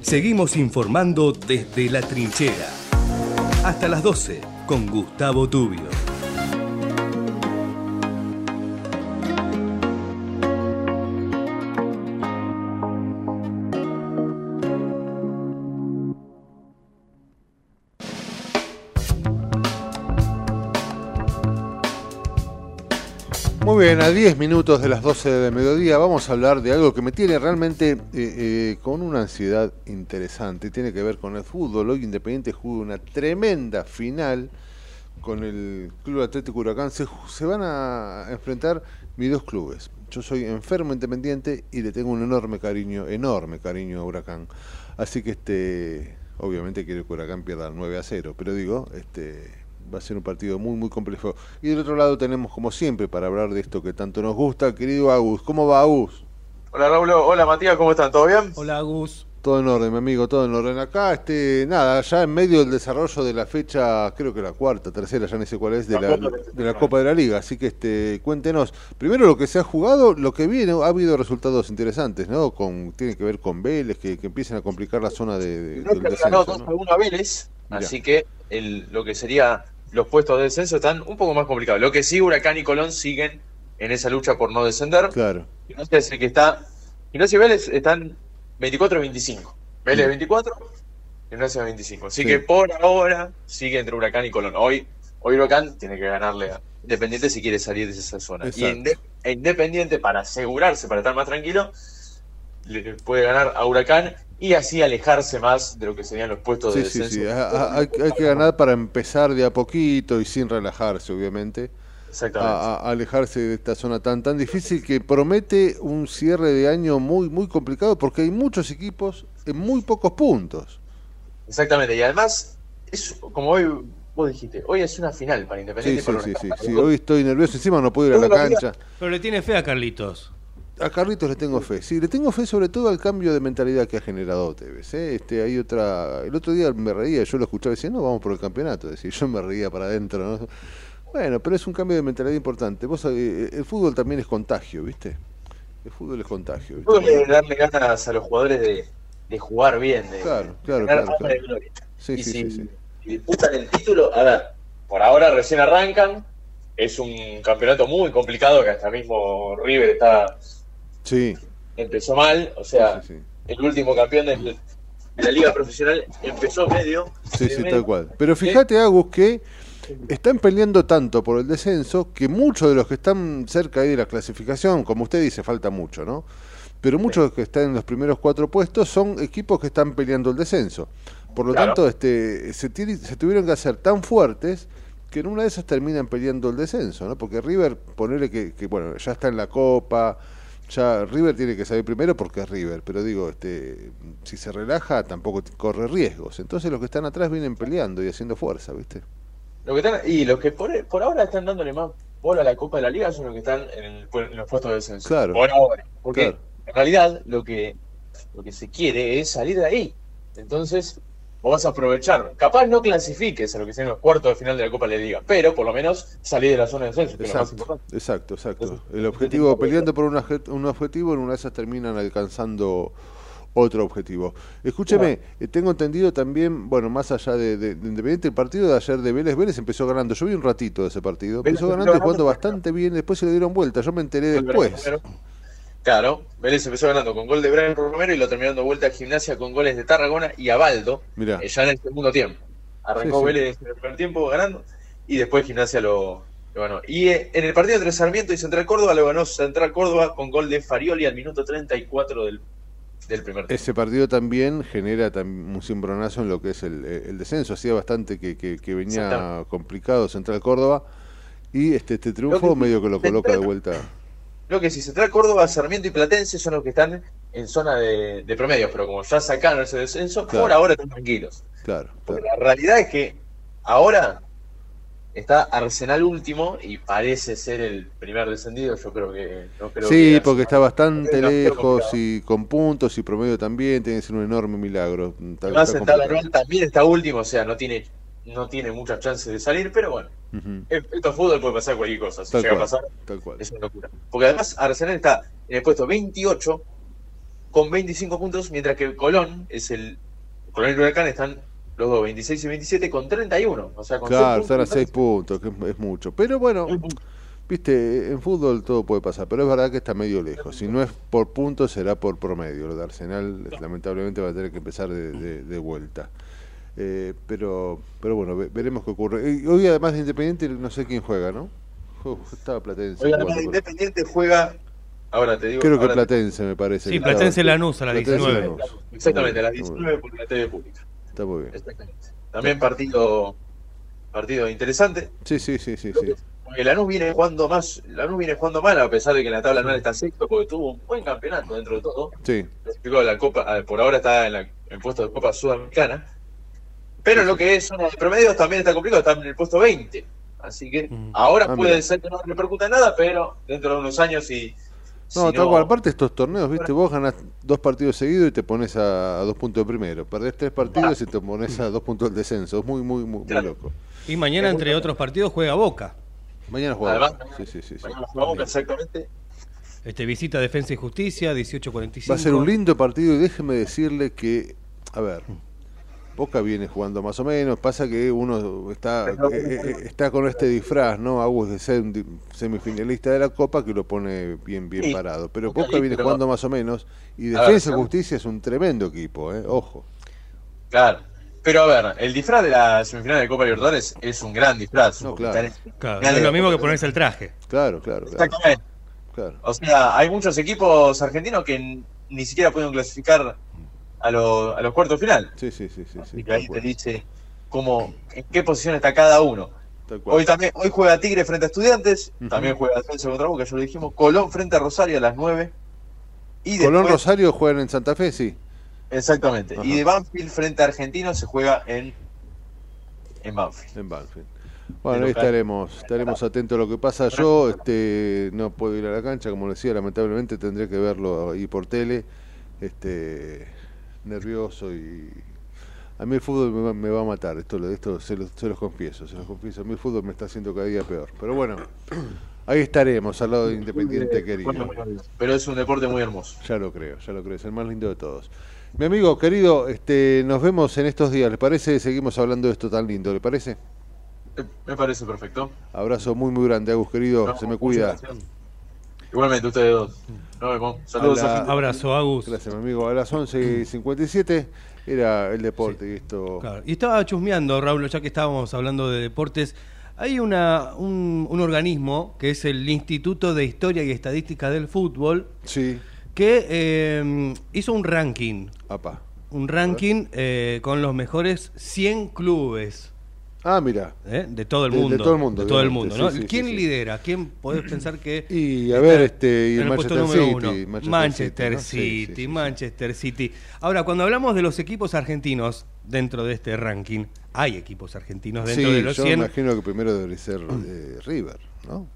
Seguimos informando desde la trinchera. Hasta las 12 con Gustavo Tubio. Muy bien, a 10 minutos de las 12 de mediodía vamos a hablar de algo que me tiene realmente eh, eh, con una ansiedad interesante. Tiene que ver con el fútbol. Hoy Independiente juega una tremenda final con el Club Atlético Huracán. Se, se van a enfrentar mis dos clubes. Yo soy enfermo independiente y le tengo un enorme cariño, enorme cariño a Huracán. Así que este, obviamente quiero que Huracán pierda 9 a 0, pero digo, este, va a ser un partido muy, muy complejo. Y del otro lado tenemos, como siempre, para hablar de esto que tanto nos gusta, querido Agus. ¿Cómo va Agus? Hola Raúl, hola Matías, ¿cómo están? ¿Todo bien? Hola Agus. Todo en orden, mi amigo, todo en orden. Acá, este, nada, ya en medio del desarrollo de la fecha, creo que la cuarta, tercera, ya no sé cuál es, de la, de la Copa de la Liga. Así que este, cuéntenos, primero lo que se ha jugado, lo que viene, ha habido resultados interesantes, ¿no? Con, tiene que ver con Vélez, que, que empiecen a complicar la zona de, de- Creo del que ganó descenso. 2 ¿no? a 1 a Vélez, Mirá. así que el, lo que sería los puestos de descenso están un poco más complicados. Lo que sí, Huracán y Colón siguen en esa lucha por no descender. Claro. Gimnasia es el que está. Y Vélez están 24 y 25. Vélez Mm. 24, Gimnasia 25. Así Sí. que por ahora sigue entre Huracán y Colón. Hoy, hoy Huracán tiene que ganarle a Independiente si quiere salir de esa zona. Y Exacto. Inde- e Independiente, para asegurarse, para estar más tranquilo, le puede ganar a Huracán y así alejarse más de lo que serían los puestos de Sí, sí, descenso. sí. ha- Hay, hay que ganar para empezar de a poquito y sin relajarse, obviamente. Exactamente. A, a- a alejarse de esta zona tan tan difícil que promete un cierre de año muy muy complicado porque hay muchos equipos en muy pocos puntos. Exactamente. Y además, es como hoy vos dijiste, hoy es una final para Sí, Independiente. sí, sí, sí, sí. Hoy estoy nervioso, encima no puedo ir a la cancha. Pero le tiene fe a Carlitos. A Carlitos le tengo fe. Sí, le tengo fe sobre todo al cambio de mentalidad que ha generado Tevez. ¿eh? Este, hay otra. El otro día me reía, yo lo escuchaba diciendo, no, vamos por el campeonato. Es decir, yo me reía para adentro. ¿no? Bueno, pero es un cambio de mentalidad importante. Vos, eh, el fútbol también es contagio, ¿viste? El fútbol es contagio. ¿viste? Fútbol es darle ganas a los jugadores de, de jugar bien, de, Claro, claro, de ganar claro, fama de claro. gloria. Sí, y sí, si, sí. si disputan el título, a ver, por ahora recién arrancan, es un campeonato muy complicado que hasta mismo River está Sí, empezó mal, o sea, el último campeón de la liga profesional empezó medio. sí, sí, medio. tal cual. Pero fíjate, Agus, que están peleando tanto por el descenso que muchos de los que están cerca ahí de la clasificación, como usted dice, falta mucho, ¿no? Pero muchos de los que están en los primeros cuatro puestos son equipos que están peleando el descenso. Por lo Claro. tanto, este, se, tiene- se tuvieron que hacer tan fuertes que en una de esas terminan peleando el descenso, ¿no? Porque River, ponerle que, que, bueno, ya está en la Copa, ya River tiene que salir primero porque es River, pero digo, este, si se relaja tampoco corre riesgos. Entonces los que están atrás vienen peleando y haciendo fuerza, ¿viste? Lo que están, y los que por, por ahora están dándole más bola a la Copa de la Liga son los que están en, el- en los puestos de descenso. Claro. Por ahora. Porque Claro. en realidad lo que, lo que se quiere es salir de ahí. Entonces, vos vas a aprovechar. Capaz no clasifiques a lo que sean los cuartos de final de la Copa de la Liga, pero por lo menos salir de la zona de descenso, que es lo más Exacto, importante. exacto, exacto. El objetivo, peleando por un, obje- un objetivo, en una de esas terminan alcanzando otro objetivo. Escúcheme, eh, tengo entendido también, bueno, más allá de, de- de Independiente, el partido de ayer de Vélez, Vélez empezó ganando. Yo vi un ratito de ese partido. Vélez Empezó ganando jugando bastante bien, después se le dieron vuelta. Yo me enteré después. Pero, claro, Vélez empezó ganando con gol de Brian Romero y lo terminó dando vuelta a Gimnasia con goles de Tarragona y Abaldo, Mirá. eh, ya en el segundo tiempo. Arrancó Sí, sí. Vélez en el primer tiempo ganando y después Gimnasia lo, lo ganó. Y eh, en el partido entre Sarmiento y Central Córdoba lo ganó Central Córdoba con gol de Farioli al minuto 34 del, del primer tiempo. Ese partido también genera un cimbronazo en lo que es el, el descenso. Hacía bastante que, que- que venía complicado Central Córdoba y este, este triunfo que- medio que lo coloca de vuelta. Lo que sí, Central Córdoba, Sarmiento y Platense son los que están en zona de, de promedios, pero como ya sacaron ese descenso, Claro. por ahora están tranquilos. Claro, Porque la realidad es que ahora está Arsenal último y parece ser el primer descendido. Yo creo que no creo Sí, que porque está bastante Creo no, lejos y con puntos y promedio también, tiene que ser un enorme milagro. Está- Además. Talarón también está último, o sea, no tiene no tiene muchas chances de salir, pero bueno, Ujú, en- esto es fútbol puede pasar cualquier cosa. Si Tal llega a pasar, tal cual. es una locura. Porque además Arsenal está en el puesto 28 con 25 puntos, mientras que Colón es el Colón y Huracán están los dos 26 y 27 con 31, o sea, con Claro, puntos. están a seis puntos, que es, es mucho. Pero bueno, viste, en fútbol todo puede pasar, pero es verdad que está medio lejos. Si no es por puntos, será por promedio. Lo de Arsenal, lamentablemente, va a tener que empezar de, de- de vuelta. Eh, pero pero bueno, ve- veremos qué ocurre. Hoy, además de Independiente, no sé quién juega, ¿no? Uf, estaba Platense. Hoy además de Independiente juega, ahora te digo, Creo que Platense, me parece. Sí, que Platense estaba- Lanús a las Platense 19. Lanús. exactamente a las Está muy bien, 19 por la TV pública. Está muy bien. Exactamente. También partido partido interesante. Sí, sí, sí, sí, sí. Porque Lanús viene jugando más, Lanús viene jugando mal a pesar de que en la tabla anual está sexto porque tuvo un buen campeonato dentro de todo. Sí, Clasificó a la Copa, por ahora está en, la, en puesto de Copa Sudamericana. Pero lo que es zona de promedios también está complicado, está en el puesto 20. Así que ahora Ah, puede mira. ser que no repercuta en nada, pero dentro de unos años si, No, Si tal cual. Aparte estos torneos, viste, vos ganás dos partidos seguidos y te pones a, a dos puntos de primero. Perdés tres partidos y te pones a dos puntos del descenso. Es muy, muy, muy, muy loco. Y mañana, entre otros partidos, juega Boca. Mañana juega. Además, Sí, sí, sí. sí. mañana jugamos exactamente. Este, visita Defensa y Justicia, 18.45. Va a ser un lindo partido y déjeme decirle que, a ver, Boca viene jugando más o menos, pasa que uno está, eh, eh, está con este disfraz, ¿no? Agus de ser un semifinalista de la Copa que lo pone bien, bien Sí, parado. Pero Boca viene pero- jugando más o menos y Defensa y. Justicia es un tremendo equipo, ¿eh? Ojo. Claro. Pero a ver, el disfraz de la semifinal de Copa Libertadores es un gran disfraz. No, claro. es lo mismo que ponerse el traje. Claro, claro, claro. Exactamente. claro. O sea, hay muchos equipos argentinos que ni siquiera pueden clasificar a, lo- a los cuartos final. Sí, sí, sí, sí. sí, Y que ahí te dice cómo, en qué posición está cada uno. Hoy también, hoy juega Tigre frente a Estudiantes, también juega Defensa contra Boca, ya lo dijimos, Colón frente a Rosario a las 9. Y Colón después- Rosario juegan en Santa Fe, sí. Exactamente. Ajá. Y de Banfield frente a Argentinos se juega en, en Banfield. En Banfield. Bueno, ahí estaremos, estaremos atentos a lo que pasa. Yo este, no puedo ir a la cancha, como decía, lamentablemente tendré que verlo ahí por tele. Este, nervioso y a mí el fútbol me va, me va a matar. Esto, esto se, los, se los confieso, se los confieso. A mí el fútbol me está haciendo cada día peor. Pero bueno, <coughs> ahí estaremos al lado de Independiente querido. Pero es un deporte muy hermoso. Ya lo creo, ya lo creo, es el más lindo de todos. Mi amigo querido, este, nos vemos en estos días. ¿Le parece? Seguimos hablando de esto tan lindo, ¿le parece? Eh, Me parece perfecto. Abrazo muy, muy grande, Agus, querido. No, Se me cuida. Igualmente, ustedes dos. Nos vemos. Saludos A la- a. Abrazo, Agus. Gracias, mi amigo. A las 11.57 era el deporte y esto. Claro. Y estaba chusmeando, Raúl, ya que estábamos hablando de deportes. Hay una, un, un organismo que es el Instituto de Historia y Estadística del Fútbol Sí, que eh, hizo un ranking. apa. Un ranking eh, con los mejores 100 clubes. Ah, mira. ¿eh? De todo el De- de mundo. todo el mundo, de todo el mundo, ¿no? sí, sí, ¿Quién sí, lidera? ¿Quién podés pensar que <clears throat> Y a ver, este, y el Manchester City, uno? Manchester Manchester, City, ¿no? City, sí. Manchester City. Ahora, cuando hablamos de los equipos argentinos dentro de este ranking, hay equipos argentinos dentro de los yo 100. me imagino que primero debería ser <clears throat> eh, River, ¿no?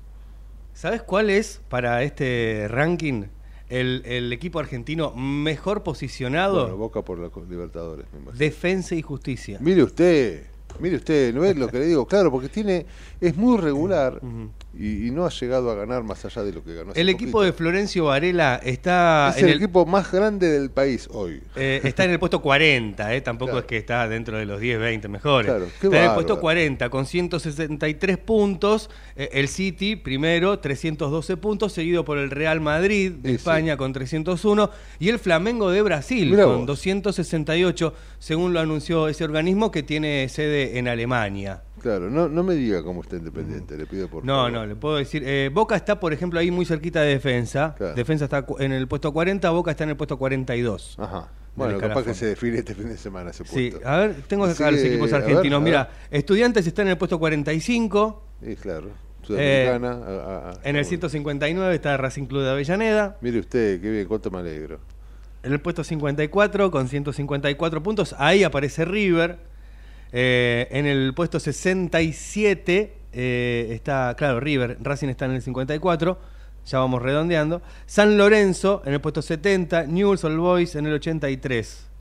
¿Sabes cuál es para este ranking el, el equipo argentino mejor posicionado? Bueno, Boca por la Libertadores, me imagino. Defensa y Justicia. Mire usted, mire usted, ¿no es lo que le digo? Claro, porque tiene es muy regular <laughs> y, y no ha llegado a ganar más allá de lo que ganó. El equipo poquito. de Florencio Varela está es en el, el, equipo más grande del país hoy. eh, está en el puesto 40, eh, tampoco Claro. es que está dentro de los 10, 20 mejores. Claro, qué está en el puesto 40 con 163 puntos. Eh, el City primero, 312 puntos, seguido por el Real Madrid de Sí, sí. España con 301 y el Flamengo de Brasil Mirá con vos. 268, según lo anunció ese organismo que tiene sede en Alemania. Claro, no, no me diga cómo está Independiente, le pido por No, favor. no, le puedo decir. eh, Boca está, por ejemplo, ahí muy cerquita de defensa. Claro. Defensa está en el puesto 40, Boca está en el puesto 42. Ajá. Bueno, capaz que se define este fin de semana ese Sí, puesto. a ver, tengo acá Sigue- los equipos argentinos. ver. Mira, Estudiantes está en el puesto 45. Sí, claro. Eh, Sudamericana. a- a- a- En el bueno. 159 está Racing Club de Avellaneda. Mire usted, qué bien, cuánto me alegro. En el puesto 54 con 154 puntos. Ahí aparece River. Eh, en el puesto 67 eh, está, claro, River. Racing está en el 54. Ya vamos redondeando. San Lorenzo en el puesto 70. Newell's Old Boys en el 83.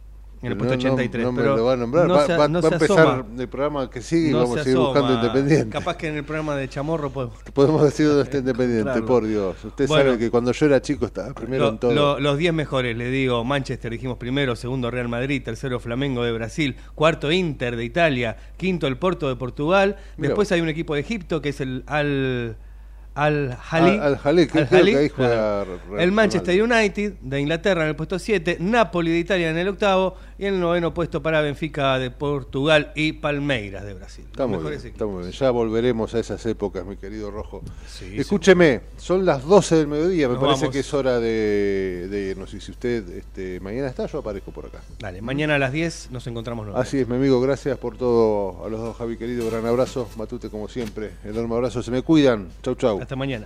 En el puesto no- no- 83. No, me pero lo va a nombrar. no va, se- va- va a empezar asoma. el programa que sigue y No vamos a seguir buscando asoma. Independiente. Capaz que en el programa de Chamorro puedo. Podemos decir dónde está Independiente, Claro. por Dios. Usted Bueno. sabe que cuando yo era chico estaba primero Lo- en todo. lo- los 10 mejores, le digo, Manchester dijimos primero, segundo Real Madrid, tercero Flamengo de Brasil, cuarto Inter de Italia, quinto el Porto de Portugal, después hay un equipo de Egipto que es el Al Al Hali, Al- ahí juega Real- el Manchester United de Inglaterra en el puesto 7, Napoli de Italia en el octavo y en el noveno puesto para Benfica de Portugal y Palmeiras de Brasil. Está muy, bien, equipos. está muy bien. Ya volveremos a esas épocas, mi querido Rojo. Sí, Escúcheme, son las 12 del mediodía. Me Nos parece vamos. que es hora de, de irnos. Y si usted este, mañana está, yo aparezco por acá. Dale, mañana a las 10 nos encontramos nuevamente. Así es, mi amigo. Gracias por todo. A los dos, Javi, querido. Gran abrazo. Matute, como siempre. Enorme abrazo. Se me cuidan. Chau, chau. Hasta mañana.